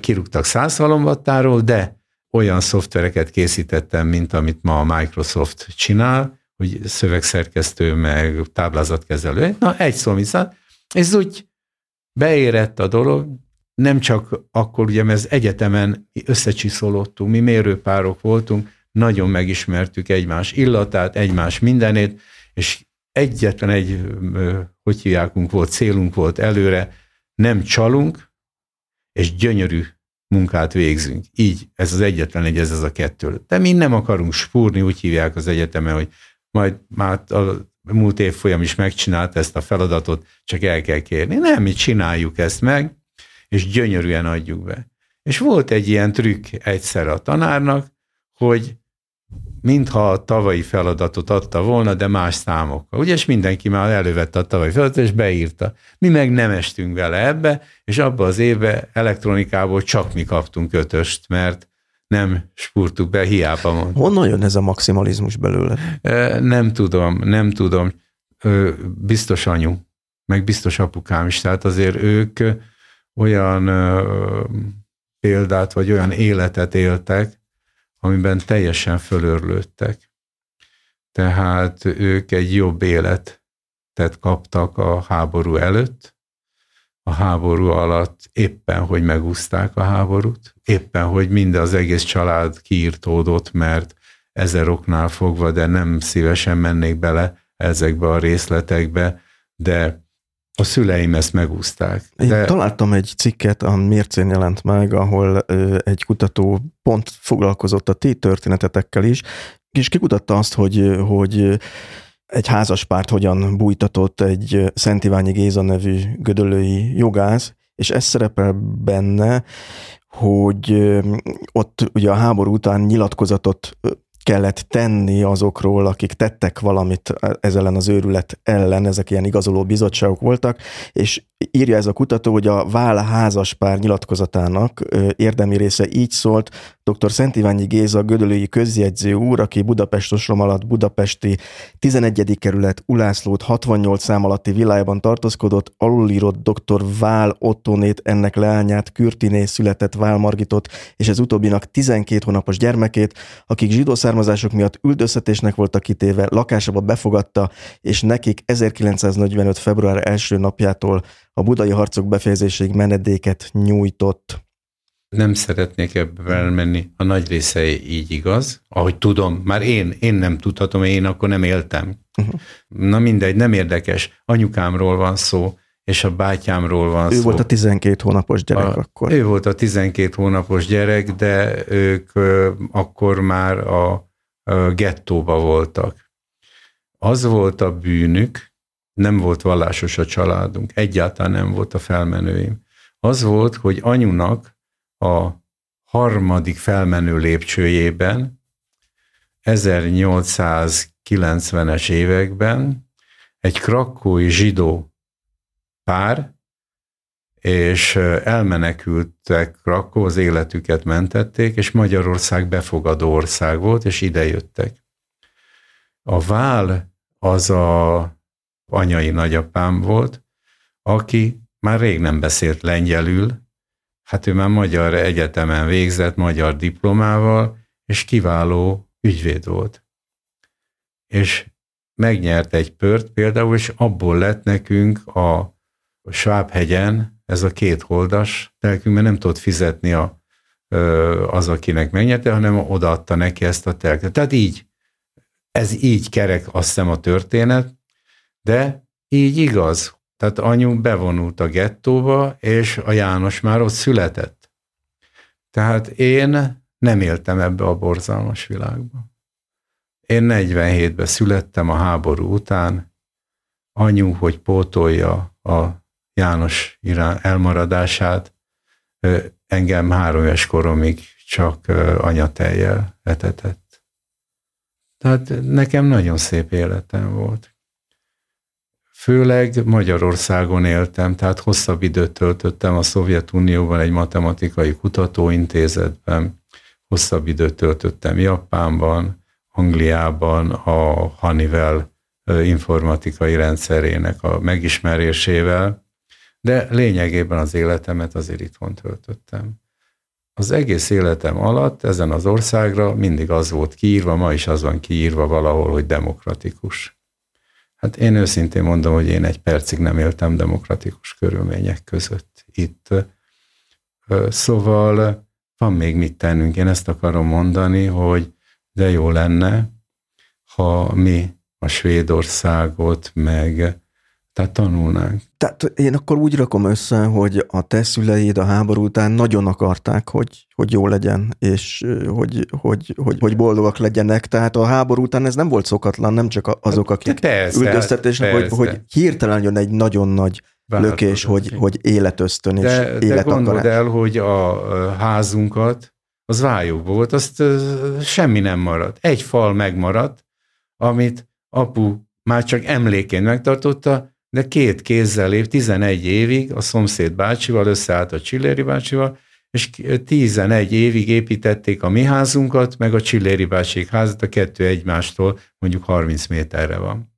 S2: kirúgtak száz halomvattáról, de olyan szoftvereket készítettem, mint amit ma a Microsoft csinál, hogy szövegszerkesztő, meg táblázatkezelő. Na, egy szó, és úgy beérett a dolog, nem csak akkor, ugye, az egyetemen összecsiszolódtunk, mi mérőpárok voltunk, nagyon megismertük egymás illatát, egymás mindenét, és egyetlen egy, hogy hívjákunk volt, célunk volt előre, nem csalunk, és gyönyörű munkát végzünk. Így, ez az egyetlen egy, ez az a kettő. De mi nem akarunk spúrni, úgy hívják az egyetemen, hogy majd már a múlt év folyam is megcsinálta ezt a feladatot, csak el kell kérni. Nem, mi csináljuk ezt meg, és gyönyörűen adjuk be. És volt egy ilyen trükk egyszer a tanárnak, hogy mintha a tavalyi feladatot adta volna, de más számokkal. Ugye, és mindenki már elővette a tavalyi feladatot, és beírta. Mi meg nem estünk vele ebbe, és abba az évbe elektronikából csak mi kaptunk ötöst, mert nem spurtuk be, hiába mondtam.
S1: Honnan jön ez a maximalizmus belőle?
S2: Nem tudom, nem tudom. Biztos anyu, meg biztos apukám is, tehát azért ők olyan példát, vagy olyan életet éltek, amiben teljesen fölörlődtek. Tehát ők egy jobb életet kaptak a háború előtt, a háború alatt éppen, hogy megúzták a háborút, éppen, hogy minden az egész család kiírtódott, mert ezer oknál fogva, de nem szívesen mennék bele ezekbe a részletekbe, de a szüleim ezt megúzták.
S1: De... Én találtam egy cikket, a Mércén jelent meg, ahol ö, egy kutató pont foglalkozott a ti történetetekkel is, és kikutatta azt, hogy, hogy egy házaspárt hogyan bújtatott egy Szent Iványi Géza nevű gödölői jogász, és ez szerepel benne, hogy ott ugye a háború után nyilatkozatot kellett tenni azokról, akik tettek valamit ez ellen az őrület ellen, ezek ilyen igazoló bizottságok voltak, és írja ez a kutató, hogy a Vál házaspár nyilatkozatának érdemi része így szólt, dr. Szent Iványi Géza, gödölői közjegyző úr, aki Budapestosrom alatt Budapesti 11. kerület Ulászlót 68 szám alatti világban tartózkodott, alulírott dr. Vál Ottonét, ennek leányát, Kürtiné született Vál Margitot, és ez utóbbinak 12 hónapos gyermekét, akik zsidó származások miatt üldöztetésnek voltak kitéve, lakásába befogadta, és nekik 1945. február első napjától a budai harcok befejezéséig menedéket nyújtott.
S2: Nem szeretnék ebbe elmenni. A nagy része így igaz. Ahogy tudom, már én, én nem tudhatom, én akkor nem éltem. Uh-huh. Na mindegy, nem érdekes. Anyukámról van szó, és a bátyámról van
S1: ő
S2: szó.
S1: Ő volt a 12 hónapos gyerek
S2: a,
S1: akkor.
S2: Ő volt a 12 hónapos gyerek, de ők ö, akkor már a, a gettóba voltak. Az volt a bűnük, nem volt vallásos a családunk, egyáltalán nem volt a felmenőim. Az volt, hogy anyunak a harmadik felmenő lépcsőjében 1890-es években egy krakói zsidó pár, és elmenekültek Krakó, az életüket mentették, és Magyarország befogadó ország volt, és ide jöttek. A vál az a anyai nagyapám volt, aki már rég nem beszélt lengyelül, hát ő már magyar egyetemen végzett, magyar diplomával, és kiváló ügyvéd volt. És megnyert egy pört például, és abból lett nekünk a Svábhegyen ez a két holdas telkünk, mert nem tudott fizetni a, az, akinek megnyerte, hanem odaadta neki ezt a telket. Tehát így, ez így kerek azt hiszem a történet, de így igaz. Tehát anyu bevonult a gettóba, és a János már ott született. Tehát én nem éltem ebbe a borzalmas világba. Én 47-ben születtem a háború után, anyu, hogy pótolja a János irán elmaradását, engem három éves koromig csak anyatejjel etetett. Tehát nekem nagyon szép életem volt. Főleg Magyarországon éltem, tehát hosszabb időt töltöttem a Szovjetunióban egy matematikai kutatóintézetben, hosszabb időt töltöttem Japánban, Angliában a Honeywell informatikai rendszerének a megismerésével, de lényegében az életemet azért itthon töltöttem. Az egész életem alatt ezen az országra mindig az volt kiírva, ma is az van kiírva valahol, hogy demokratikus. Hát én őszintén mondom, hogy én egy percig nem éltem demokratikus körülmények között itt. Szóval van még mit tennünk. Én ezt akarom mondani, hogy de jó lenne, ha mi a Svédországot meg tehát tanulnánk.
S1: Tehát én akkor úgy rakom össze, hogy a te szüleid a háború után nagyon akarták, hogy, hogy jó legyen, és hogy, hogy, hogy, hogy boldogak legyenek. Tehát a háború után ez nem volt szokatlan, nem csak azok, akik persze, üldöztetésnek, hogy, hogy hirtelen jön egy nagyon nagy Változat, lökés, hogy, hogy életösztön és de,
S2: életakarás. De gondold el, hogy a házunkat, az vályog volt, azt semmi nem maradt. Egy fal megmaradt, amit apu már csak emlékén megtartotta, de két kézzel év, 11 évig a szomszéd bácsival összeállt a Csilléri bácsival, és 11 évig építették a mi házunkat, meg a Csilléri bácsik házat, a kettő egymástól mondjuk 30 méterre van.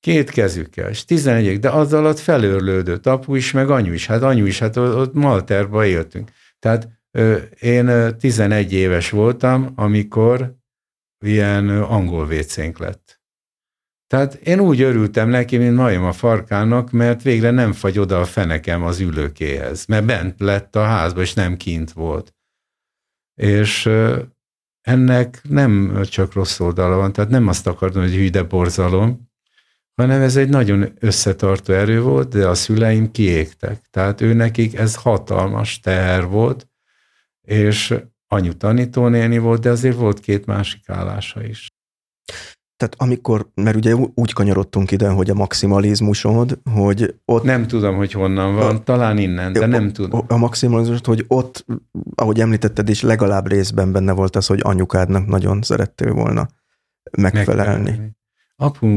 S2: Két kezükkel, és 11 évig, de az alatt felőrlődött apu is, meg anyu is. Hát anyu is, hát ott Malterba éltünk. Tehát én 11 éves voltam, amikor ilyen angol vécénk lett. Tehát én úgy örültem neki, mint majom a farkának, mert végre nem fagy oda a fenekem az ülőkéhez, mert bent lett a házba, és nem kint volt. És ennek nem csak rossz oldala van, tehát nem azt akartam, hogy hűde borzalom, hanem ez egy nagyon összetartó erő volt, de a szüleim kiégtek. Tehát ő nekik ez hatalmas teher volt, és anyu tanítónéni volt, de azért volt két másik állása is.
S1: Tehát amikor, mert ugye úgy kanyarodtunk ide, hogy a maximalizmusod, hogy ott...
S2: Nem tudom, hogy honnan van, a, talán innen, de a, nem tudom.
S1: A maximalizmusod, hogy ott, ahogy említetted is, legalább részben benne volt az, hogy anyukádnak nagyon szerettél volna megfelelni. megfelelni.
S2: apu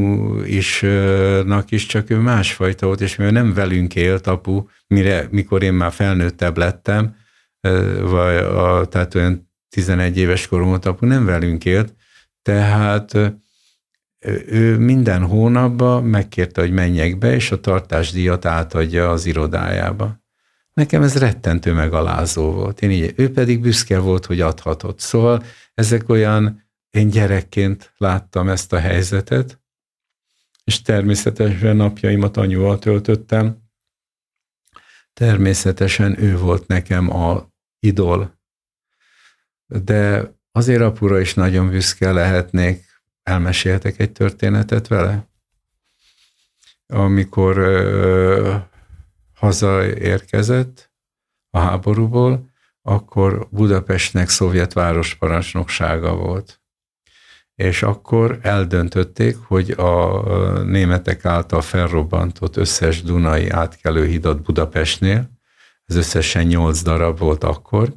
S2: is, nak is csak ő másfajta volt, és mivel nem velünk élt apu, mire, mikor én már felnőttebb lettem, vagy a, tehát olyan 11 éves korom volt apu, nem velünk élt, tehát ő minden hónapban megkérte, hogy menjek be, és a tartásdíjat átadja az irodájába. Nekem ez rettentő megalázó volt. Én így, ő pedig büszke volt, hogy adhatott. Szóval ezek olyan, én gyerekként láttam ezt a helyzetet, és természetesen napjaimat anyuval töltöttem. Természetesen ő volt nekem a idol. De azért apura is nagyon büszke lehetnék. Elmeséltek egy történetet vele? Amikor ö, hazaérkezett a háborúból, akkor Budapestnek szovjet városparancsnoksága volt. És akkor eldöntötték, hogy a németek által felrobbantott összes Dunai átkelő hidat Budapestnél, ez összesen nyolc darab volt akkor,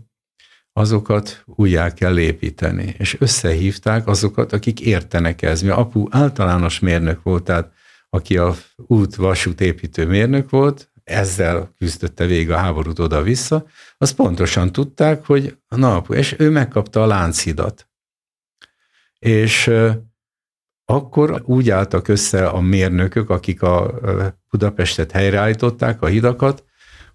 S2: azokat újjá kell építeni. És összehívták azokat, akik értenek ez. Mi apu általános mérnök volt, tehát aki a út-vasút építő mérnök volt, ezzel küzdötte végig a háborút oda-vissza, az pontosan tudták, hogy a nap, és ő megkapta a Lánchidat. És akkor úgy álltak össze a mérnökök, akik a Budapestet helyreállították, a hidakat,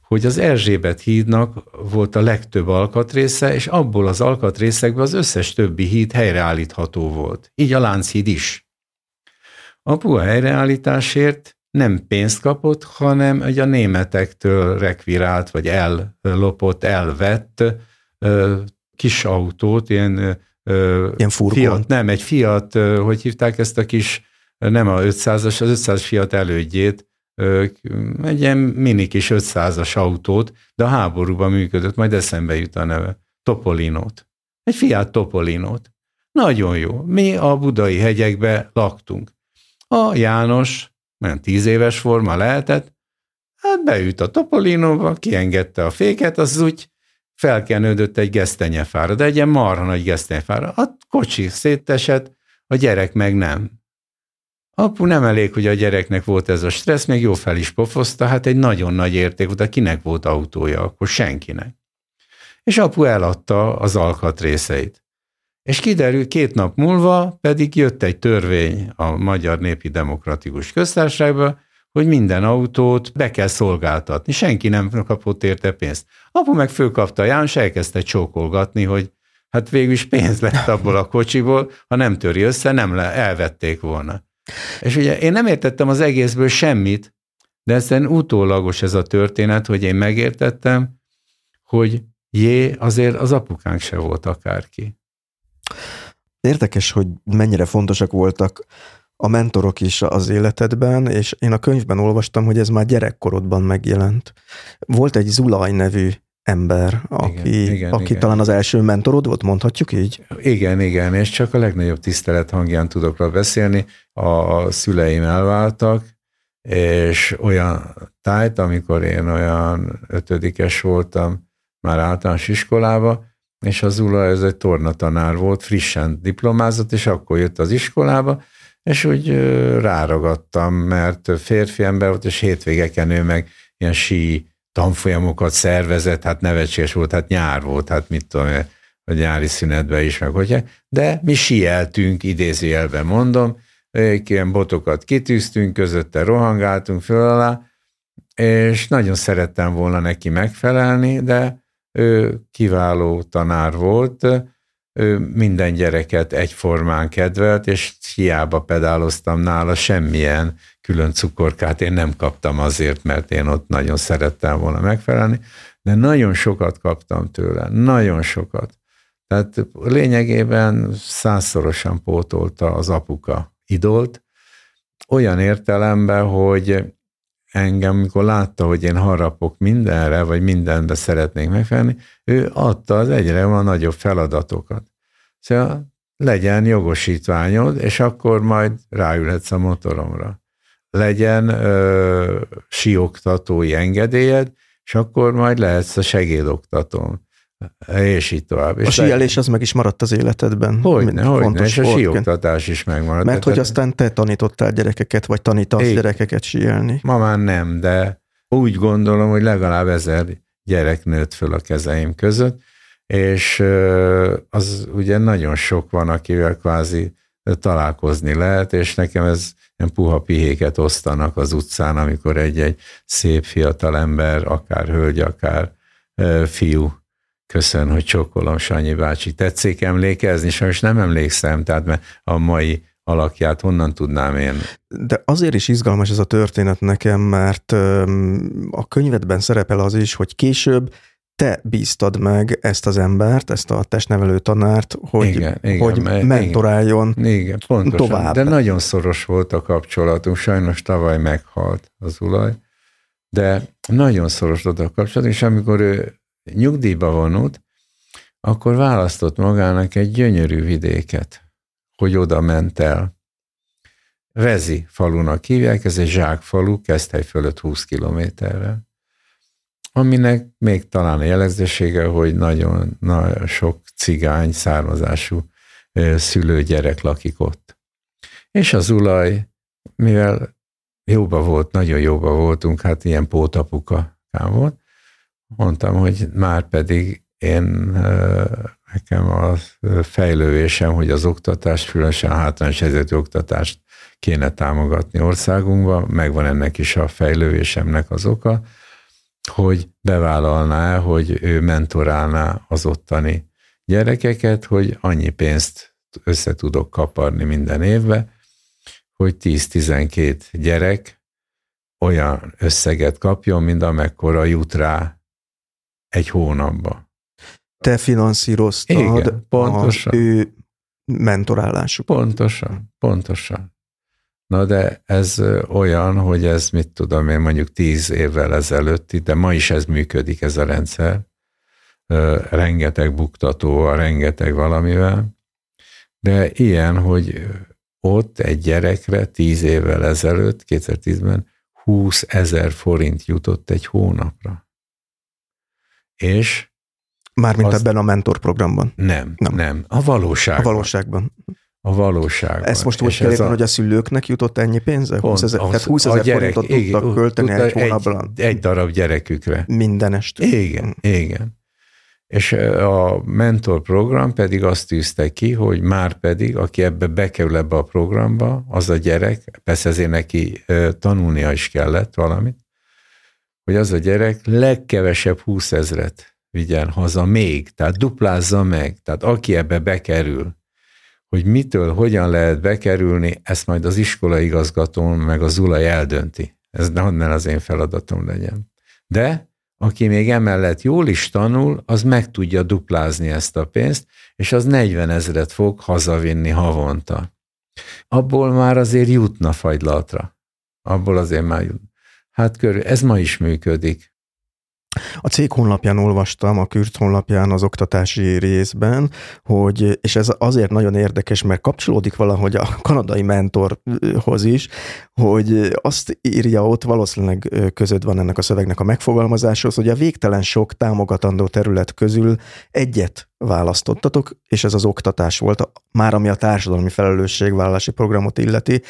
S2: hogy az Erzsébet hídnak volt a legtöbb alkatrésze, és abból az alkatrészekből az összes többi híd helyreállítható volt. Így a Lánchíd is. Apu a helyreállításért nem pénzt kapott, hanem egy a németektől rekvirált, vagy ellopott, elvett kis autót, ilyen,
S1: ilyen furgon.
S2: Fiat, nem, egy Fiat, hogy hívták ezt a kis, nem a 500-as, az 500 Fiat elődjét, egy ilyen mini kis 500-as autót, de a háborúban működött, majd eszembe jut a neve. Topolinót. Egy Fiat Topolinót. Nagyon jó. Mi a budai hegyekbe laktunk. A János olyan tíz éves forma lehetett, hát beült a Topolinóba, kiengedte a féket, az úgy felkenődött egy gesztenyefára, de egy ilyen marha nagy gesztenyefára. A kocsi szétesett, a gyerek meg nem. Apu nem elég, hogy a gyereknek volt ez a stressz, még jó fel is pofozta, hát egy nagyon nagy érték, de kinek volt autója, akkor senkinek. És apu eladta az alkatrészeit. És kiderült, két nap múlva pedig jött egy törvény a Magyar Népi Demokratikus Köztársaságba, hogy minden autót be kell szolgáltatni. Senki nem kapott érte pénzt. Apu meg fölkapta a János, elkezdte csókolgatni, hogy hát végül is pénz lett abból a kocsiból, ha nem töri össze, nem le, elvették volna. És ugye én nem értettem az egészből semmit, de ezen utólagos ez a történet, hogy én megértettem, hogy jé, azért az apukánk se volt akárki.
S1: Érdekes, hogy mennyire fontosak voltak a mentorok is az életedben, és én a könyvben olvastam, hogy ez már gyerekkorodban megjelent. Volt egy Zulaj nevű ember, aki, igen, igen, aki igen. talán az első mentorod volt, mondhatjuk így?
S2: Igen, igen, és csak a legnagyobb tisztelet hangján tudok rá beszélni. A szüleim elváltak, és olyan tájt, amikor én olyan ötödikes voltam, már általános iskolába, és az Ula ez egy tornatanár volt, frissen diplomázott, és akkor jött az iskolába, és úgy ráragadtam, mert férfi ember volt, és hétvégeken ő meg ilyen sí tanfolyamokat szervezett, hát nevetséges volt, hát nyár volt, hát mit tudom, a nyári szünetben is, meg hogy, de mi sieltünk, idézőjelben mondom, ilyen botokat kitűztünk, közötte rohangáltunk föl alá, és nagyon szerettem volna neki megfelelni, de ő kiváló tanár volt, ő minden gyereket egyformán kedvelt, és hiába pedáloztam nála, semmilyen külön cukorkát én nem kaptam azért, mert én ott nagyon szerettem volna megfelelni, de nagyon sokat kaptam tőle, nagyon sokat. Tehát lényegében százszorosan pótolta az apuka idolt, olyan értelemben, hogy engem, amikor látta, hogy én harapok mindenre, vagy mindenbe szeretnék megfelelni, ő adta az egyre van nagyobb feladatokat. Szóval legyen jogosítványod, és akkor majd ráülhetsz a motoromra. Legyen ö, sioktatói engedélyed, és akkor majd lehetsz a segédoktatón. És így tovább. És
S1: a síelés az meg is maradt az életedben.
S2: Hogyne, hogyne, és a síoktatás is megmaradt.
S1: Mert hogy aztán te tanítottál gyerekeket, vagy tanítasz Én, gyerekeket síelni.
S2: Ma már nem, de úgy gondolom, hogy legalább ezer gyerek nőtt föl a kezeim között, és az ugye nagyon sok van, akivel kvázi találkozni lehet, és nekem ez ilyen puha pihéket osztanak az utcán, amikor egy-egy szép fiatal ember, akár hölgy, akár fiú köszön, hogy csókolom, Sanyi bácsi. Tetszik emlékezni? Sajnos nem emlékszem, tehát mert a mai alakját honnan tudnám én?
S1: De azért is izgalmas ez a történet nekem, mert a könyvedben szerepel az is, hogy később te bíztad meg ezt az embert, ezt a testnevelő tanárt, hogy, igen, igen, hogy mert, mentoráljon igen, igen, pontosan, tovább.
S2: De nagyon szoros volt a kapcsolatunk, sajnos tavaly meghalt az ulaj, de nagyon szoros volt a kapcsolatunk, és amikor ő nyugdíjba vonult, akkor választott magának egy gyönyörű vidéket, hogy oda ment el. Rezi falunak hívják, ez egy zsákfalu, Keszthely fölött 20 kilométerrel aminek még talán a jellegzetessége, hogy nagyon, nagyon sok cigány származású szülőgyerek lakik ott. És az ulaj, mivel jóba volt, nagyon jóba voltunk, hát ilyen pótapuka volt, mondtam, hogy már pedig én nekem a fejlővésem, hogy az oktatást, különösen hátrányos helyzetű oktatást kéne támogatni országunkba, megvan ennek is a fejlővésemnek az oka, hogy bevállalná, hogy ő mentorálná az ottani gyerekeket, hogy annyi pénzt össze tudok kaparni minden évbe, hogy 10-12 gyerek olyan összeget kapjon, mint amekkora jut rá egy hónapba.
S1: Te finanszíroztad Igen, pontosan. az ő mentorálásuk.
S2: Pontosan, pontosan. Na de ez olyan, hogy ez mit tudom én mondjuk tíz évvel ezelőtti, de ma is ez működik ez a rendszer. Rengeteg buktató, rengeteg valamivel. De ilyen, hogy ott egy gyerekre tíz évvel ezelőtt, 2010-ben 20 ezer forint jutott egy hónapra. És
S1: Mármint az... ebben a mentorprogramban.
S2: Nem, nem, nem. A valóságban.
S1: A valóságban
S2: a valóság.
S1: Ezt most úgy kell a... hogy a szülőknek jutott ennyi pénze? Pont, 20 ezer, tehát 20 ezer gyerek, forintot igen, tudtak költeni egy hónapban.
S2: Egy, egy darab gyerekükre.
S1: Mindenest.
S2: Igen, mm. igen. És a mentor program pedig azt tűzte ki, hogy már pedig, aki ebbe bekerül ebbe a programba, az a gyerek, persze ezért neki tanulnia is kellett valamit, hogy az a gyerek legkevesebb 20 ezret vigyen haza még, tehát duplázza meg. Tehát aki ebbe bekerül, hogy mitől, hogyan lehet bekerülni, ezt majd az iskola igazgatón meg az Zulaj eldönti. Ez ne az én feladatom legyen. De aki még emellett jól is tanul, az meg tudja duplázni ezt a pénzt, és az 40 ezeret fog hazavinni havonta. Abból már azért jutna fagylatra. Abból azért már jut. Hát körül, ez ma is működik.
S1: A cég honlapján olvastam, a Kürt honlapján az oktatási részben, hogy, és ez azért nagyon érdekes, mert kapcsolódik valahogy a kanadai mentorhoz is, hogy azt írja ott, valószínűleg között van ennek a szövegnek a megfogalmazáshoz, hogy a végtelen sok támogatandó terület közül egyet választottatok, és ez az oktatás volt, már ami a társadalmi felelősségvállalási programot illeti,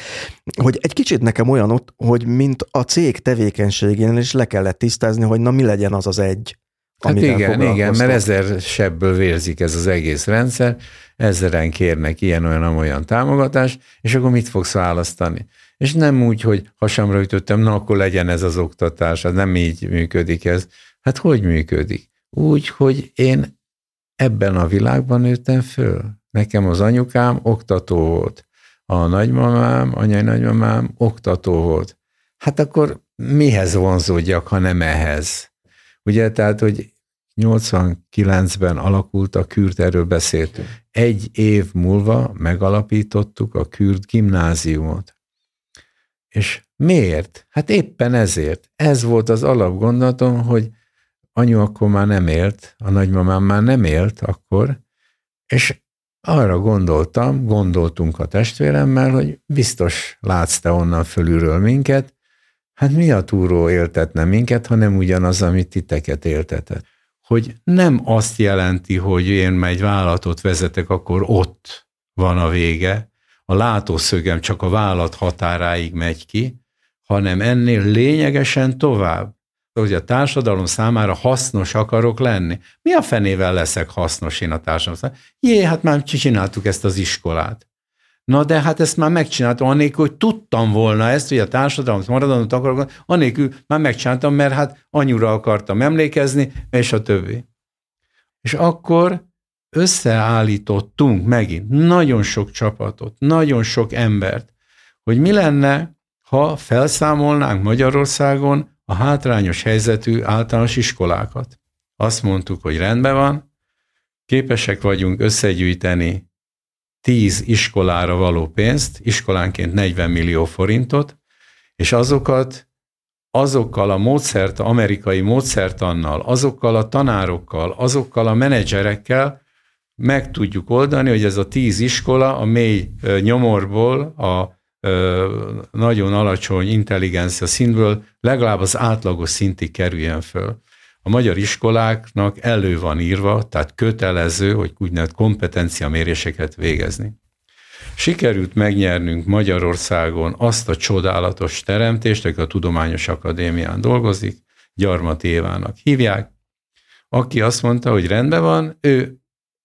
S1: hogy egy kicsit nekem olyan ott, hogy mint a cég tevékenységén is le kellett tisztázni, hogy na mi legyen az az egy,
S2: Hát igen, igen, mert ezer sebből vérzik ez az egész rendszer, ezeren kérnek ilyen-olyan-olyan támogatást, és akkor mit fogsz választani? És nem úgy, hogy hasamra ütöttem, na akkor legyen ez az oktatás, hát nem így működik ez. Hát hogy működik? Úgy, hogy én ebben a világban nőttem föl. Nekem az anyukám oktató volt. A nagymamám, anyai nagymamám oktató volt. Hát akkor mihez vonzódjak, ha nem ehhez? Ugye, tehát, hogy 89-ben alakult a Kürt, erről beszéltünk. Egy év múlva megalapítottuk a Kürt gimnáziumot. És miért? Hát éppen ezért. Ez volt az alapgondolatom, hogy anyu akkor már nem élt, a nagymamám már nem élt akkor, és arra gondoltam, gondoltunk a testvéremmel, hogy biztos látsz te onnan fölülről minket, hát mi a túró éltetne minket, ha nem ugyanaz, amit titeket éltetett. hogy nem azt jelenti, hogy én egy vállalatot vezetek, akkor ott van a vége, a látószögem csak a vállalat határáig megy ki, hanem ennél lényegesen tovább hogy a társadalom számára hasznos akarok lenni. Mi a fenével leszek hasznos én a társadalom számára? Jé, hát már csináltuk ezt az iskolát. Na de hát ezt már megcsináltam, anélkül, hogy tudtam volna ezt, hogy a társadalom maradandót akarok, anélkül már megcsináltam, mert hát anyura akartam emlékezni, és a többi. És akkor összeállítottunk megint nagyon sok csapatot, nagyon sok embert, hogy mi lenne, ha felszámolnánk Magyarországon a hátrányos helyzetű általános iskolákat. Azt mondtuk, hogy rendben van, képesek vagyunk összegyűjteni 10 iskolára való pénzt, iskolánként 40 millió forintot, és azokat azokkal a módszert, amerikai módszertannal, azokkal a tanárokkal, azokkal a menedzserekkel meg tudjuk oldani, hogy ez a tíz iskola a mély nyomorból, a nagyon alacsony intelligencia szintből legalább az átlagos szintig kerüljen föl. A magyar iskoláknak elő van írva, tehát kötelező, hogy úgynevezett kompetenciaméréseket végezni. Sikerült megnyernünk Magyarországon azt a csodálatos teremtést, aki a Tudományos Akadémián dolgozik, Gyarmati Évának hívják, aki azt mondta, hogy rendben van, ő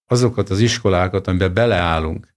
S2: azokat az iskolákat, amiben beleállunk,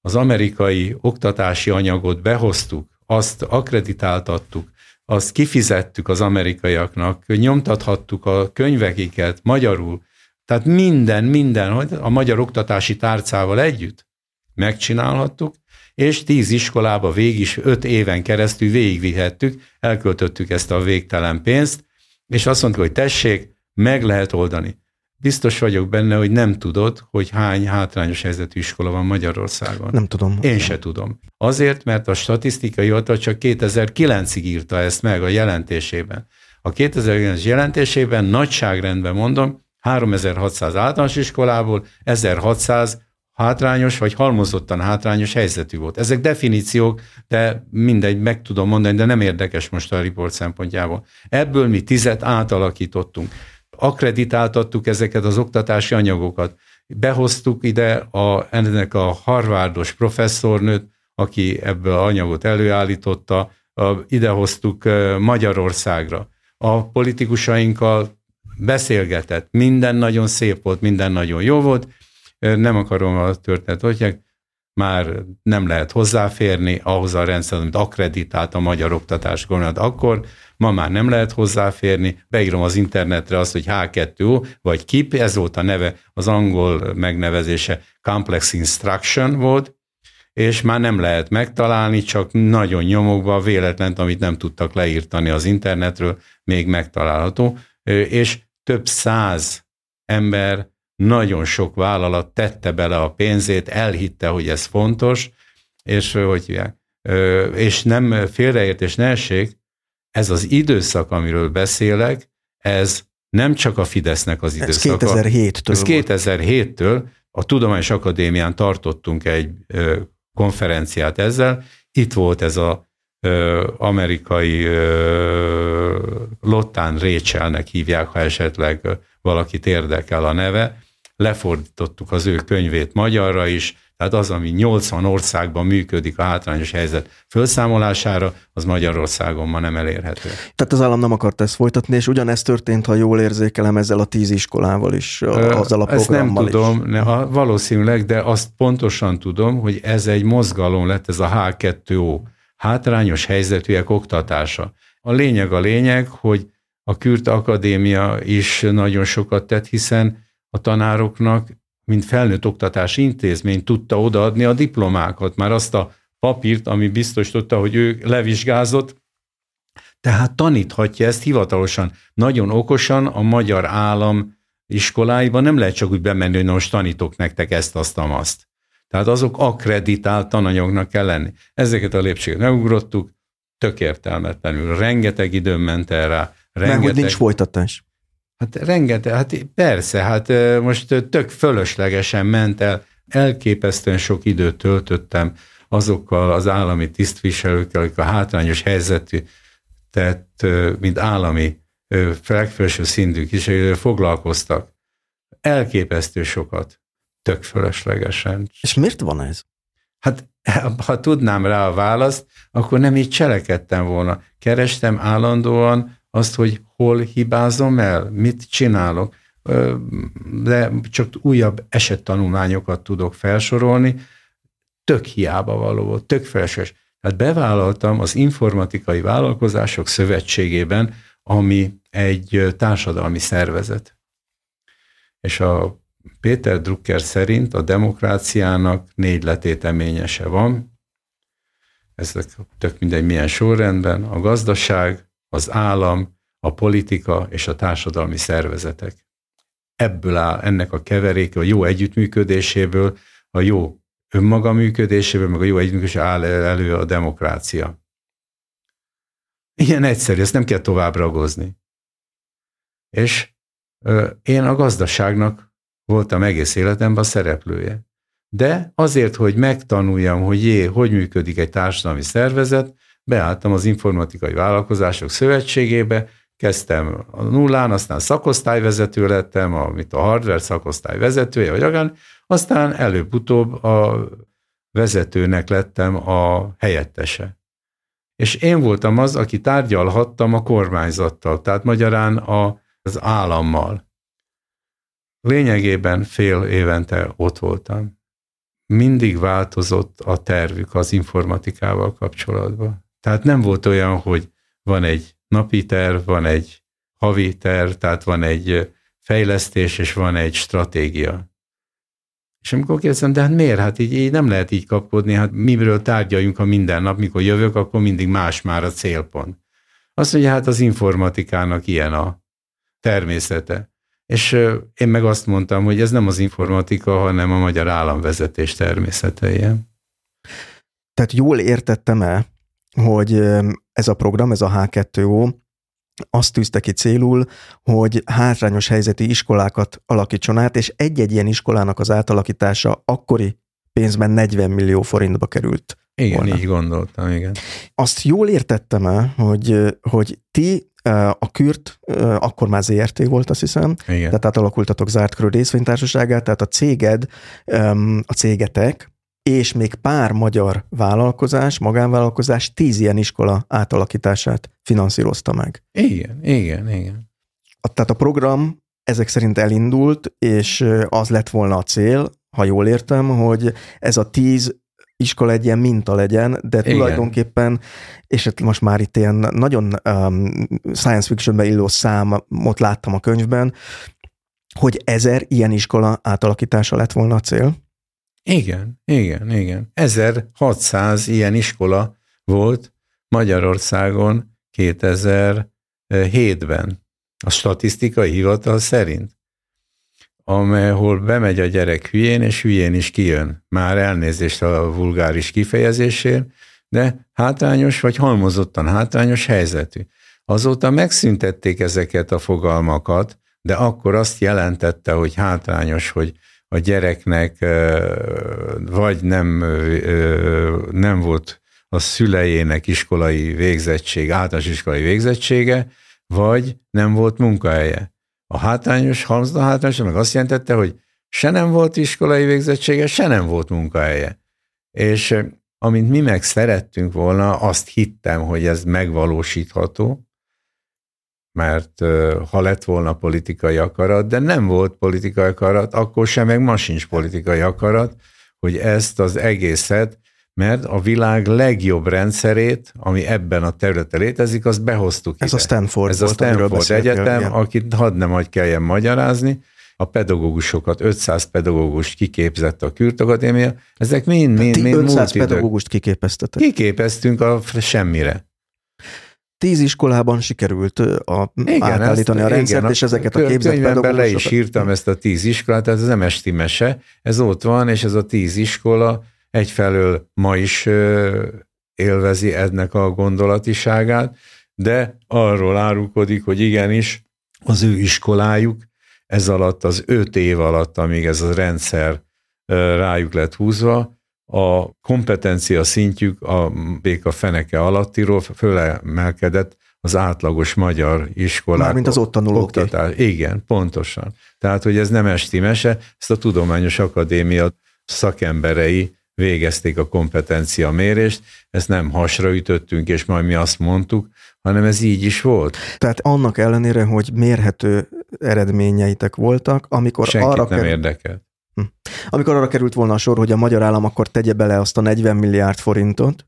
S2: az amerikai oktatási anyagot behoztuk, azt akreditáltattuk, azt kifizettük az amerikaiaknak, nyomtathattuk a könyvekiket magyarul, tehát minden, minden, a magyar oktatási tárcával együtt megcsinálhattuk, és tíz iskolába végig is öt éven keresztül végigvihettük, elköltöttük ezt a végtelen pénzt, és azt mondtuk, hogy tessék, meg lehet oldani. Biztos vagyok benne, hogy nem tudod, hogy hány hátrányos helyzetű iskola van Magyarországon.
S1: Nem tudom.
S2: Én se tudom. Azért, mert a statisztikai hivatal csak 2009-ig írta ezt meg a jelentésében. A 2009 jelentésében nagyságrendben mondom, 3600 általános iskolából 1600 hátrányos vagy halmozottan hátrányos helyzetű volt. Ezek definíciók, de mindegy, meg tudom mondani, de nem érdekes most a riport szempontjából. Ebből mi tizet átalakítottunk akreditáltattuk ezeket az oktatási anyagokat. Behoztuk ide a, ennek a harvardos professzornőt, aki ebből anyagot előállította, idehoztuk Magyarországra. A politikusainkkal beszélgetett, minden nagyon szép volt, minden nagyon jó volt, nem akarom a történet, hogy már nem lehet hozzáférni ahhoz a rendszerhez, amit akreditált a magyar oktatás gondolat akkor, ma már nem lehet hozzáférni, beírom az internetre azt, hogy H2O, vagy KIP, ez volt a neve, az angol megnevezése. Complex Instruction volt, és már nem lehet megtalálni, csak nagyon nyomokba véletlen, amit nem tudtak leírtani az internetről, még megtalálható, és több száz ember, nagyon sok vállalat tette bele a pénzét, elhitte, hogy ez fontos, és hogy hívják, és nem félreértés ne essék, ez az időszak, amiről beszélek, ez nem csak a Fidesznek az időszaka.
S1: Ez 2007-től.
S2: Ez 2007-től. A Tudományos Akadémián tartottunk egy konferenciát ezzel. Itt volt ez a amerikai Lottán Rachelnek hívják, ha esetleg valakit érdekel a neve. Lefordítottuk az ő könyvét magyarra is, tehát az, ami 80 országban működik a hátrányos helyzet felszámolására, az Magyarországon ma nem elérhető.
S1: Tehát az állam nem akart ezt folytatni, és ugyanezt történt, ha jól érzékelem, ezzel a tíz iskolával is, azzal a
S2: Ezt nem tudom, ne, ha, valószínűleg, de azt pontosan tudom, hogy ez egy mozgalom lett, ez a H2O, hátrányos helyzetűek oktatása. A lényeg a lényeg, hogy a Kürt Akadémia is nagyon sokat tett, hiszen a tanároknak mint felnőtt oktatási intézmény tudta odaadni a diplomákat, már azt a papírt, ami biztosította, hogy ő levizsgázott, tehát taníthatja ezt hivatalosan. Nagyon okosan a magyar állam iskoláiban nem lehet csak úgy bemenni, hogy most tanítok nektek ezt, azt, azt. Tehát azok akreditált tananyagnak kell lenni. Ezeket a lépcsőket megugrottuk, tök értelmetlenül. Rengeteg időm ment el rá. Rengeteg...
S1: Mert hogy nincs folytatás.
S2: Hát rengeteg, hát persze, hát most tök fölöslegesen ment el, elképesztően sok időt töltöttem azokkal az állami tisztviselőkkel, akik a hátrányos helyzetű, tehát mint állami legfelső szintű is foglalkoztak. Elképesztő sokat, tök fölöslegesen.
S1: És miért van ez?
S2: Hát [laughs] ha tudnám rá a választ, akkor nem így cselekedtem volna. Kerestem állandóan azt, hogy hol hibázom el, mit csinálok, de csak újabb esettanulmányokat tudok felsorolni, tök hiába való volt, tök felesleges. Tehát bevállaltam az Informatikai Vállalkozások Szövetségében, ami egy társadalmi szervezet. És a Péter Drucker szerint a demokráciának négy letéteményese van, ezek tök mindegy milyen sorrendben, a gazdaság, az állam, politika és a társadalmi szervezetek. Ebből áll ennek a keveréke, a jó együttműködéséből, a jó önmaga működéséből, meg a jó együttműködéséből áll elő a demokrácia. Ilyen egyszerű, ezt nem kell tovább ragozni. És ö, én a gazdaságnak voltam egész életemben a szereplője. De azért, hogy megtanuljam, hogy jé, hogy működik egy társadalmi szervezet, beálltam az Informatikai Vállalkozások Szövetségébe, kezdtem a nullán, aztán szakosztályvezető lettem, amit a hardware szakosztály vezetője, vagy akár, aztán előbb-utóbb a vezetőnek lettem a helyettese. És én voltam az, aki tárgyalhattam a kormányzattal, tehát magyarán a, az állammal. Lényegében fél évente ott voltam. Mindig változott a tervük az informatikával kapcsolatban. Tehát nem volt olyan, hogy van egy napi terv, van egy havi terv, tehát van egy fejlesztés, és van egy stratégia. És amikor kérdezem, de hát miért? Hát így, így nem lehet így kapkodni, hát miről tárgyaljunk, ha minden nap, mikor jövök, akkor mindig más már a célpont. Azt mondja, hát az informatikának ilyen a természete. És én meg azt mondtam, hogy ez nem az informatika, hanem a magyar államvezetés természete ilyen.
S1: Tehát jól értettem-e, hogy ez a program, ez a H2O azt tűzte ki célul, hogy hátrányos helyzeti iskolákat alakítson át, és egy-egy ilyen iskolának az átalakítása akkori pénzben 40 millió forintba került.
S2: Igen, volna. így gondoltam, igen.
S1: Azt jól értettem el, hogy, hogy ti a Kürt akkor már ZRT volt, azt hiszem, Igen. tehát átalakultatok zárt körű részvénytársaságát, tehát a céged, a cégetek és még pár magyar vállalkozás, magánvállalkozás tíz ilyen iskola átalakítását finanszírozta meg.
S2: Igen, igen, igen.
S1: A, tehát a program ezek szerint elindult, és az lett volna a cél, ha jól értem, hogy ez a tíz iskola egy ilyen minta legyen, de Igen. tulajdonképpen, és hát most már itt ilyen nagyon um, science fictionbe illó számot láttam a könyvben, hogy ezer ilyen iskola átalakítása lett volna a cél.
S2: Igen, igen, igen. 1600 ilyen iskola volt Magyarországon 2007-ben, a statisztikai hivatal szerint, amelyhol bemegy a gyerek hülyén, és hülyén is kijön. Már elnézést a vulgáris kifejezésért, de hátrányos vagy halmozottan hátrányos helyzetű. Azóta megszüntették ezeket a fogalmakat, de akkor azt jelentette, hogy hátrányos, hogy a gyereknek vagy nem, nem volt a szülejének iskolai végzettség, általános iskolai végzettsége, vagy nem volt munkahelye. A hátrányos, halmozda hátrányos, meg azt jelentette, hogy se nem volt iskolai végzettsége, se nem volt munkahelye. És amint mi meg szerettünk volna, azt hittem, hogy ez megvalósítható, mert ha lett volna politikai akarat, de nem volt politikai akarat, akkor sem, meg ma sincs politikai akarat, hogy ezt az egészet, mert a világ legjobb rendszerét, ami ebben a területen létezik, azt behoztuk
S1: Ez
S2: ide.
S1: a Stanford
S2: Ez a Stanford Egyetem, akit hadd nem hagy kelljen magyarázni, a pedagógusokat, 500 pedagógust kiképzett a Kürt ezek mind, mind, mind
S1: 500 pedagógust kiképeztetek.
S2: Kiképeztünk a semmire
S1: tíz iskolában sikerült a, igen, átállítani ezt, a rendszert, igen, és ezeket a képzett pedagógusokat.
S2: le is írtam ezt a tíz iskolát, tehát ez nem esti mese, ez ott van, és ez a tíz iskola egyfelől ma is élvezi ennek a gondolatiságát, de arról árulkodik, hogy igenis az ő iskolájuk ez alatt, az öt év alatt, amíg ez a rendszer rájuk lett húzva, a kompetencia szintjük a béka feneke alattiról fölemelkedett az átlagos magyar iskolák.
S1: Mármint az ott tanulók.
S2: Oktatás. Igen, pontosan. Tehát, hogy ez nem esti mese, ezt a Tudományos Akadémia szakemberei végezték a kompetencia mérést, ezt nem hasra ütöttünk, és majd mi azt mondtuk, hanem ez így is volt.
S1: Tehát annak ellenére, hogy mérhető eredményeitek voltak, amikor
S2: Senkit
S1: arra
S2: nem kerül... érdekelt.
S1: Hm. Amikor arra került volna a sor, hogy a magyar állam akkor tegye bele azt a 40 milliárd forintot,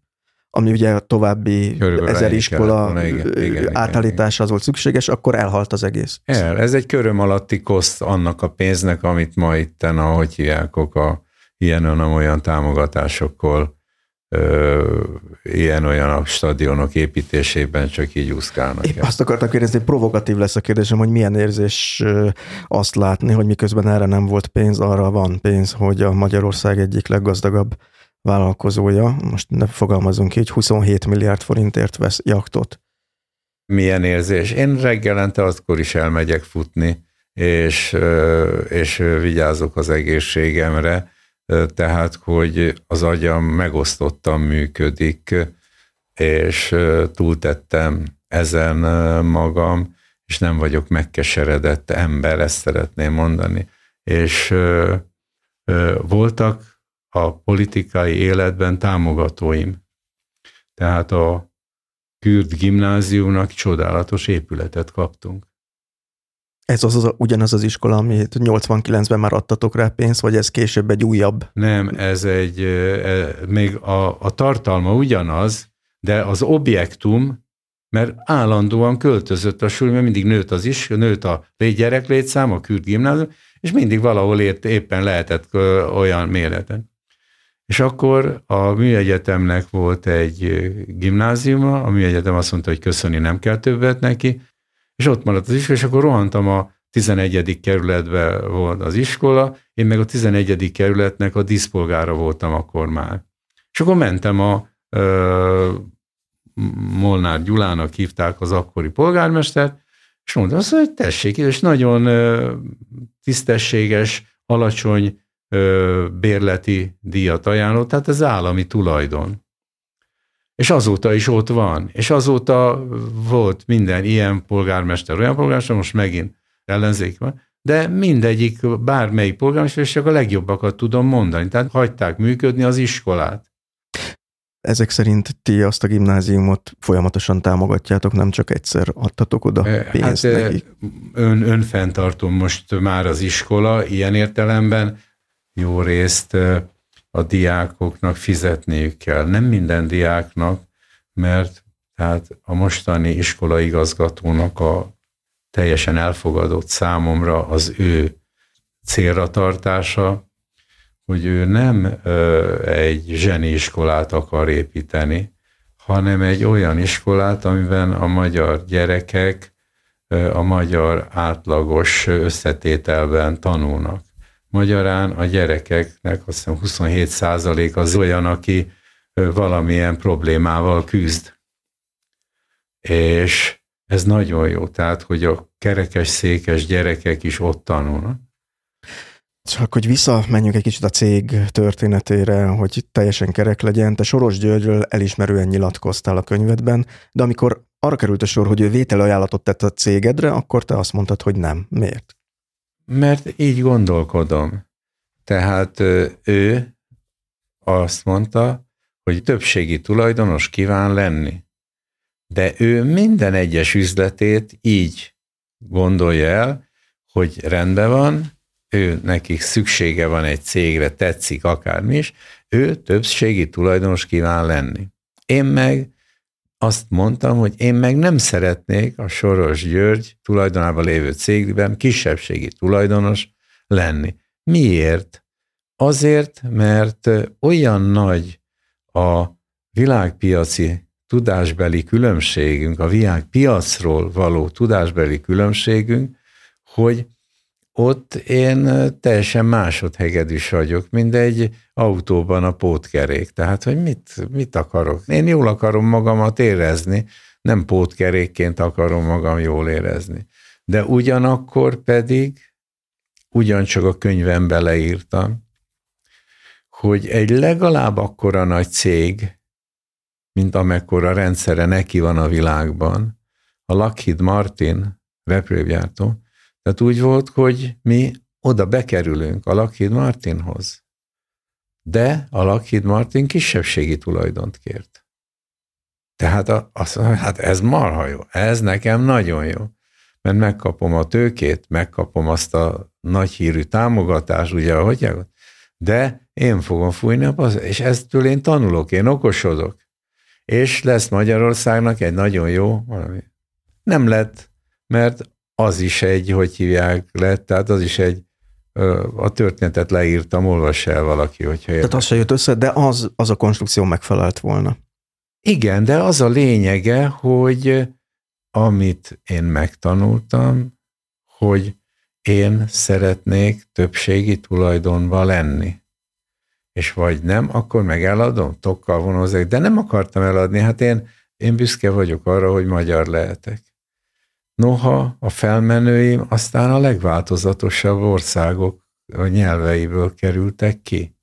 S1: ami ugye a további Körülbelül ezer iskola volna, igen, igen, átállítása az volt szükséges, akkor elhalt az egész.
S2: El, ez egy köröm alatti koszt annak a pénznek, amit ma itten, ahogy hívják, a ilyen-olyan támogatásokkal ilyen-olyan a stadionok építésében csak így úszkálnak.
S1: Épp azt akartam kérdezni, provokatív lesz a kérdésem, hogy milyen érzés azt látni, hogy miközben erre nem volt pénz, arra van pénz, hogy a Magyarország egyik leggazdagabb vállalkozója, most ne fogalmazunk így, 27 milliárd forintért vesz jaktot.
S2: Milyen érzés? Én reggelente azkor is elmegyek futni, és, és vigyázok az egészségemre, tehát hogy az agyam megosztottan működik, és túltettem ezen magam, és nem vagyok megkeseredett ember, ezt szeretném mondani. És voltak a politikai életben támogatóim. Tehát a Kürd gimnáziumnak csodálatos épületet kaptunk.
S1: Ez az, az ugyanaz az iskola, amit 89-ben már adtatok rá pénzt, vagy ez később egy újabb?
S2: Nem, ez egy, e, még a, a tartalma ugyanaz, de az objektum, mert állandóan költözött a súly, mert mindig nőtt az is, nőtt a gyereklétszám, a kürt gimnázium, és mindig valahol ért, éppen lehetett olyan méreten. És akkor a műegyetemnek volt egy gimnáziuma, a műegyetem azt mondta, hogy köszönni nem kell többet neki, és ott maradt az iskola, és akkor rohantam a 11. kerületbe volt az iskola, én meg a 11. kerületnek a díszpolgára voltam akkor már. És akkor mentem a ö, Molnár Gyulának hívták az akkori polgármester, és mondta azt, hogy tessék, és nagyon ö, tisztességes, alacsony ö, bérleti díjat ajánlott, tehát ez állami tulajdon. És azóta is ott van. És azóta volt minden ilyen polgármester, olyan polgármester, most megint ellenzék van, de mindegyik, bármelyik polgármester, csak a legjobbakat tudom mondani. Tehát hagyták működni az iskolát.
S1: Ezek szerint ti azt a gimnáziumot folyamatosan támogatjátok, nem csak egyszer adtatok oda eh, pénzt hát, nekik?
S2: Ön, önfenntartom most már az iskola ilyen értelemben, jó részt a diákoknak fizetniük kell. Nem minden diáknak, mert tehát a mostani iskolaigazgatónak a teljesen elfogadott számomra az ő célra tartása, hogy ő nem ö, egy zseni iskolát akar építeni, hanem egy olyan iskolát, amiben a magyar gyerekek ö, a magyar átlagos összetételben tanulnak. Magyarán a gyerekeknek azt hiszem 27 százalék az olyan, aki valamilyen problémával küzd. És ez nagyon jó, tehát, hogy a kerekes, székes gyerekek is ott tanulnak.
S1: Csak hogy visszamenjünk egy kicsit a cég történetére, hogy teljesen kerek legyen. Te Soros Györgyről elismerően nyilatkoztál a könyvedben, de amikor arra került a sor, hogy ő vételajánlatot tett a cégedre, akkor te azt mondtad, hogy nem. Miért?
S2: Mert így gondolkodom. Tehát ő azt mondta, hogy többségi tulajdonos kíván lenni. De ő minden egyes üzletét így gondolja el, hogy rendben van, ő nekik szüksége van egy cégre, tetszik akármi is, ő többségi tulajdonos kíván lenni. Én meg azt mondtam, hogy én meg nem szeretnék a Soros György tulajdonában lévő cégben kisebbségi tulajdonos lenni. Miért? Azért, mert olyan nagy a világpiaci tudásbeli különbségünk, a világpiacról való tudásbeli különbségünk, hogy ott én teljesen másodhegedűs vagyok, mint egy autóban a pótkerék. Tehát, hogy mit, mit akarok? Én jól akarom magamat érezni, nem pótkerékként akarom magam jól érezni. De ugyanakkor pedig, ugyancsak a könyvembe leírtam, hogy egy legalább akkora nagy cég, mint amekkora rendszere neki van a világban, a Lockheed Martin repülőgyártó, tehát úgy volt, hogy mi oda bekerülünk a Lockheed Martinhoz, de a Lockheed Martin kisebbségi tulajdont kért. Tehát azt mondja, hát ez marha jó, ez nekem nagyon jó, mert megkapom a tőkét, megkapom azt a nagy hírű támogatást, ugye, ahogy de én fogom fújni a passz, és eztől én tanulok, én okosodok. És lesz Magyarországnak egy nagyon jó valami. Nem lett, mert az is egy, hogy hívják lett, tehát az is egy, a történetet leírtam, olvassa el valaki, hogyha
S1: érde. Tehát az se jött össze, de az, az a konstrukció megfelelt volna.
S2: Igen, de az a lényege, hogy amit én megtanultam, hogy én szeretnék többségi tulajdonban lenni. És vagy nem, akkor meg eladom, tokkal vonozok, de nem akartam eladni, hát én, én büszke vagyok arra, hogy magyar lehetek. Noha a felmenőim aztán a legváltozatosabb országok a nyelveiből kerültek ki.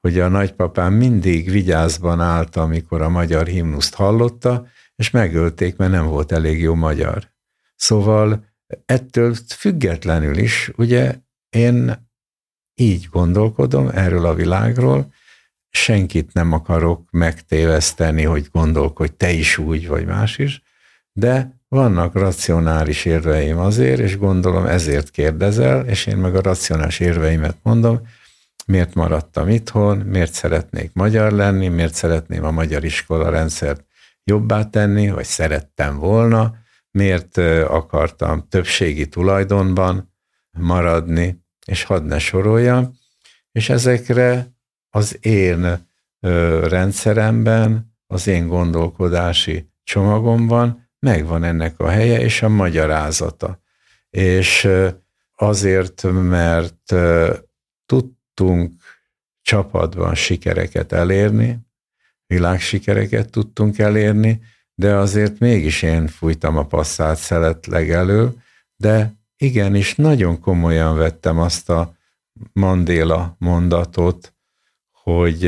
S2: Hogy a nagypapám mindig vigyázban állt, amikor a magyar himnuszt hallotta, és megölték, mert nem volt elég jó magyar. Szóval ettől függetlenül is, ugye én így gondolkodom erről a világról, senkit nem akarok megtéveszteni, hogy gondolkodj te is úgy, vagy más is, de vannak racionális érveim azért, és gondolom ezért kérdezel, és én meg a racionális érveimet mondom, miért maradtam itthon, miért szeretnék magyar lenni, miért szeretném a magyar iskola rendszert jobbá tenni, vagy szerettem volna, miért akartam többségi tulajdonban maradni, és hadd ne sorolja, és ezekre az én rendszeremben, az én gondolkodási csomagomban megvan ennek a helye és a magyarázata. És azért, mert tudtunk csapatban sikereket elérni, világsikereket tudtunk elérni, de azért mégis én fújtam a passzát szelet legelő, de igenis nagyon komolyan vettem azt a Mandéla mondatot, hogy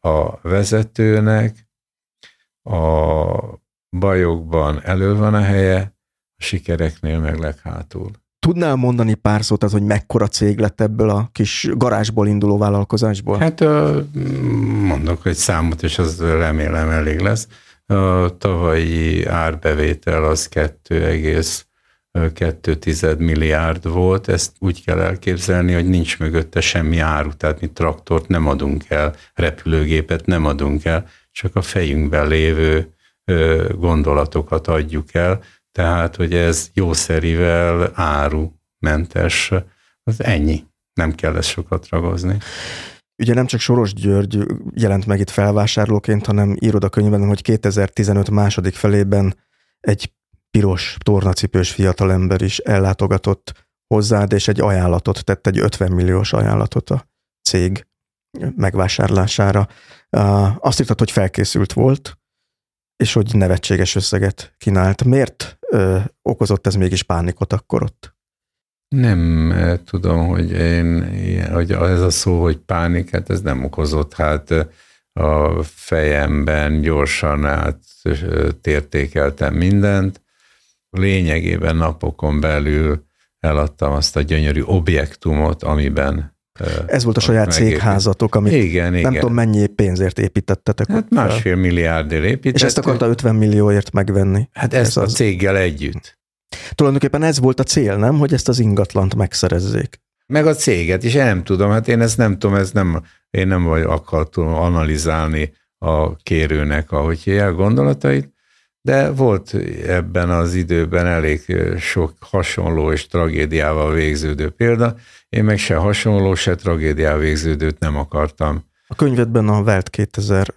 S2: a vezetőnek a bajokban elő van a helye, a sikereknél meg leghátul.
S1: Tudnál mondani pár szót az, hogy mekkora cég lett ebből a kis garázsból induló vállalkozásból?
S2: Hát mondok egy számot, és az remélem elég lesz. A tavalyi árbevétel az 2,2 milliárd volt, ezt úgy kell elképzelni, hogy nincs mögötte semmi áru, tehát mi traktort nem adunk el, repülőgépet nem adunk el, csak a fejünkben lévő gondolatokat adjuk el, tehát, hogy ez jószerivel árumentes, az ennyi. Nem kell ezt sokat ragozni.
S1: Ugye nem csak Soros György jelent meg itt felvásárlóként, hanem írod a könyvben, hogy 2015 második felében egy piros tornacipős fiatalember is ellátogatott hozzád, és egy ajánlatot tett, egy 50 milliós ajánlatot a cég megvásárlására. Azt írtad, hogy felkészült volt, és hogy nevetséges összeget kínált. Miért ö, okozott ez mégis pánikot akkor ott?
S2: Nem eh, tudom, hogy én, hogy ez a szó, hogy pánik, hát ez nem okozott, hát eh, a fejemben gyorsan áttértékeltem mindent. Lényegében napokon belül eladtam azt a gyönyörű objektumot, amiben
S1: ez volt a saját cégházatok, amit igen, nem igen. tudom mennyi pénzért építettetek.
S2: Hát másfél milliárdért építettük.
S1: És ezt akarta 50 millióért megvenni.
S2: Hát ezt ez a az... céggel együtt.
S1: Tulajdonképpen ez volt a cél, nem? Hogy ezt az ingatlant megszerezzék.
S2: Meg a céget is, én nem tudom, hát én ezt nem tudom, ez nem, én nem vagy akartam analizálni a kérőnek, ahogy hívják gondolatait, de volt ebben az időben elég sok hasonló és tragédiával végződő példa, én meg se hasonló, se tragédiával végződőt nem akartam.
S1: A könyvedben a Welt 2000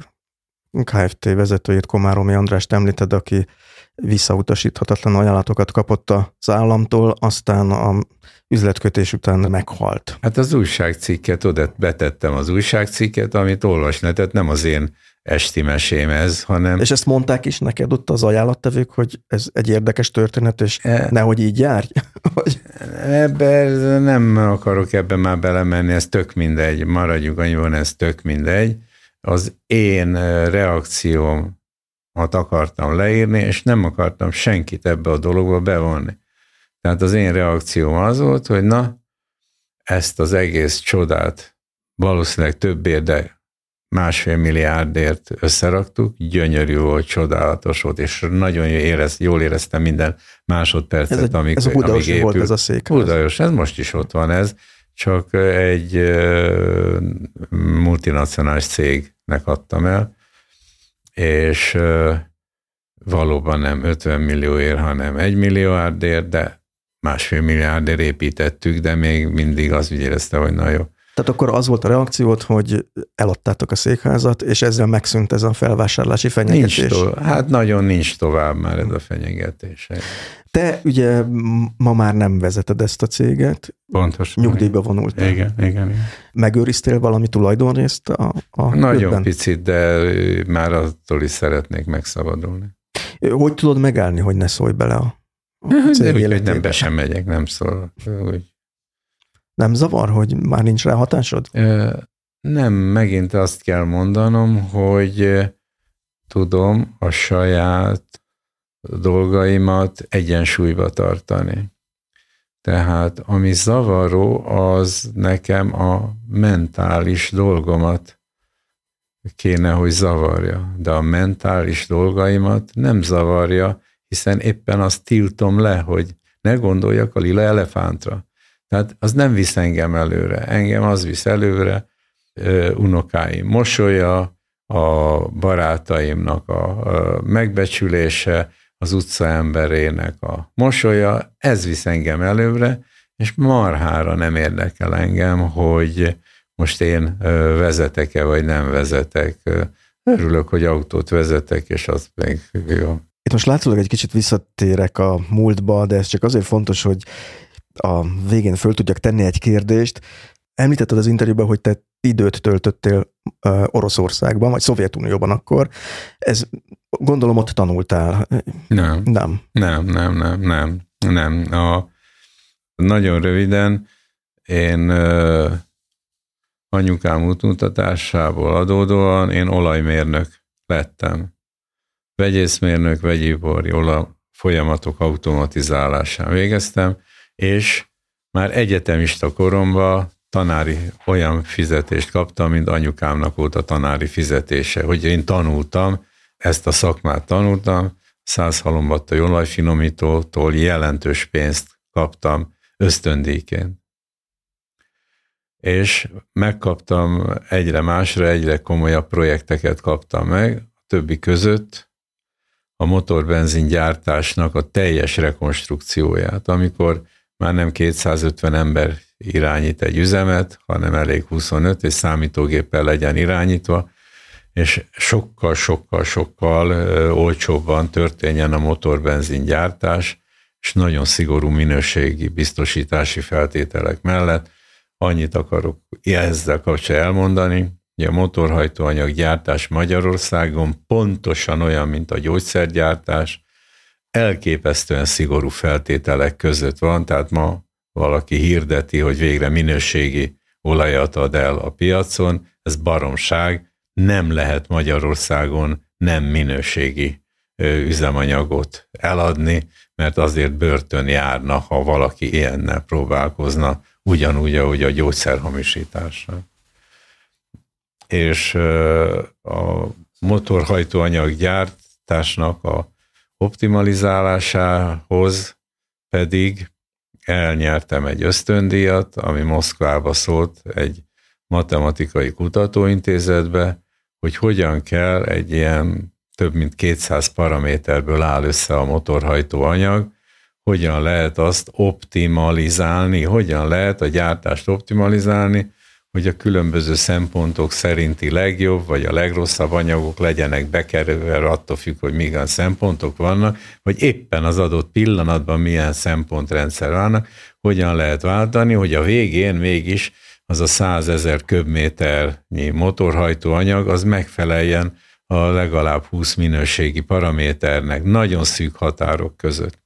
S1: Kft. vezetőjét Komáromi Andrást említed, aki visszautasíthatatlan ajánlatokat kapott az államtól, aztán a üzletkötés után meghalt.
S2: Hát az újságcikket, oda betettem az újságcikket, amit olvasni, tehát nem az én esti mesém ez, hanem...
S1: És ezt mondták is neked ott az ajánlattevők, hogy ez egy érdekes történet, és e... nehogy így járj? [laughs]
S2: Hogy... Ebben nem akarok ebben már belemenni, ez tök mindegy, maradjunk annyiban, ez tök mindegy. Az én reakcióm akartam leírni, és nem akartam senkit ebbe a dologba bevonni. Tehát az én reakcióm az volt, hogy na, ezt az egész csodát valószínűleg többért, de másfél milliárdért összeraktuk, gyönyörű volt, csodálatos volt, és nagyon érez, jól éreztem minden másodpercet,
S1: ez a,
S2: amíg,
S1: ez a amíg volt ez a szék.
S2: Budaos, ez most is ott van ez, csak egy multinacionális cégnek adtam el, és valóban nem 50 millióért, hanem 1 milliárdért, de másfél milliárdért építettük, de még mindig az úgy érezte, hogy na jó.
S1: Tehát akkor az volt a reakciót, hogy eladtátok a székházat, és ezzel megszűnt ez a felvásárlási fenyegetés.
S2: Nincs tovább. Hát nagyon nincs tovább már ez a fenyegetés.
S1: Te ugye ma már nem vezeted ezt a céget.
S2: Pontosan.
S1: Nyugdíjba vonultál.
S2: Igen, igen, igen.
S1: Megőriztél valami tulajdonrészt a, a
S2: Nagyon ködben? picit, de már attól is szeretnék megszabadulni.
S1: Hogy tudod megállni, hogy ne szólj bele a,
S2: a cég úgy, hogy nem be sem megyek, nem szól. Úgy
S1: nem zavar, hogy már nincs rá hatásod?
S2: Nem, megint azt kell mondanom, hogy tudom a saját dolgaimat egyensúlyba tartani. Tehát ami zavaró, az nekem a mentális dolgomat kéne, hogy zavarja. De a mentális dolgaimat nem zavarja, hiszen éppen azt tiltom le, hogy ne gondoljak a lila elefántra. Tehát az nem visz engem előre. Engem az visz előre, unokáim mosolya, a barátaimnak a megbecsülése, az utca emberének a mosolya, ez visz engem előre, és marhára nem érdekel engem, hogy most én vezetek-e, vagy nem vezetek. Örülök, hogy autót vezetek, és az még jó.
S1: Itt most látszólag egy kicsit visszatérek a múltba, de ez csak azért fontos, hogy a végén föl tudjak tenni egy kérdést. Említetted az interjúban, hogy te időt töltöttél Oroszországban, vagy Szovjetunióban akkor. Ez gondolom ott tanultál.
S2: Nem. Nem. Nem, nem, nem, nem. nem. A, nagyon röviden én uh, anyukám útmutatásából adódóan én olajmérnök lettem. Vegyészmérnök, vegyipari olaj folyamatok automatizálásán végeztem, és már egyetemista koromban tanári olyan fizetést kaptam, mint anyukámnak volt a tanári fizetése, hogy én tanultam, ezt a szakmát tanultam, száz halombattai olajfinomítótól jelentős pénzt kaptam ösztöndíjként. És megkaptam egyre másra, egyre komolyabb projekteket kaptam meg, a többi között a motorbenzin gyártásnak a teljes rekonstrukcióját, amikor már nem 250 ember irányít egy üzemet, hanem elég 25, és számítógéppel legyen irányítva, és sokkal, sokkal, sokkal olcsóbban történjen a motorbenzin gyártás, és nagyon szigorú minőségi biztosítási feltételek mellett. Annyit akarok ezzel kapcsolatban elmondani, hogy a motorhajtóanyag gyártás Magyarországon pontosan olyan, mint a gyógyszergyártás, elképesztően szigorú feltételek között van, tehát ma valaki hirdeti, hogy végre minőségi olajat ad el a piacon, ez baromság, nem lehet Magyarországon nem minőségi üzemanyagot eladni, mert azért börtön járna, ha valaki ilyennel próbálkozna, ugyanúgy, ahogy a gyógyszerhamisításra. És a motorhajtóanyag gyártásnak a optimalizálásához pedig elnyertem egy ösztöndíjat, ami Moszkvába szólt egy matematikai kutatóintézetbe, hogy hogyan kell egy ilyen több mint 200 paraméterből áll össze a motorhajtó anyag, hogyan lehet azt optimalizálni, hogyan lehet a gyártást optimalizálni, hogy a különböző szempontok szerinti legjobb vagy a legrosszabb anyagok legyenek bekerülve, attól függ, hogy milyen szempontok vannak, vagy éppen az adott pillanatban milyen szempontrendszer vannak, hogyan lehet váltani, hogy a végén mégis az a százezer köbméternyi motorhajtóanyag, az megfeleljen a legalább 20 minőségi paraméternek, nagyon szűk határok között.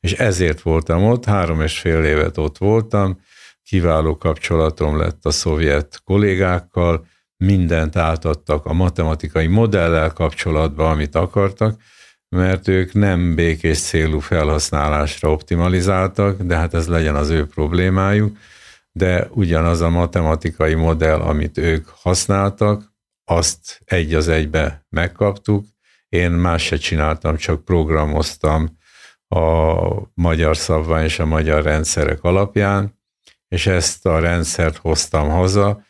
S2: És ezért voltam ott, három és fél évet ott voltam, kiváló kapcsolatom lett a szovjet kollégákkal, mindent átadtak a matematikai modellel kapcsolatban, amit akartak, mert ők nem békés célú felhasználásra optimalizáltak, de hát ez legyen az ő problémájuk, de ugyanaz a matematikai modell, amit ők használtak, azt egy az egybe megkaptuk, én más se csináltam, csak programoztam a magyar szabvány és a magyar rendszerek alapján, és ezt a rendszert hoztam haza,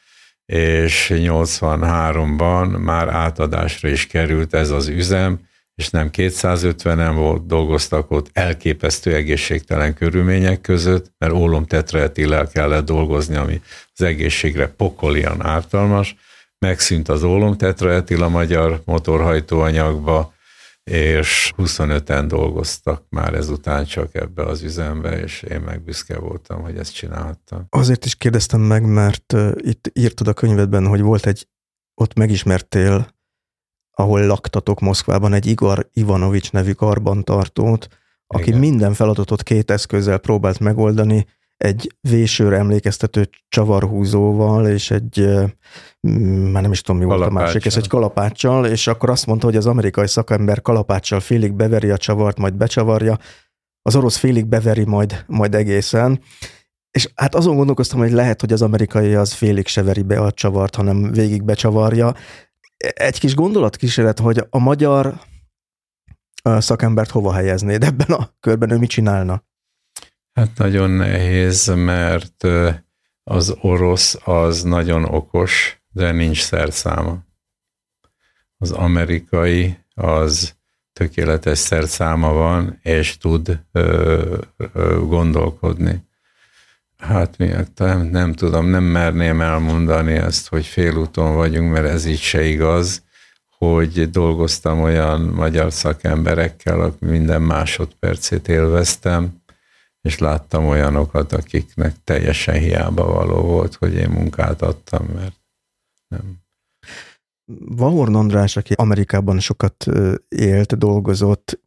S2: és 83-ban már átadásra is került ez az üzem, és nem 250-en volt, dolgoztak ott elképesztő egészségtelen körülmények között, mert ólom tetraetillel kellett dolgozni, ami az egészségre pokolian ártalmas. Megszűnt az ólom tetraetil a magyar motorhajtóanyagba, és 25-en dolgoztak már ezután csak ebbe az üzembe, és én meg büszke voltam, hogy ezt csinálhattam.
S1: Azért is kérdeztem meg, mert itt írtad a könyvedben, hogy volt egy, ott megismertél, ahol laktatok Moszkvában egy Igor Ivanovics nevű karbantartót, aki Igen. minden feladatot két eszközzel próbált megoldani, egy vésőre emlékeztető csavarhúzóval, és egy, már nem is tudom mi volt a másik, ez egy kalapáccsal, és akkor azt mondta, hogy az amerikai szakember kalapáccsal félig beveri a csavart, majd becsavarja, az orosz félig beveri majd, majd egészen, és hát azon gondolkoztam, hogy lehet, hogy az amerikai az félig se veri be a csavart, hanem végig becsavarja. Egy kis gondolatkísérlet, hogy a magyar szakembert hova helyeznéd ebben a körben, ő mit csinálna?
S2: Hát nagyon nehéz, mert az orosz az nagyon okos, de nincs szerszáma. Az amerikai az tökéletes szerszáma van, és tud ö, ö, gondolkodni. Hát mi, nem, nem tudom, nem merném elmondani ezt, hogy félúton vagyunk, mert ez így se igaz, hogy dolgoztam olyan magyar szakemberekkel, akik minden másodpercét élveztem, és láttam olyanokat, akiknek teljesen hiába való volt, hogy én munkát adtam, mert nem.
S1: Vahorn András, aki Amerikában sokat élt, dolgozott,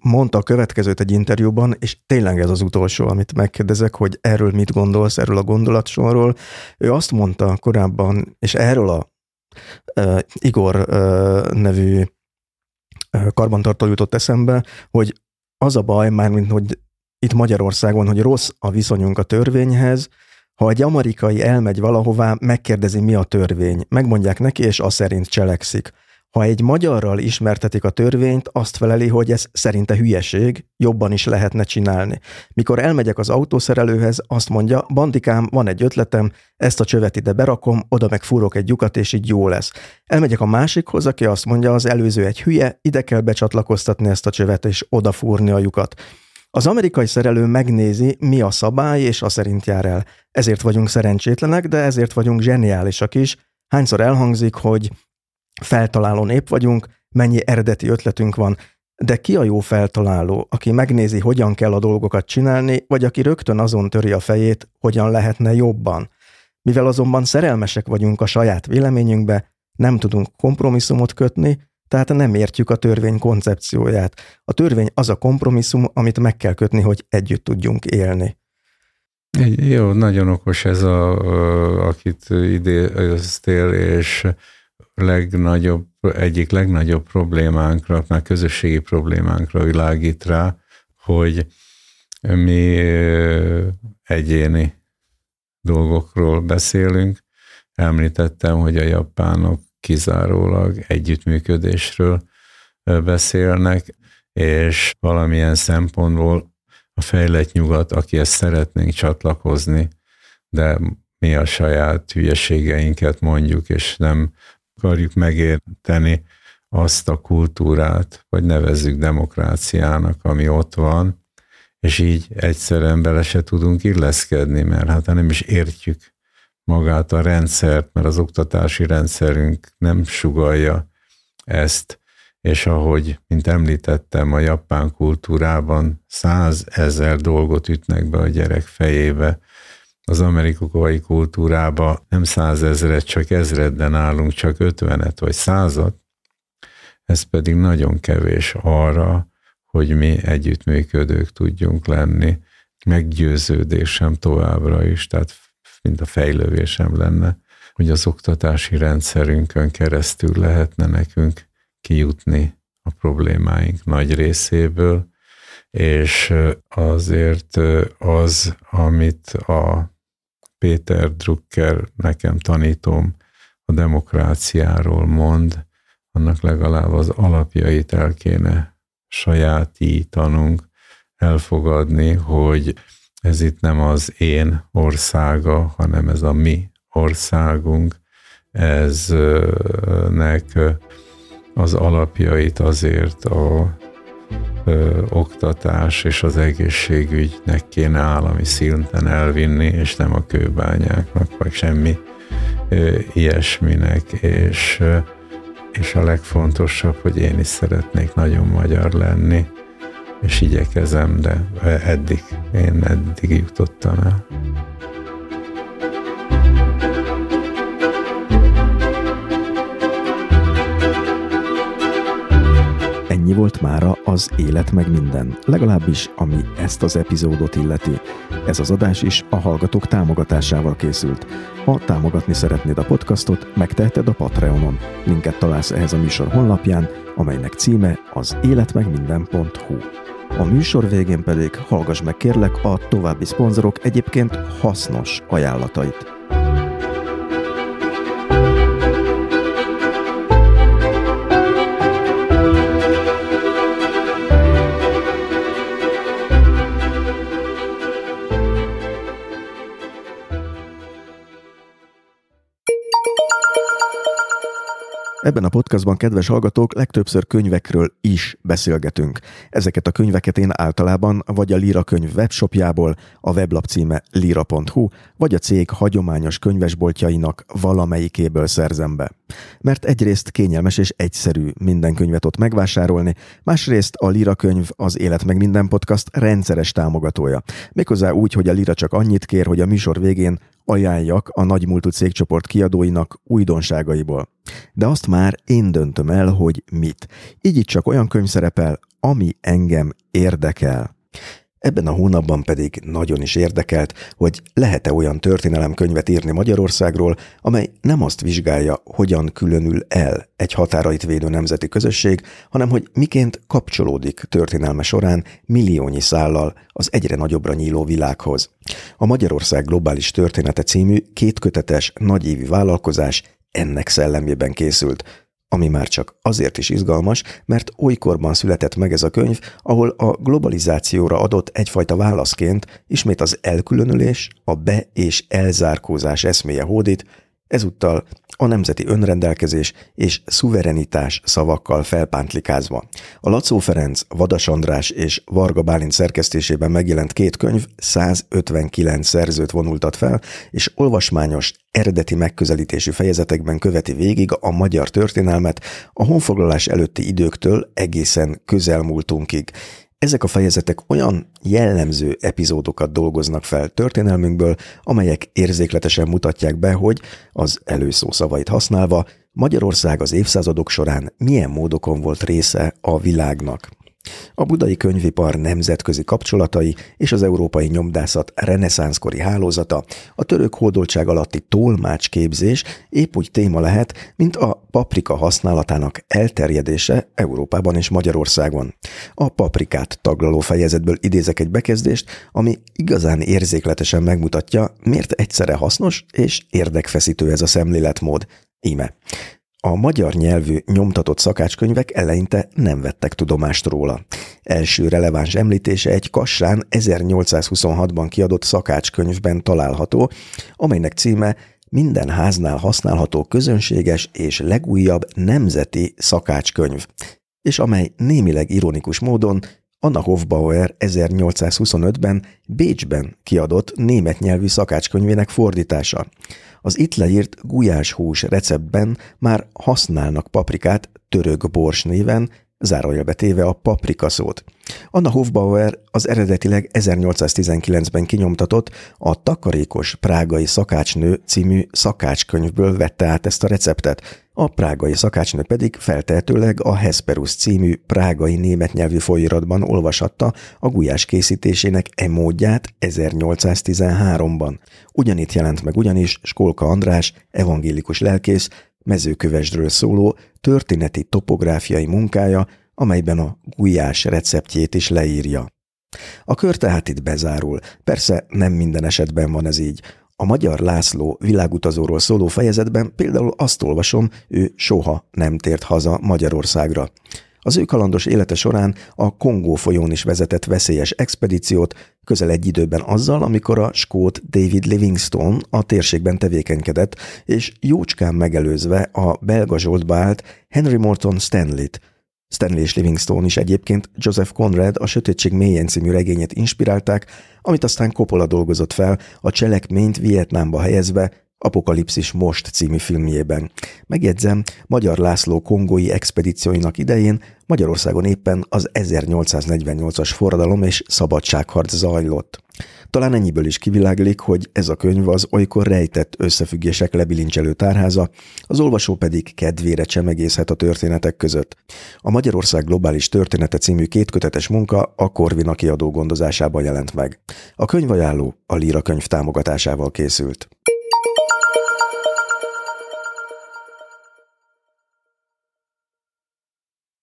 S1: mondta a következőt egy interjúban, és tényleg ez az utolsó, amit megkérdezek, hogy erről mit gondolsz, erről a gondolatsorról. Ő azt mondta korábban, és erről a uh, Igor uh, nevű uh, karbantartó jutott eszembe, hogy az a baj, mármint, hogy itt Magyarországon, hogy rossz a viszonyunk a törvényhez, ha egy amerikai elmegy valahová, megkérdezi, mi a törvény. Megmondják neki, és az szerint cselekszik. Ha egy magyarral ismertetik a törvényt, azt feleli, hogy ez szerinte hülyeség, jobban is lehetne csinálni. Mikor elmegyek az autószerelőhez, azt mondja, bandikám, van egy ötletem, ezt a csövet ide berakom, oda meg fúrok egy lyukat, és így jó lesz. Elmegyek a másikhoz, aki azt mondja, az előző egy hülye, ide kell becsatlakoztatni ezt a csövet, és odafúrni a lyukat. Az amerikai szerelő megnézi, mi a szabály, és a szerint jár el. Ezért vagyunk szerencsétlenek, de ezért vagyunk zseniálisak is. Hányszor elhangzik, hogy feltaláló nép vagyunk, mennyi eredeti ötletünk van, de ki a jó feltaláló, aki megnézi, hogyan kell a dolgokat csinálni, vagy aki rögtön azon töri a fejét, hogyan lehetne jobban? Mivel azonban szerelmesek vagyunk a saját véleményünkbe, nem tudunk kompromisszumot kötni, tehát nem értjük a törvény koncepcióját. A törvény az a kompromisszum, amit meg kell kötni, hogy együtt tudjunk élni.
S2: Jó, nagyon okos ez, a, akit idéztél, és legnagyobb, egyik legnagyobb problémánkra, már közösségi problémánkra világít rá, hogy mi egyéni dolgokról beszélünk. Említettem, hogy a japánok kizárólag együttműködésről beszélnek, és valamilyen szempontból a fejlett nyugat, aki ezt szeretnénk csatlakozni, de mi a saját hülyeségeinket mondjuk, és nem akarjuk megérteni azt a kultúrát, vagy nevezzük demokráciának, ami ott van, és így egyszerűen bele se tudunk illeszkedni, mert hát nem is értjük magát a rendszert, mert az oktatási rendszerünk nem sugalja ezt, és ahogy, mint említettem, a japán kultúrában százezer dolgot ütnek be a gyerek fejébe, az amerikai kultúrában nem százezret, csak ezred, de nálunk csak ötvenet vagy százat, ez pedig nagyon kevés arra, hogy mi együttműködők tudjunk lenni. Meggyőződésem továbbra is, tehát mint a fejlővésem lenne, hogy az oktatási rendszerünkön keresztül lehetne nekünk kijutni a problémáink nagy részéből, és azért az, amit a Péter Drucker, nekem tanítom, a demokráciáról mond, annak legalább az alapjait el kéne sajátítanunk, elfogadni, hogy ez itt nem az én országa, hanem ez a mi országunk, eznek az alapjait azért a oktatás és az egészségügynek kéne állami szinten elvinni, és nem a kőbányáknak, vagy semmi ö, ilyesminek, és, és a legfontosabb, hogy én is szeretnék nagyon magyar lenni, és igyekezem, de eddig, én eddig jutottam el.
S1: Ennyi volt mára az Élet meg minden, legalábbis ami ezt az epizódot illeti. Ez az adás is a hallgatók támogatásával készült. Ha támogatni szeretnéd a podcastot, megteheted a Patreonon. Linket találsz ehhez a műsor honlapján, amelynek címe az életmegminden.hu. A műsor végén pedig hallgass meg kérlek a további szponzorok egyébként hasznos ajánlatait. Ebben a podcastban, kedves hallgatók, legtöbbször könyvekről is beszélgetünk. Ezeket a könyveket én általában vagy a Lira könyv webshopjából, a weblap címe lira.hu, vagy a cég hagyományos könyvesboltjainak valamelyikéből szerzem be. Mert egyrészt kényelmes és egyszerű minden könyvet ott megvásárolni, másrészt a Lira könyv az Élet meg minden podcast rendszeres támogatója. Méghozzá úgy, hogy a Lira csak annyit kér, hogy a műsor végén ajánljak a nagymúltú cégcsoport kiadóinak újdonságaiból. De azt már én döntöm el, hogy mit. Így itt csak olyan könyv szerepel, ami engem érdekel. Ebben a hónapban pedig nagyon is érdekelt, hogy lehet-e olyan történelemkönyvet írni Magyarországról, amely nem azt vizsgálja, hogyan különül el egy határait védő nemzeti közösség, hanem hogy miként kapcsolódik történelme során milliónyi szállal az egyre nagyobbra nyíló világhoz. A Magyarország globális története című kétkötetes nagyévi vállalkozás ennek szellemében készült, ami már csak azért is izgalmas, mert olykorban született meg ez a könyv, ahol a globalizációra adott egyfajta válaszként ismét az elkülönülés, a be- és elzárkózás eszméje hódít, ezúttal a nemzeti önrendelkezés és szuverenitás szavakkal felpántlikázva. A Lacó Ferenc, Vadas András és Varga Bálint szerkesztésében megjelent két könyv 159 szerzőt vonultat fel, és olvasmányos, eredeti megközelítésű fejezetekben követi végig a magyar történelmet a honfoglalás előtti időktől egészen közelmúltunkig. Ezek a fejezetek olyan jellemző epizódokat dolgoznak fel történelmünkből, amelyek érzékletesen mutatják be, hogy az előszó szavait használva Magyarország az évszázadok során milyen módokon volt része a világnak. A budai könyvipar nemzetközi kapcsolatai és az európai nyomdászat reneszánszkori hálózata, a török hódoltság alatti tolmácsképzés épp úgy téma lehet, mint a paprika használatának elterjedése Európában és Magyarországon. A paprikát taglaló fejezetből idézek egy bekezdést, ami igazán érzékletesen megmutatja, miért egyszerre hasznos és érdekfeszítő ez a szemléletmód. Íme. A magyar nyelvű nyomtatott szakácskönyvek eleinte nem vettek tudomást róla. Első releváns említése egy Kassán 1826-ban kiadott szakácskönyvben található, amelynek címe minden háznál használható közönséges és legújabb nemzeti szakácskönyv, és amely némileg ironikus módon Anna Hofbauer 1825-ben Bécsben kiadott német nyelvű szakácskönyvének fordítása. Az itt leírt gulyáshús receptben már használnak paprikát török bors néven, zárójelbe téve a paprika szót. Anna Hofbauer az eredetileg 1819-ben kinyomtatott a Takarékos Prágai Szakácsnő című szakácskönyvből vette át ezt a receptet, a prágai szakácsnő pedig feltehetőleg a Hesperus című prágai német nyelvű folyiratban olvashatta a gulyás készítésének e módját 1813-ban. Ugyanitt jelent meg ugyanis Skolka András, evangélikus lelkész, mezőkövesdről szóló történeti topográfiai munkája, amelyben a gulyás receptjét is leírja. A kör tehát itt bezárul. Persze nem minden esetben van ez így. A Magyar László világutazóról szóló fejezetben például azt olvasom, ő soha nem tért haza Magyarországra. Az ő kalandos élete során a Kongó folyón is vezetett veszélyes expedíciót, közel egy időben azzal, amikor a skót David Livingstone a térségben tevékenykedett, és jócskán megelőzve a belga állt Henry Morton Stanley-t, Stanley és Livingstone is egyébként Joseph Conrad a Sötétség mélyen című regényét inspirálták, amit aztán Coppola dolgozott fel a cselekményt Vietnámba helyezve Apokalipszis Most című filmjében. Megjegyzem, Magyar László kongói expedícióinak idején Magyarországon éppen az 1848-as forradalom és szabadságharc zajlott. Talán ennyiből is kiviláglik, hogy ez a könyv az olykor rejtett összefüggések lebilincselő tárháza, az olvasó pedig kedvére csemegészhet a történetek között. A Magyarország globális története című kétkötetes munka a Korvina kiadó gondozásában jelent meg. A könyvajánló a Líra könyv támogatásával készült.